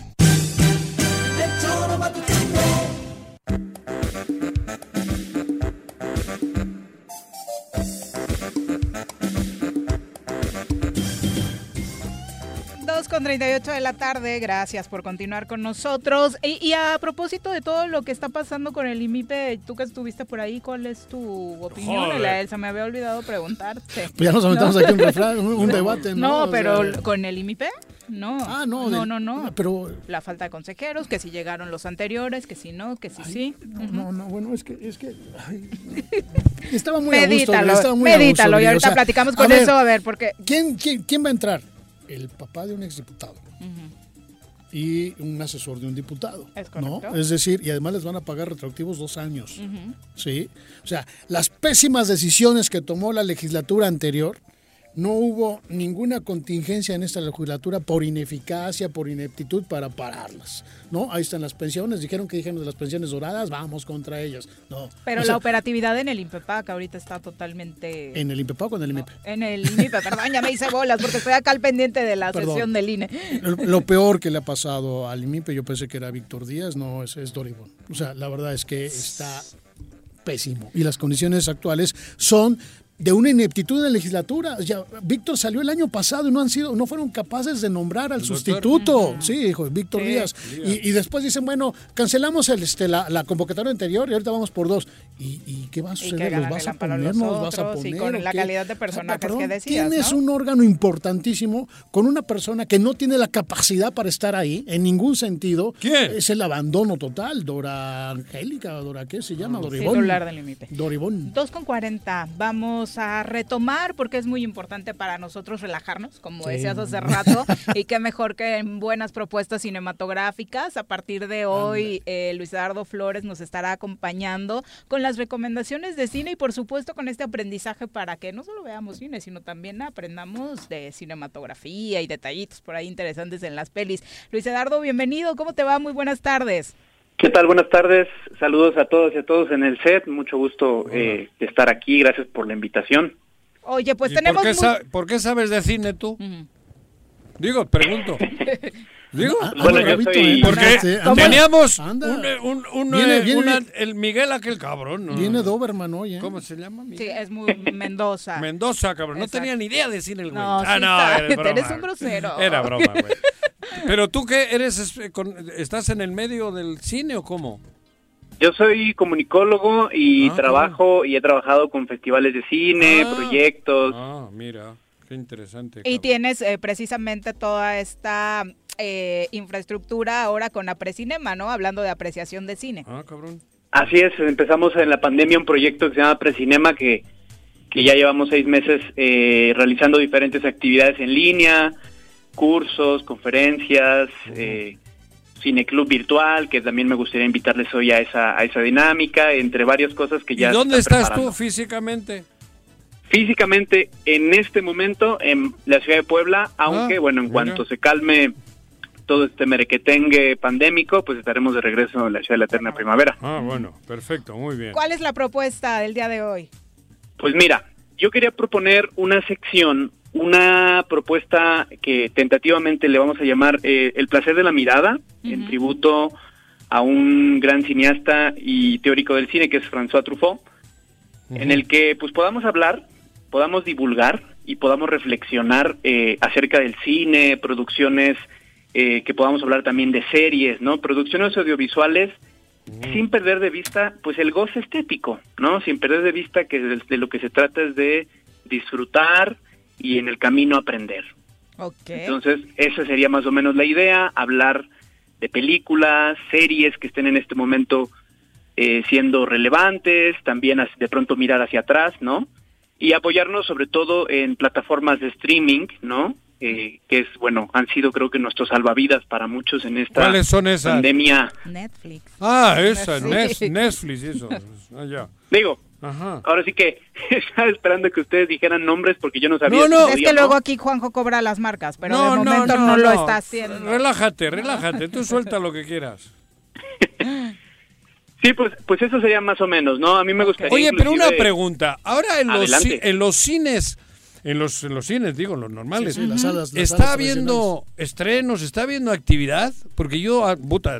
Con 38 de la tarde, gracias por continuar con nosotros. Y, y a propósito de todo lo que está pasando con el IMIPE, tú que estuviste por ahí, ¿cuál es tu opinión? La Elsa me había olvidado preguntarte. Pues ya nos aventamos aquí un refrán, un- un debate, ¿no? No, O pero sea- con el IMIPE, no. Ah, no, No, no, no. pero- La falta de consejeros, que si llegaron los anteriores, que si no, que si sí. No, no, bueno, es que, es que ay, estaba muy a gusto. Medítalo, estaba muy a gusto, medítalo, y ahorita platicamos con ver, eso, a ver, porque... ¿quién, quién, quién va a entrar? El papá de un exdiputado y un asesor de un diputado. Es ¿no? correcto. Es decir, y además les van a pagar retroactivos dos años. Ujú. ¿sí? O sea, las pésimas decisiones que tomó la legislatura anterior, no hubo ninguna contingencia en esta legislatura por ineficacia, por ineptitud para pararlas. ¿no? Ahí están las pensiones, dijeron que dijeron de las pensiones doradas, vamos contra ellas. No. Pero O la operatividad en el INPEPAC ahorita está totalmente... ¿En el INPEPAC o en el IMEP? En el INPE, perdón, ya me hice bolas porque estoy acá al pendiente de la Perdón. sesión del INE. Lo, peor que le ha pasado al IMIPE, yo pensé que era Víctor Díaz, no, es, es Doribón. O sea, la verdad es que está pésimo. Y las condiciones actuales son de una ineptitud la legislatura. Ya, Víctor salió el año pasado y no han sido, no fueron capaces de nombrar al doctor. sustituto. Sí, hijo, Víctor Sí, Díaz. Díaz. Y, y después dicen, bueno, cancelamos el, este, la, la convocatoria anterior y ahorita vamos por dos. ¿Y, y qué va a suceder? ¿Los vas a poner? los ¿Nos vas a y poner? con la qué? calidad de personajes Perdón, que decías, Tienes ¿no? un órgano importantísimo con una persona que no tiene la capacidad para estar ahí en ningún sentido. ¿Quién? Es el abandono total. Dora Angélica, Dora, ¿qué se llama? Doribón. Titular del INPE. Doribón. 2 con 40. Vamos a retomar porque es muy importante para nosotros relajarnos, como Sí. decías hace rato, y qué mejor que en buenas propuestas cinematográficas. A partir de hoy, eh, Luis Eduardo Flores nos estará acompañando con las recomendaciones de cine y por supuesto con este aprendizaje para que no solo veamos cine, sino también aprendamos de cinematografía y detallitos por ahí interesantes en las pelis. Luis Eduardo, bienvenido, ¿cómo te va? Muy buenas tardes. ¿Qué tal? Buenas tardes. Saludos a todos y a todos en el set. Mucho gusto eh, de estar aquí. Gracias por la invitación. Oye, pues ¿Y tenemos... por, qué por qué sabes de cine tú? Digo, pregunto. Digo, Ah, bueno, yo soy- porque teníamos Anda. un, un- un- Viene- eh, viene- una- el Miguel aquel cabrón. ¿no? Viene Doberman hoy, ¿eh? ¿Cómo se llama? Sí, es muy Mendoza. Mendoza, cabrón. No tenía ni idea de cine el güey. No, ah, sí no, está- eres un grosero. Era broma, güey. Pero tú qué eres, Es- con- ¿estás en el medio del cine o cómo? Yo soy comunicólogo y Ah, trabajo y he trabajado con festivales de cine, Ah. proyectos. Ah, mira, qué interesante. Y tienes eh, precisamente toda esta eh, infraestructura ahora con Aprecinema, ¿no? Hablando de apreciación de cine. Ah, cabrón. Así es, empezamos en la pandemia un proyecto que se llama Precinema que, que ya llevamos seis meses eh, realizando diferentes actividades en línea, cursos, conferencias, eh, cineclub virtual, que también me gustaría invitarles hoy a esa, a esa dinámica, entre varias cosas que ¿Y ya... dónde están estás preparando. tú físicamente? Físicamente, en este momento, en la ciudad de Puebla, aunque, Ah, bueno, en mira. cuanto se calme todo este merequetengue pandémico, pues estaremos de regreso en la ciudad de la eterna primavera. Ah, bueno, perfecto, muy bien. ¿Cuál es la propuesta del día de hoy? Pues mira, yo quería proponer una sección una propuesta que tentativamente le vamos a llamar eh, El placer de la mirada, en tributo a un gran cineasta y teórico del cine que es François Truffaut, en el que pues podamos hablar, podamos divulgar y podamos reflexionar eh, acerca del cine, producciones, eh, que podamos hablar también de series, ¿no? Producciones audiovisuales sin perder de vista pues el goce estético, ¿no? Sin perder de vista que de, de lo que se trata es de disfrutar y en el camino aprender. Entonces, esa sería más o menos la idea, hablar de películas, series que estén en este momento eh, siendo relevantes, también de pronto mirar hacia atrás, ¿no? Y apoyarnos sobre todo en plataformas de streaming, ¿no? Eh, que es, bueno, han sido creo que nuestros salvavidas para muchos en esta ¿Cuáles son esas? pandemia. Netflix. Ah, esa. Nes- Netflix, eso. Ah, ya. Digo, Ajá. ahora sí que estaba esperando que ustedes dijeran nombres porque yo no sabía. No, no. si Es que ¿no? luego aquí Juanjo cobra las marcas, pero No, de no, momento no, no, lo está haciendo. Relájate, relájate. Tú suelta lo que quieras. Sí, pues, pues eso sería más o menos, ¿no? A mí me gustaría. Oye, pero una pregunta. Ahora en los, en los cines, en los, en los cines, digo, los normales, Sí, sí, las salas- las ¿está salas habiendo estrenos, está habiendo actividad? Porque yo, ah, puta,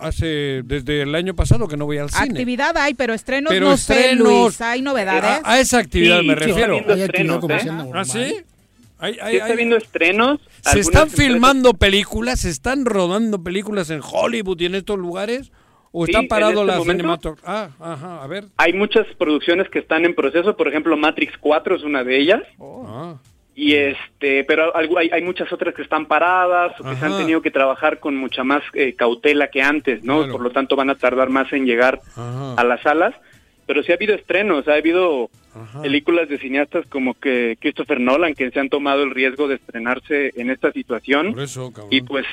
hace desde el año pasado que no voy al cine. Actividad hay, pero estrenos Pero no sé, estrenos- Luis. ¿Hay novedades? A, a esa actividad Sí, me refiero. Hay estrenos, ¿eh? ¿Ah, sí? Hay- hay- está hay- viendo estrenos. ¿Se están filmando películas? ¿Se están rodando películas en Hollywood y en estos lugares? ¿O Sí, está en parado este la momento. cinematografía? Ah, ajá, a ver. Hay muchas producciones que están en proceso, por ejemplo, Matrix 4 es una de ellas. Ah. Y este, pero hay, hay muchas otras que están paradas o que se han tenido que trabajar con mucha más eh, cautela que antes, ¿no? Claro. Por lo tanto van a tardar más en llegar Ajá. a las salas. Pero sí ha habido estrenos, ha habido películas de cineastas como que Christopher Nolan que se han tomado el riesgo de estrenarse en esta situación. Por eso, cabrón. Y pues,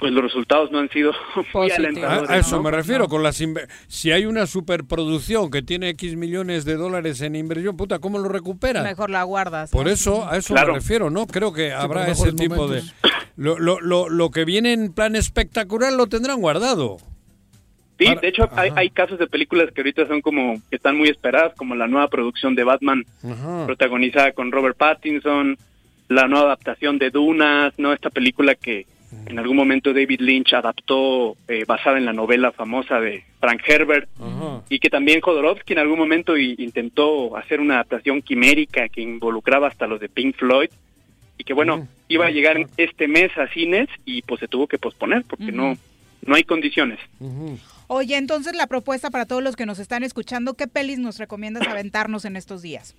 pues los resultados no han sido muy A, alentadores. a eso ¿no? me refiero, con las si hay una superproducción que tiene X millones de dólares en inversión, puta, ¿cómo lo recuperan? Mejor la guardas. Por eso, a eso Claro. me refiero, ¿no? Creo que habrá ese tipo momentos. de... Lo, lo, lo, lo que viene en plan espectacular lo tendrán guardado. Sí, de hecho hay, hay casos de películas que ahorita son como que están muy esperadas, como la nueva producción de Batman Ajá. protagonizada con Robert Pattinson, la nueva adaptación de Dunas, no esta película que en algún momento David Lynch adaptó eh, basada en la novela famosa de Frank Herbert y que también Jodorowsky en algún momento intentó hacer una adaptación quimérica que involucraba hasta los de Pink Floyd y que bueno iba a llegar este mes a cines y pues se tuvo que posponer porque no no hay condiciones. Oye, entonces la propuesta para todos los que nos están escuchando, ¿qué pelis nos recomiendas aventarnos en estos días?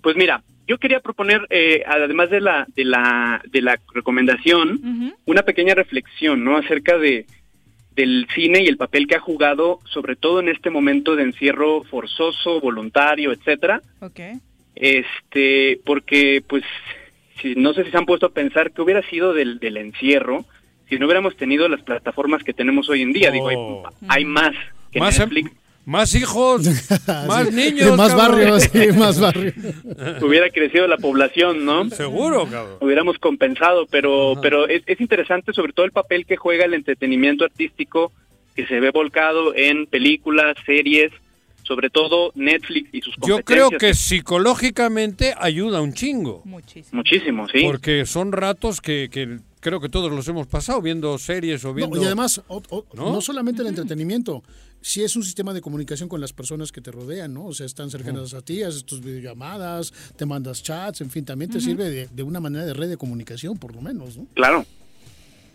Pues mira, yo quería proponer, eh, además de la, de la, de la recomendación, una pequeña reflexión, ¿no? Acerca de del cine y el papel que ha jugado, sobre todo en este momento de encierro forzoso, voluntario, etcétera. Ok. Este, porque, pues, si, no sé si se han puesto a pensar qué hubiera sido del, del encierro si no hubiéramos tenido las plataformas que tenemos hoy en día. Digo, hay, hay más que Más, em- Netflix. Más hijos, más Sí, niños. más cabrón. barrios, sí, más barrios. hubiera crecido la población, ¿no? Seguro, cabrón. Hubiéramos compensado, pero pero es, es interesante sobre todo el papel que juega el entretenimiento artístico que se ve volcado en películas, series, sobre todo Netflix y sus Yo competencias. creo que psicológicamente ayuda un chingo. muchísimo, sí. Porque son ratos que, que creo que todos los hemos pasado viendo series o No, viendo... y además, o- o- ¿No? ¿no? solamente el entretenimiento, si es un sistema de comunicación con las personas que te rodean, ¿no? O sea, están cercanas a ti, haces tus videollamadas, te mandas chats, en fin, también te sirve de, de una manera de red de comunicación, por lo menos, ¿no? Claro.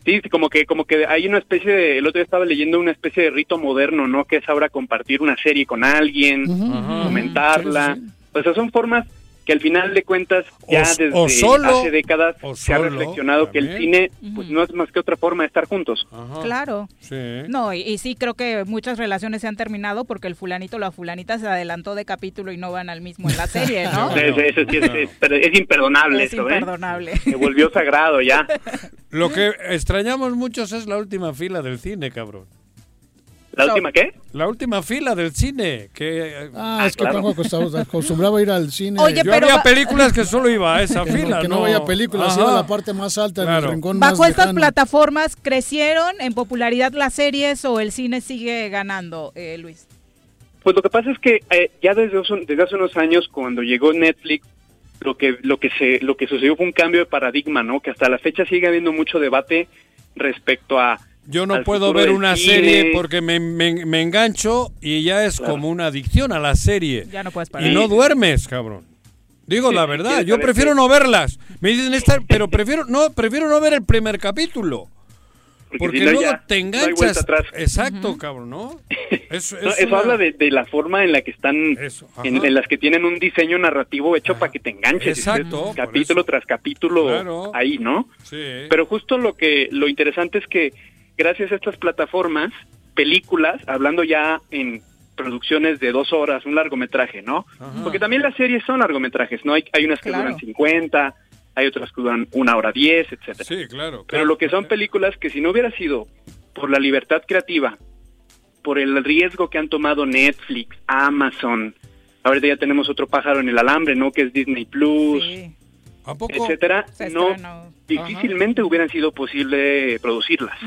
Sí, sí, como que como que hay una especie de el otro día estaba leyendo una especie de rito moderno, ¿no? Que es ahora compartir una serie con alguien, comentarla. O sea, son formas que al final de cuentas ya O desde o solo- hace décadas o se ha reflexionado que el cine pues no es más que otra forma de estar juntos. Claro. Sí. No, y, y sí creo que muchas relaciones se han terminado porque el fulanito o la fulanita se adelantó de capítulo y no van al mismo en la serie, ¿no? Eso, eso sí es, es- pero es imperdonable Es eso, imperdonable. ¿eh? Se volvió sagrado ya. Lo que extrañamos muchos es la última fila del cine, cabrón. ¿La última qué? La última fila del cine. Que, Ah, es que Juanjo acostumbraba, a ir al cine. Oye, Yo pero había películas que solo iba a esa que no- fila. que no veía películas, Ajá. iba a la parte más alta, Claro. el rincón más Bajo estas lejano. plataformas crecieron en popularidad las series o el cine sigue ganando, eh, Luis. Pues lo que pasa es que eh, ya desde, hace- desde hace unos años, cuando llegó Netflix, lo que lo que se lo que sucedió fue un cambio de paradigma, ¿no? Que hasta la fecha sigue habiendo mucho debate respecto a Yo no puedo ver una cine. serie porque me, me- me engancho y ya es Claro. como una adicción a la serie. Ya no puedes parar. Y no duermes, cabrón. Digo Sí, la verdad, yo prefiero no verlas. Me dicen esta, pero prefiero no prefiero no ver el primer capítulo. Porque Porque si no, luego ya te no enganchas. atrás. Exacto, cabrón, ¿no? Es- No, es eso una- habla de, de la forma en la que están, en, ajá. en las que tienen un diseño narrativo hecho para que te enganches. Exacto, estés capítulo tras capítulo Claro. ahí, ¿no? Sí. Pero justo lo que lo interesante es que gracias a estas plataformas, películas, hablando ya en producciones de dos horas, un largometraje, ¿no? Ajá. Porque también las series son largometrajes, ¿no? Hay, hay unas que Claro. duran 50, hay otras que duran una hora 10, etcétera. Sí, claro. Pero lo que son películas que si no hubiera sido por la libertad creativa, por el riesgo que han tomado Netflix, Amazon, ahorita ya tenemos otro pájaro en el alambre, ¿no? Que es Disney Plus, ¿A poco? etcétera, no difícilmente hubieran sido posible producirlas.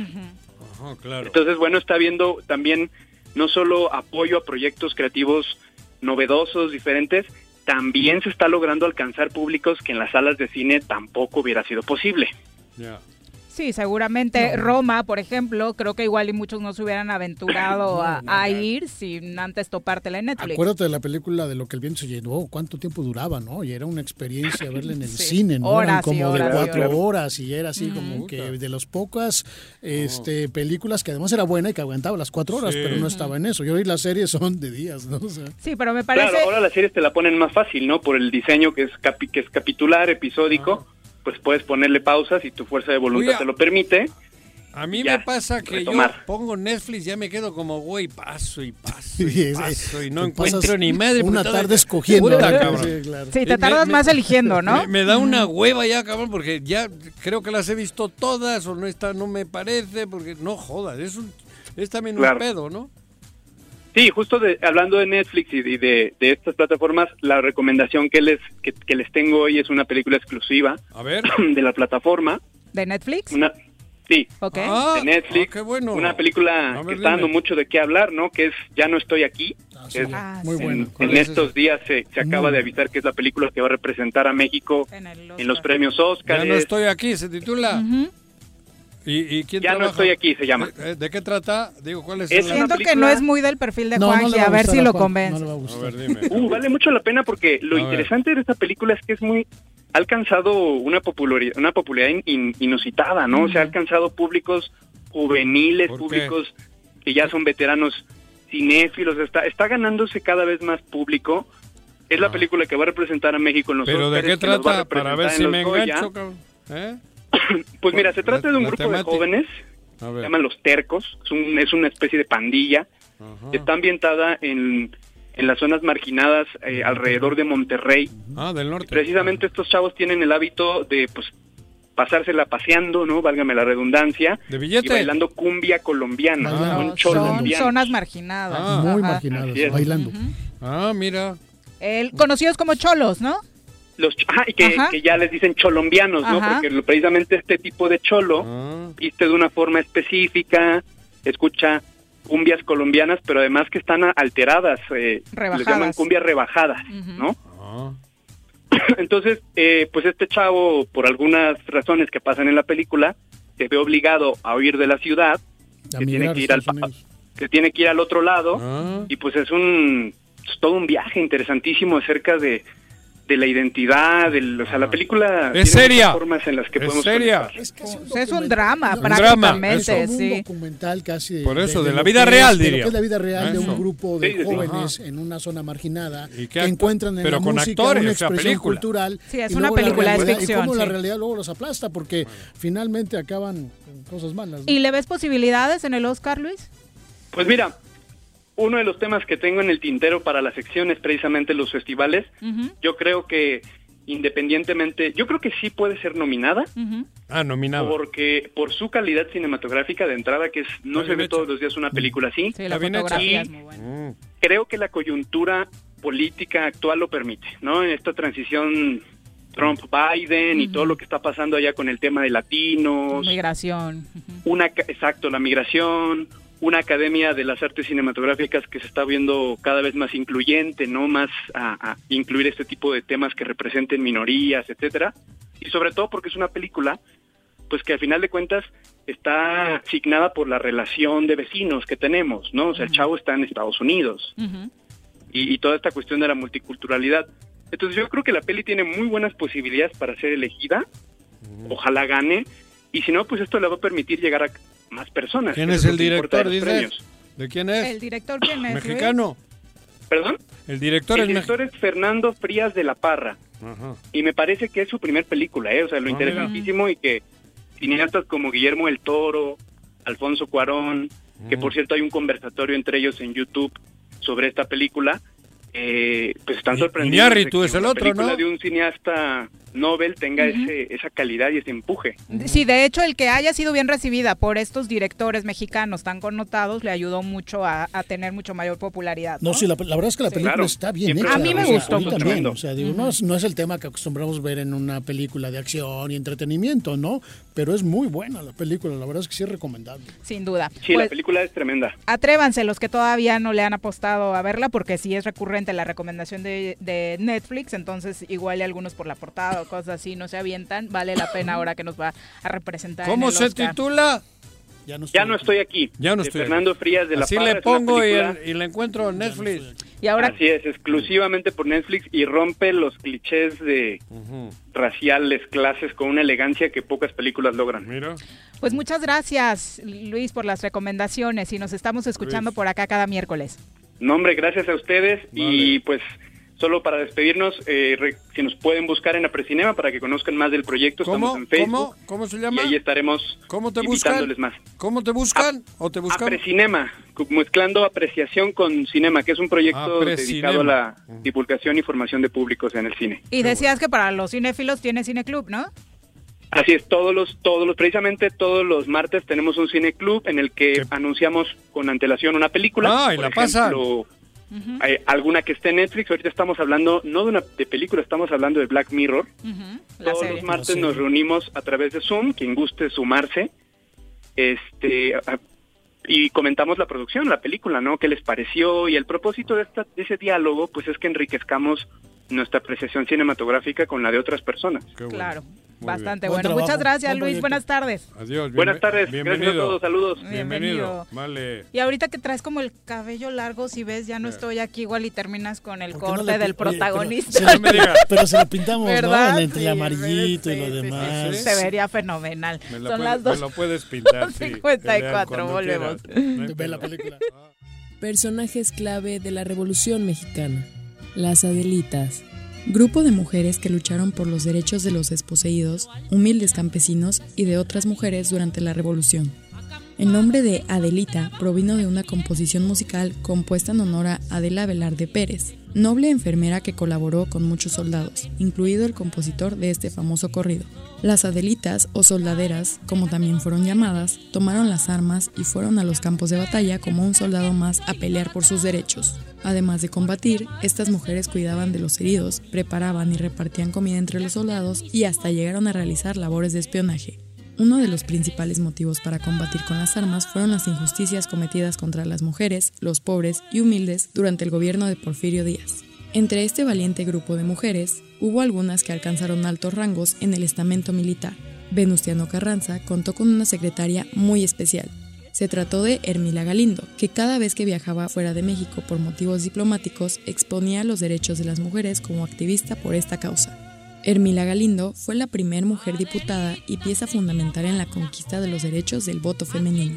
Ajá, claro. Entonces, bueno, está viendo también no solo apoyo a proyectos creativos novedosos, diferentes, también se está logrando alcanzar públicos que en las salas de cine tampoco hubiera sido posible. Sí, seguramente Roma, por ejemplo, creo que igual y muchos no se hubieran aventurado a, a ir sin antes topártela en Netflix. Acuérdate de la película de lo que el viento se llenó, cuánto tiempo duraba, ¿no? Y era una experiencia verla en el Sí. cine, ¿no? Horas Eran y como horas de cuatro horas. horas y era así como que de las pocas este, películas que además era buena y que aguantaba las cuatro horas, Sí. pero no estaba en eso. Y hoy las series son de días, ¿no? O sea, Sí, pero me parece... Claro, ahora las series te la ponen más fácil, ¿no? Por el diseño que es, capi- que es capitular, episódico, pues puedes ponerle pausas si tu fuerza de voluntad te lo permite. A mí Ya, me pasa que retomar. yo pongo Netflix, ya me quedo como, güey, paso y paso y es- paso y no encuentro pasas ni madre. una puta, tarde escogiendo, puta, cabrón. Sí, claro. Sí, te tardas más eligiendo, ¿no? Me, me da una hueva ya, cabrón, porque ya creo que las he visto todas o no está, no me parece, porque no jodas, es, un, es también Claro. un pedo, ¿no? Sí, justo de- hablando de Netflix y de, de- de estas plataformas, la recomendación que les que, que les tengo hoy es una película exclusiva A ver. de la plataforma. ¿De Netflix? Una, sí, Ok. Ah, de Netflix. qué bueno. Una película ver, que está dando mucho de qué hablar, ¿no? Que es Ya no estoy aquí. Es- Ah, muy sí. bueno. en, ¿Cuál en es estos días se, se acaba Muy de avisar que es la película que va a representar a México En, el en los premios Oscar. Ya no estoy aquí, se titula. Ujú. ¿Y, y quién Ya no trabaja? estoy aquí, se llama. ¿De, de qué trata? Digo, ¿cuál es? Es Siento que película- no es muy del perfil de No, no Juanji, le va a ver si lo Juan, convence. no le va a A ver, dime. Uh, vale mucho la pena porque lo A ver. interesante de esta película es que es muy ha alcanzado una popularidad, una popularidad in- inusitada, ¿no? O sea, ha alcanzado públicos juveniles, ¿Por qué? públicos que ya son veteranos cinéfilos, está está ganándose cada vez más público. Es la Ah. película que va a representar a México en los ¿Pero de Óscares, qué que a trata? Para ver si me engancho, cabrón. ¿Eh? Pues mira, se trata La- de un grupo temática. de jóvenes, se llaman Los Tercos, es, un- es una especie de pandilla, Ajá. está ambientada en, en las zonas marginadas eh, alrededor de Monterrey. Ah, del norte. Precisamente estos chavos tienen el hábito de pues pasársela paseando, ¿no? Válgame la redundancia. ¿De Y billete? bailando cumbia colombiana. Bailando. Son zonas marginadas. Ah. Muy Ajá. marginadas, bailando. Ah, mira. El- conocidos como cholos, ¿no? Los, ah, y que, Ajá. que ya les dicen cholombianos, ¿no? Ajá. Porque precisamente este tipo de cholo Ah. viste de una forma específica, escucha cumbias colombianas, pero además que están a- alteradas, eh, les llaman cumbias rebajadas. ¿no? Ah. Entonces, eh, pues este chavo, por algunas razones que pasan en la película, se ve obligado a huir de la ciudad, A que tiene que ir al que tiene que ir al otro lado, Ah. y pues es un es todo un viaje interesantísimo acerca de, de la identidad, del, o sea, la película Es tiene seria. formas en las que Es podemos seria. Es, casi un Es un documental. drama, No, prácticamente, es como un sí. documental casi de, Por eso, de la lo vida que real, es, de diría. que es la vida real de Eso. un grupo de Sí, jóvenes Ajá. en una zona marginada ¿Y qué que acto- encuentran en pero la con música actores, una o sea, expresión película? cultural Sí, es y una la película, es realidad- ficción, y cómo la realidad luego los aplasta porque finalmente acaban cosas malas ¿no? ¿Y le ves posibilidades en el Oscar, Luis? Pues mira, uno de los temas que tengo en el tintero para la sección es precisamente los festivales. Yo creo que independientemente, yo creo que sí puede ser nominada. Ah, nominado. porque por su calidad cinematográfica de entrada que es no se ve todos los días una película así. Sí, la fotografía es Y- muy buena. Mm. Creo que la coyuntura política actual lo permite, ¿no? En esta transición Trump Biden y todo lo que está pasando allá con el tema de latinos, Migración. ujú. una ca- exacto la migración una academia de las artes cinematográficas que se está viendo cada vez más incluyente, no más a, a incluir este tipo de temas que representen minorías, etcétera, y sobre todo porque es una película pues que al final de cuentas está asignada por la relación de vecinos que tenemos, ¿no? O sea, el chavo está en Estados Unidos. Y, y toda esta cuestión de la multiculturalidad. Entonces yo creo que la peli tiene muy buenas posibilidades para ser elegida, ojalá gane, y si no, pues esto le va a permitir llegar a más personas. ¿Quién es el director, de los dices? premios. ¿De quién es? ¿El director quién es? ¿Mexicano? ¿Perdón? El director el es director es Fernando Frías de la Parra. Ajá. Y me parece que es su primer película, ¿eh? O sea, lo Ah, interesantísimo y que cineastas como Guillermo el Toro, Alfonso Cuarón, que por cierto hay un conversatorio entre ellos en YouTube sobre esta película, eh, pues están sorprendidos. Iñárritu es el otro, película ¿no? de un cineasta Nobel tenga ese, esa calidad y ese empuje. Sí, de hecho, el que haya sido bien recibida por estos directores mexicanos tan connotados le ayudó mucho a, a tener mucho mayor popularidad. No, sí, la, la verdad es que la Sí. película Claro. está bien hecha. A mí me o sea, gustó a mí mucho. también, o sea, digo, no, es, no es el tema que acostumbramos ver en una película de acción y entretenimiento, ¿no? Pero es muy buena la película, la verdad es que sí es recomendable. Sin duda. Sí, la Pues, película es tremenda. Atrévanse los que todavía no le han apostado a verla, porque sí es recurrente la recomendación de, de Netflix, entonces igual y algunos por la portada o cosas así no se avientan, vale la pena ahora que nos va a representar. en ¿Cómo el se Oscar. titula? Ya no Ya no estoy aquí. Ya no de estoy Fernando Frías de la Así Parra, le pongo y, el- y la encuentro en Netflix. Y ahora Así es, exclusivamente por Netflix y rompe los clichés de raciales, clases con una elegancia que pocas películas logran. Mira. Pues muchas gracias, Luis, por las recomendaciones y nos estamos escuchando por acá cada miércoles. No, hombre, gracias a ustedes y pues solo para despedirnos, eh, re- si nos pueden buscar en Aprecinema para que conozcan más del proyecto, ¿Cómo? estamos en Facebook. ¿Cómo? ¿Cómo se llama? Y ahí estaremos ¿Cómo te buscan? invitándoles más. ¿Cómo te buscan? ¿O te buscan? Aprecinema, mezclando apreciación con cinema, que es un proyecto Aprecinema. dedicado a la divulgación y formación de públicos en el cine. Y decías que para los cinéfilos tiene Cineclub, ¿no? Así es, todos los, todos los, precisamente todos los martes tenemos un cine club en el que anunciamos con antelación una película. Ah, y Por la pasan. Hay alguna que esté en Netflix. Ahorita estamos hablando no de una de película, estamos hablando de Black Mirror. La Todos serie. los martes nos reunimos a través de Zoom, quien guste sumarse, este y comentamos la producción, la película, ¿no? ¿Qué les pareció? Y el propósito de, esta, de ese diálogo, pues es que enriquezcamos nuestra apreciación cinematográfica con la de otras personas. Claro, bastante Buen bueno. trabajo, Muchas gracias, buen Luis. proyecto. Buenas tardes. Adiós. Buenas tardes, Bienvenido. gracias a todos, saludos. Bienvenido. Vale. Y ahorita que traes como el cabello largo, si ves, ya no estoy aquí igual y terminas con el ¿Por qué no corte le- del oye, pero protagonista. se lo- pero se lo pintamos, ¿Verdad? ¿no? Entre Sí, el amarillito y lo demás. Se vería fenomenal. Me lo Son puede- las me dos. lo puedes pintar, sí. 54, Cuando volvemos. quieras. Ve la película. Personajes clave de la Revolución Mexicana. Las Adelitas. Grupo de mujeres que lucharon por los derechos de los desposeídos, humildes campesinos y de otras mujeres durante la Revolución. El nombre de Adelita provino de una composición musical compuesta en honor a Adela Velarde Pérez, noble enfermera que colaboró con muchos soldados, incluido el compositor de este famoso corrido. Las Adelitas, o soldaderas, como también fueron llamadas, tomaron las armas y fueron a los campos de batalla como un soldado más a pelear por sus derechos. Además de combatir, estas mujeres cuidaban de los heridos, preparaban y repartían comida entre los soldados y hasta llegaron a realizar labores de espionaje. Uno de los principales motivos para combatir con las armas fueron las injusticias cometidas contra las mujeres, los pobres y humildes durante el gobierno de Porfirio Díaz. Entre este valiente grupo de mujeres, hubo algunas que alcanzaron altos rangos en el estamento militar. Venustiano Carranza contó con una secretaria muy especial. Se trató de Hermila Galindo, que cada vez que viajaba fuera de México por motivos diplomáticos exponía los derechos de las mujeres como activista por esta causa. Hermila Galindo fue la primera mujer diputada y pieza fundamental en la conquista de los derechos del voto femenino.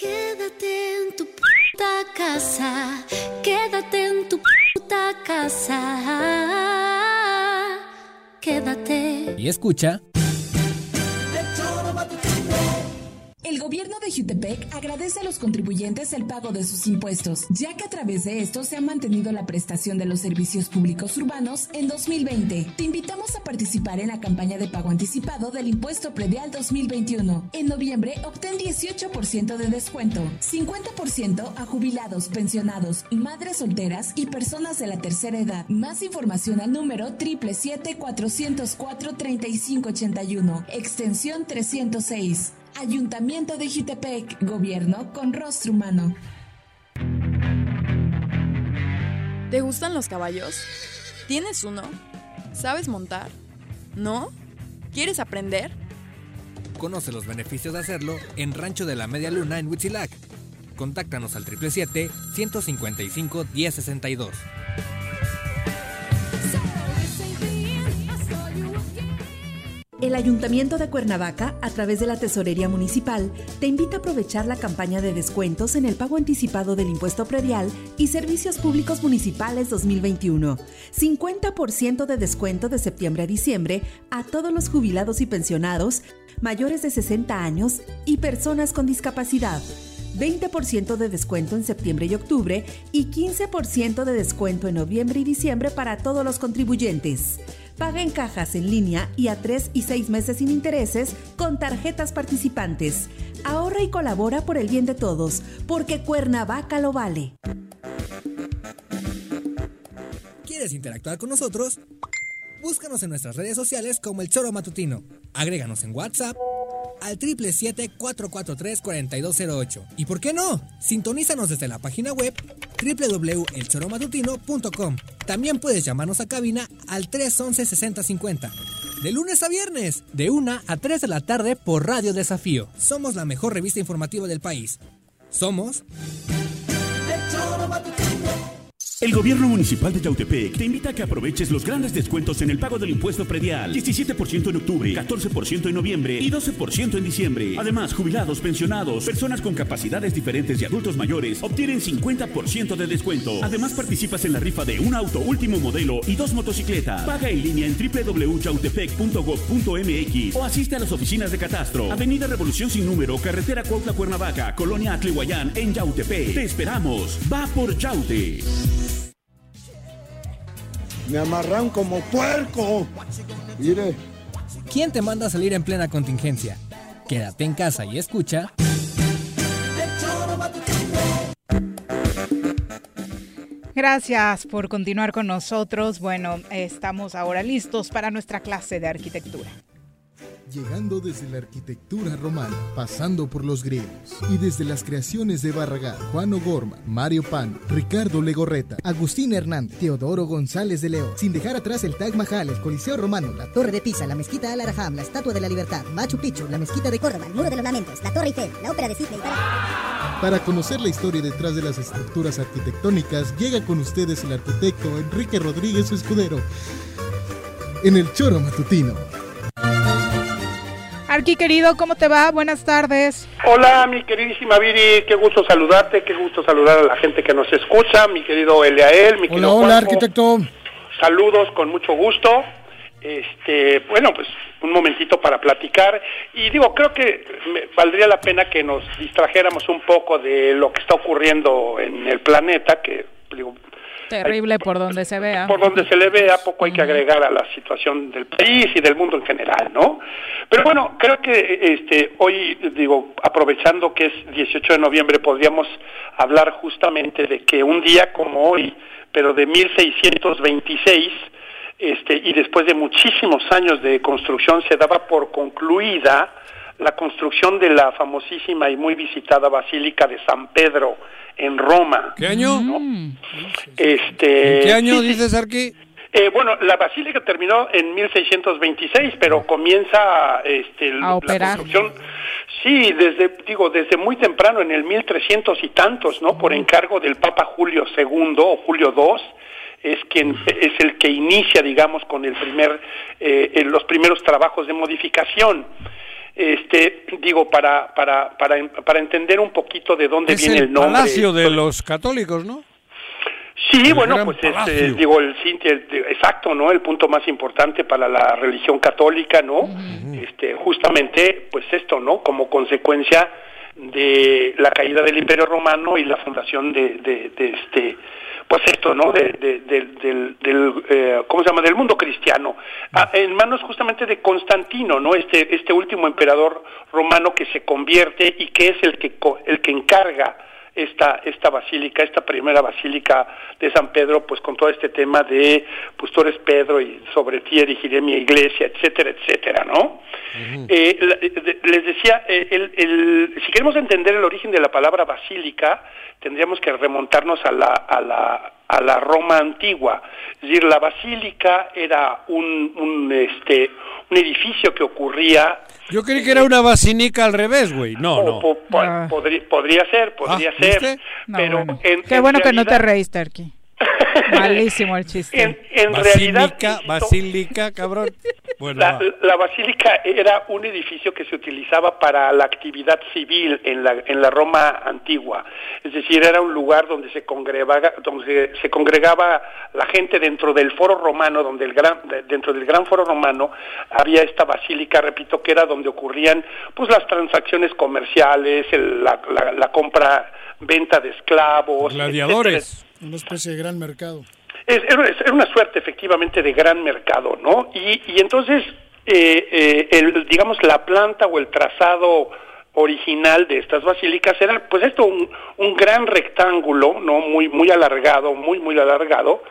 Quédate en tu puta casa, quédate en tu puta casa, quédate. Y escucha. El gobierno de Jutepec agradece a los contribuyentes el pago de sus impuestos, ya que a través de esto se ha mantenido la prestación de los servicios públicos urbanos en 2020. Te invitamos a participar en la campaña de pago anticipado del impuesto predial 2021. En noviembre obtén 18% de descuento, 50% a jubilados, pensionados, madres solteras y personas de la tercera edad. Más información al número 777-404-3581, extensión 306. Ayuntamiento de Jutepec, gobierno con rostro humano. ¿Te gustan los caballos? ¿Tienes uno? ¿Sabes montar? ¿No? ¿Quieres aprender? Conoce los beneficios de hacerlo en Rancho de la Media Luna en Huitzilac. Contáctanos al 777-155-1062. El Ayuntamiento de Cuernavaca, a través de la Tesorería Municipal, te invita a aprovechar la campaña de descuentos en el pago anticipado del impuesto predial y servicios públicos municipales 2021. 50% de descuento de septiembre a diciembre a todos los jubilados y pensionados mayores de 60 años y personas con discapacidad. 20% de descuento en septiembre y octubre y 15% de descuento en noviembre y diciembre para todos los contribuyentes. Paga en cajas en línea y a 3 y 6 meses sin intereses con tarjetas participantes. Ahorra y colabora por el bien de todos, porque Cuernavaca lo vale. ¿Quieres interactuar con nosotros? Búscanos en nuestras redes sociales como El Choro Matutino. Agréganos en WhatsApp al 777-443-4208. ¿Y por qué no? Sintonízanos desde la página web www.elchoromatutino.com. También puedes llamarnos a cabina al 311-6050. De lunes a viernes, de 1 a 3 de la tarde por Radio Desafío. Somos la mejor revista informativa del país. Somos... El gobierno municipal de Yautepec te invita a que aproveches los grandes descuentos en el pago del impuesto predial. 17% en octubre, 14% en noviembre y 12% en diciembre. Además, jubilados, pensionados, personas con capacidades diferentes y adultos mayores obtienen 50% de descuento. Además, participas en la rifa de un auto último modelo y dos motocicletas. Paga en línea en www.yautepec.gov.mx o asiste a las oficinas de Catastro. Avenida Revolución sin número, carretera Cuautla Cuernavaca, Colonia Atlihuayán, en Yautepec. Te esperamos. Va por Yaute. Me amarran como puerco. Mire. ¿Quién te manda a salir en plena contingencia? Quédate en casa y escucha. Gracias por continuar con nosotros. Bueno, estamos ahora listos para nuestra clase de arquitectura. Llegando desde la arquitectura romana, pasando por los griegos, y desde las creaciones de Barragán, Juan O'Gorman, Mario Pan, Ricardo Legorreta, Agustín Hernández, Teodoro González de León, sin dejar atrás el Taj Mahal, el Coliseo Romano, la Torre de Pisa, la Mezquita Al Araham, la Estatua de la Libertad, Machu Picchu, la Mezquita de Córdoba, el Muro de los Lamentos, la Torre Eiffel, la Ópera de Sydney. Para... para conocer la historia detrás de las estructuras arquitectónicas, llega con ustedes el arquitecto Enrique Rodríguez Escudero en el Choro Matutino. Arqui querido, ¿cómo te va? Buenas tardes. Hola, mi queridísima Viri, qué gusto saludarte, qué gusto saludar a la gente que nos escucha, mi querido Eliael, mi Hola, querido hola, Juanjo. arquitecto. Saludos con mucho gusto. Este, bueno, pues un momentito para platicar y digo, creo que me- valdría la pena que nos distrajéramos un poco de lo que está ocurriendo en el planeta, que digo, Terrible por donde se vea. por donde se le vea, poco hay que agregar a la situación del país y del mundo en general, ¿no? Pero bueno, creo que este hoy, digo, aprovechando que es 18 de noviembre, podríamos hablar justamente de que un día como hoy, pero de 1626, este, y después de muchísimos años de construcción, se daba por concluida la construcción de la famosísima y muy visitada Basílica de San Pedro en Roma. ¿Qué año? Este, ¿En qué año sí, dices, Arqui? Eh, bueno, la basílica terminó en 1626, pero comienza este, la operar. construcción. Sí, desde digo desde muy temprano, en el 1300 y tantos, ¿no? Por encargo del Papa Julio II o Julio II es quien es el que inicia, digamos, con el primer eh, eh, los primeros trabajos de modificación. Este, digo, para para para para entender un poquito de dónde Es viene el, el nombre. palacio de los católicos, ¿no? Sí, El bueno, pues es, palacio. eh, digo, el, el- exacto, ¿no? El punto más importante para la religión católica, ¿no? Este, justamente, pues esto, ¿no? Como consecuencia de la caída del Imperio Romano y la fundación de, de, de este pues esto, ¿no? De, de- del, del, eh, ¿cómo se llama? Del mundo cristiano, Ah, en manos justamente de Constantino, ¿no? Este, este último emperador romano que se convierte y que es el que, el que encarga esta, esta basílica, esta primera basílica de San Pedro, pues con todo este tema de, pues tú eres Pedro y sobre ti erigiré mi iglesia, etcétera, etcétera, ¿no? Eh, la- eh, les decía, eh, el- el- si queremos entender el origen de la palabra basílica, tendríamos que remontarnos a la, a la, a la Roma antigua. Es decir, la basílica era un, un, este, un edificio que ocurría Yo creí que era una basílica al revés, güey. No, no. po- po- podría, podría ser, podría Ah, ser. No, pero bueno. en, Qué en bueno que no te realidad- reíste, Arqui. Malísimo el chiste. En, en realidad, Basílica, basílica, cabrón. Bueno, la, basílica era un edificio que se utilizaba para la actividad civil en la, en la Roma antigua. Es decir, era un lugar donde se congregaba, donde se congregaba la gente dentro del foro romano, donde el gran, de- dentro del gran foro romano había esta basílica, repito, que era donde ocurrían pues las transacciones comerciales, el- la, la- la compra, venta de esclavos, Gladiadores. Una especie de gran mercado. es, una suerte efectivamente de gran mercado, ¿no? Y, y entonces, eh, eh, el, digamos, la planta o el trazado original de estas basílicas era, pues esto, un, un gran rectángulo, ¿no? Muy, muy alargado, muy, muy alargado,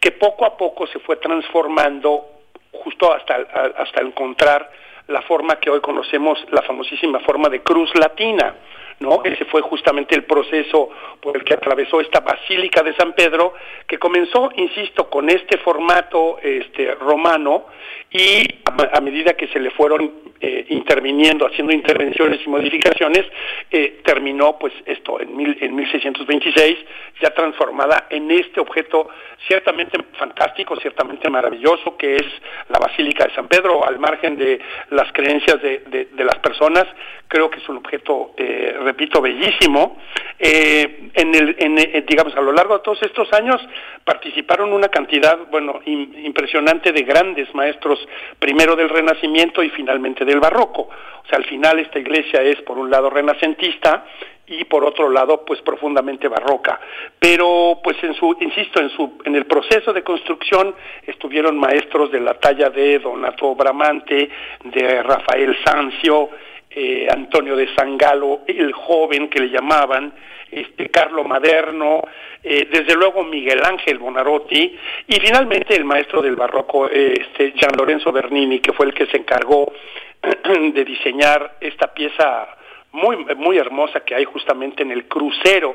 que poco a poco se fue transformando justo hasta, hasta encontrar la forma que hoy conocemos, la famosísima forma de cruz latina. ¿No? Ese fue justamente el proceso por el que atravesó esta Basílica de San Pedro, que comenzó, insisto, con este formato este, romano y a, a medida que se le fueron eh, interviniendo, haciendo intervenciones y modificaciones, eh, terminó pues esto en, mil, en 1626 ya transformada en este objeto ciertamente fantástico, ciertamente maravilloso, que es la Basílica de San Pedro, al margen de las creencias de, de- de las personas, creo que es un objeto, eh, repito, bellísimo. En digamos, a lo largo de todos estos años participaron una cantidad, bueno, im- impresionante de grandes maestros, primero del Renacimiento y finalmente del Barroco. O sea, al final esta iglesia es, por un lado, renacentista y por otro lado, pues profundamente barroca. Pero, pues en su, insisto, en su, en el proceso de construcción estuvieron maestros de la talla de Donato Bramante, de Rafael Sancio, eh, Antonio de Sangalo, el joven que le llamaban, este Carlo Maderno, eh, desde luego Miguel Ángel Bonarotti y finalmente el maestro del barroco, eh, este Gian Lorenzo Bernini, que fue el que se encargó de diseñar esta pieza muy muy hermosa que hay justamente en el crucero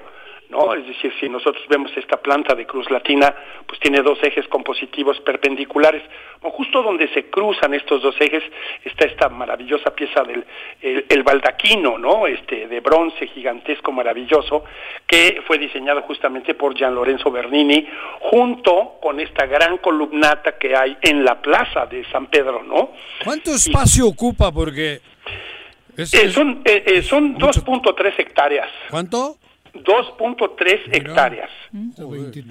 ¿no? Es decir, si nosotros vemos esta planta de cruz latina, pues tiene dos ejes compositivos perpendiculares. O justo donde se cruzan estos dos ejes está esta maravillosa pieza del el, el baldaquino, ¿no? Este de bronce gigantesco maravilloso que fue diseñado justamente por Gian Lorenzo Bernini junto con esta gran columnata que hay en la plaza de San Pedro, ¿no? ¿Cuánto espacio ocupa? Porque... es- Eh, es- son eh, eh, son 2.3 hectáreas. ¿Cuánto? 2.3 hectáreas.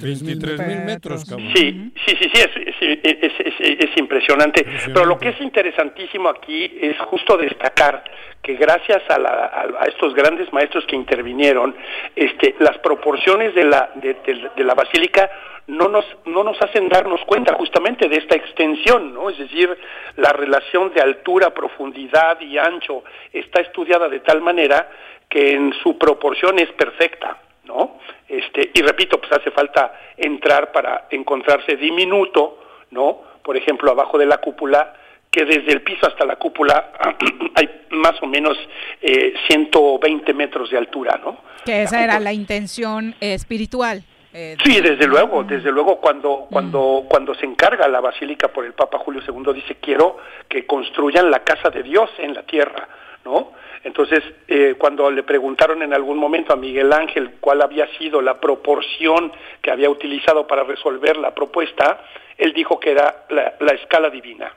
23 mil metros, cabrón. Sí, sí, sí, sí, es, es- es- es- es impresionante. Pero lo que es interesantísimo aquí es justo destacar que gracias a, la- a- a estos grandes maestros que intervinieron, este, las proporciones de la, de, de- de la basílica no nos, no nos hacen darnos cuenta justamente de esta extensión, ¿no? Es decir, la relación de altura, profundidad y ancho está estudiada de tal manera que en su proporción es perfecta, ¿no? Este, y repito, pues hace falta entrar para encontrarse diminuto, ¿no? Por ejemplo, abajo de la cúpula, que desde el piso hasta la cúpula hay más o menos eh, 120 metros de altura, ¿no? Que esa era la intención espiritual. eh, Sí, desde luego, desde luego cuando cuando cuando se encarga la basílica por el Papa Julio II dice quiero que construyan la casa de Dios en la tierra, ¿no? Entonces, eh, cuando le preguntaron en algún momento a Miguel Ángel cuál había sido la proporción que había utilizado para resolver la propuesta, él dijo que era la, la escala divina,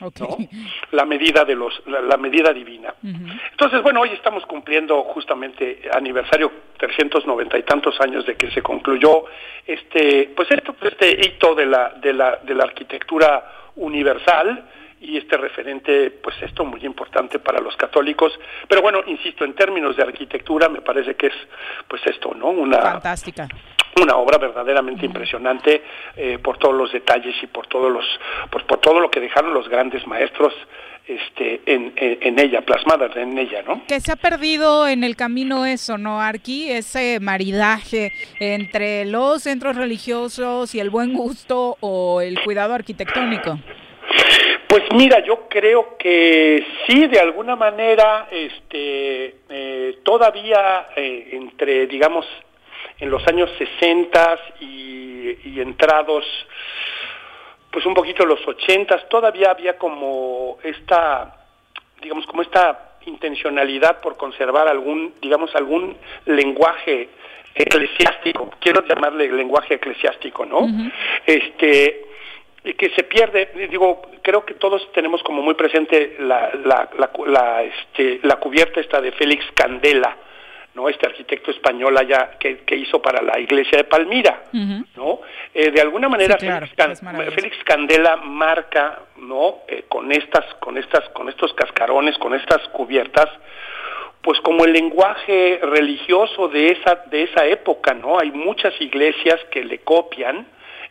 ¿no? La medida de los la, la medida divina. Entonces, bueno, hoy estamos cumpliendo justamente aniversario 390 y tantos años de que se concluyó este, pues esto, este hito de la, de la, de la arquitectura universal, y este referente, pues esto muy importante para los católicos. Pero bueno, insisto, en términos de arquitectura me parece que es pues esto, ¿no? Una Fantástica. una obra verdaderamente impresionante eh, por todos los detalles y por todos los por, por todo lo que dejaron los grandes maestros este en, en, ella plasmadas en ella no Que se ha perdido en el camino eso, ¿no, Arqui? Ese maridaje entre los centros religiosos y el buen gusto o el cuidado arquitectónico. Pues mira, yo creo que sí, de alguna manera, este, eh, todavía eh, entre, digamos, en los años 60 y, y entrados, pues un poquito los 80, todavía había como esta, digamos, como esta intencionalidad por conservar algún, digamos, algún lenguaje eclesiástico, quiero llamarle lenguaje eclesiástico, ¿no? Este, que se pierde, digo, creo que todos tenemos como muy presente la, la, la, la, este, la cubierta esta de Félix Candela, ¿no? Este arquitecto español allá que, que hizo para la iglesia de Palmira, ¿no? Eh, de alguna manera Sí, claro, Félix, Can-. Félix Candela marca, ¿no? Eh, con estas, con estas, con estos cascarones, con estas cubiertas, pues como el lenguaje religioso de esa de esa época, ¿no? Hay muchas iglesias que le copian,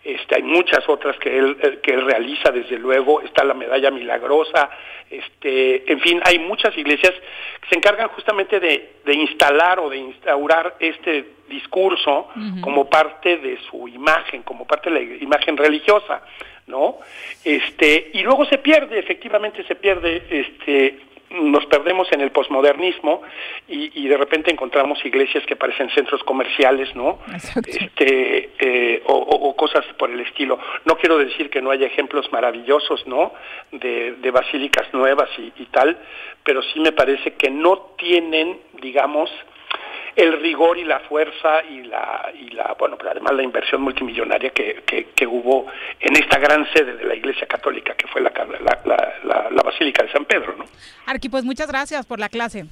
este, hay muchas otras que él eh, que él realiza desde luego, está la medalla milagrosa, este, en fin, hay muchas iglesias que se encargan justamente de, de instalar o de instaurar este discurso como parte de su imagen, como parte de la imagen religiosa, ¿no? Este, y luego se pierde, efectivamente se pierde, este, nos perdemos en el posmodernismo y, y de repente encontramos iglesias que parecen centros comerciales, ¿no? Este, eh, o, o- o cosas por el estilo. No quiero decir que no haya ejemplos maravillosos, ¿no? De, de basílicas nuevas y, y tal, pero sí me parece que no tienen, digamos, el rigor y la fuerza y la, y la bueno, pero además la inversión multimillonaria que, que, que hubo en esta gran sede de la Iglesia Católica, que fue la, la, la, la- la Basílica de San Pedro, ¿no? Arqui, pues muchas gracias por la clase.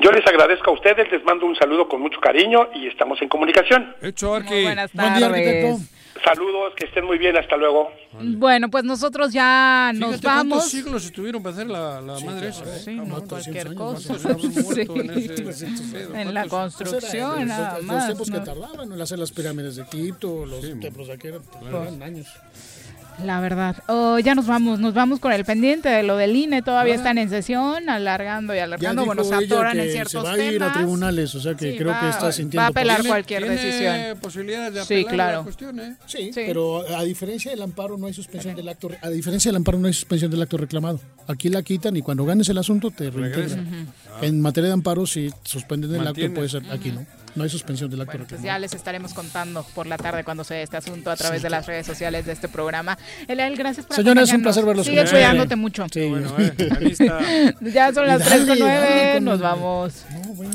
Yo les agradezco a ustedes, les mando un saludo con mucho cariño y estamos en comunicación. Hecho, Muy buenas tardes. Saludos, que estén muy bien, hasta luego. Bueno, pues nosotros ya nos vamos. cuántos siglos estuvieron para hacer la, la madre esa. ¿eh? Sí, no cualquier cosa. ¿Cuántos habrán muerto Sí. en ese pedo? En la construcción, nada los, más. tiempos ¿no? que tardaban en hacer las pirámides de Egipto, los templos de aquí, eran- tardaban años. La verdad. Oh, ya nos vamos, nos vamos con el pendiente de lo del INE. Todavía Ah. están en sesión, alargando y alargando. Bueno, se atoran en ciertos se va a ir a temas. tribunales, o sea que Sí, creo va- que está sintiendo... va a apelar cualquier Tiene decisión. posibilidades de Sí, claro. la cuestión, ¿eh? Sí, pero a diferencia del amparo no hay suspensión del acto, a diferencia del amparo no hay suspensión del acto reclamado. Aquí la quitan y cuando ganes el asunto te reintegran. En materia de amparo si suspenden el acto Mantienes. puede ser aquí no. No hay suspensión del acto bueno, pues ya les estaremos contando por la tarde cuando se dé este asunto a través sí, de las redes sociales de este programa. Elael, gracias por Señores, es un placer verlos. Sigue con cuidándote bien. mucho. Sí. Bueno, bueno, ahí está. ya son las dale, 3 con 9, dale, nos vamos. No, bueno.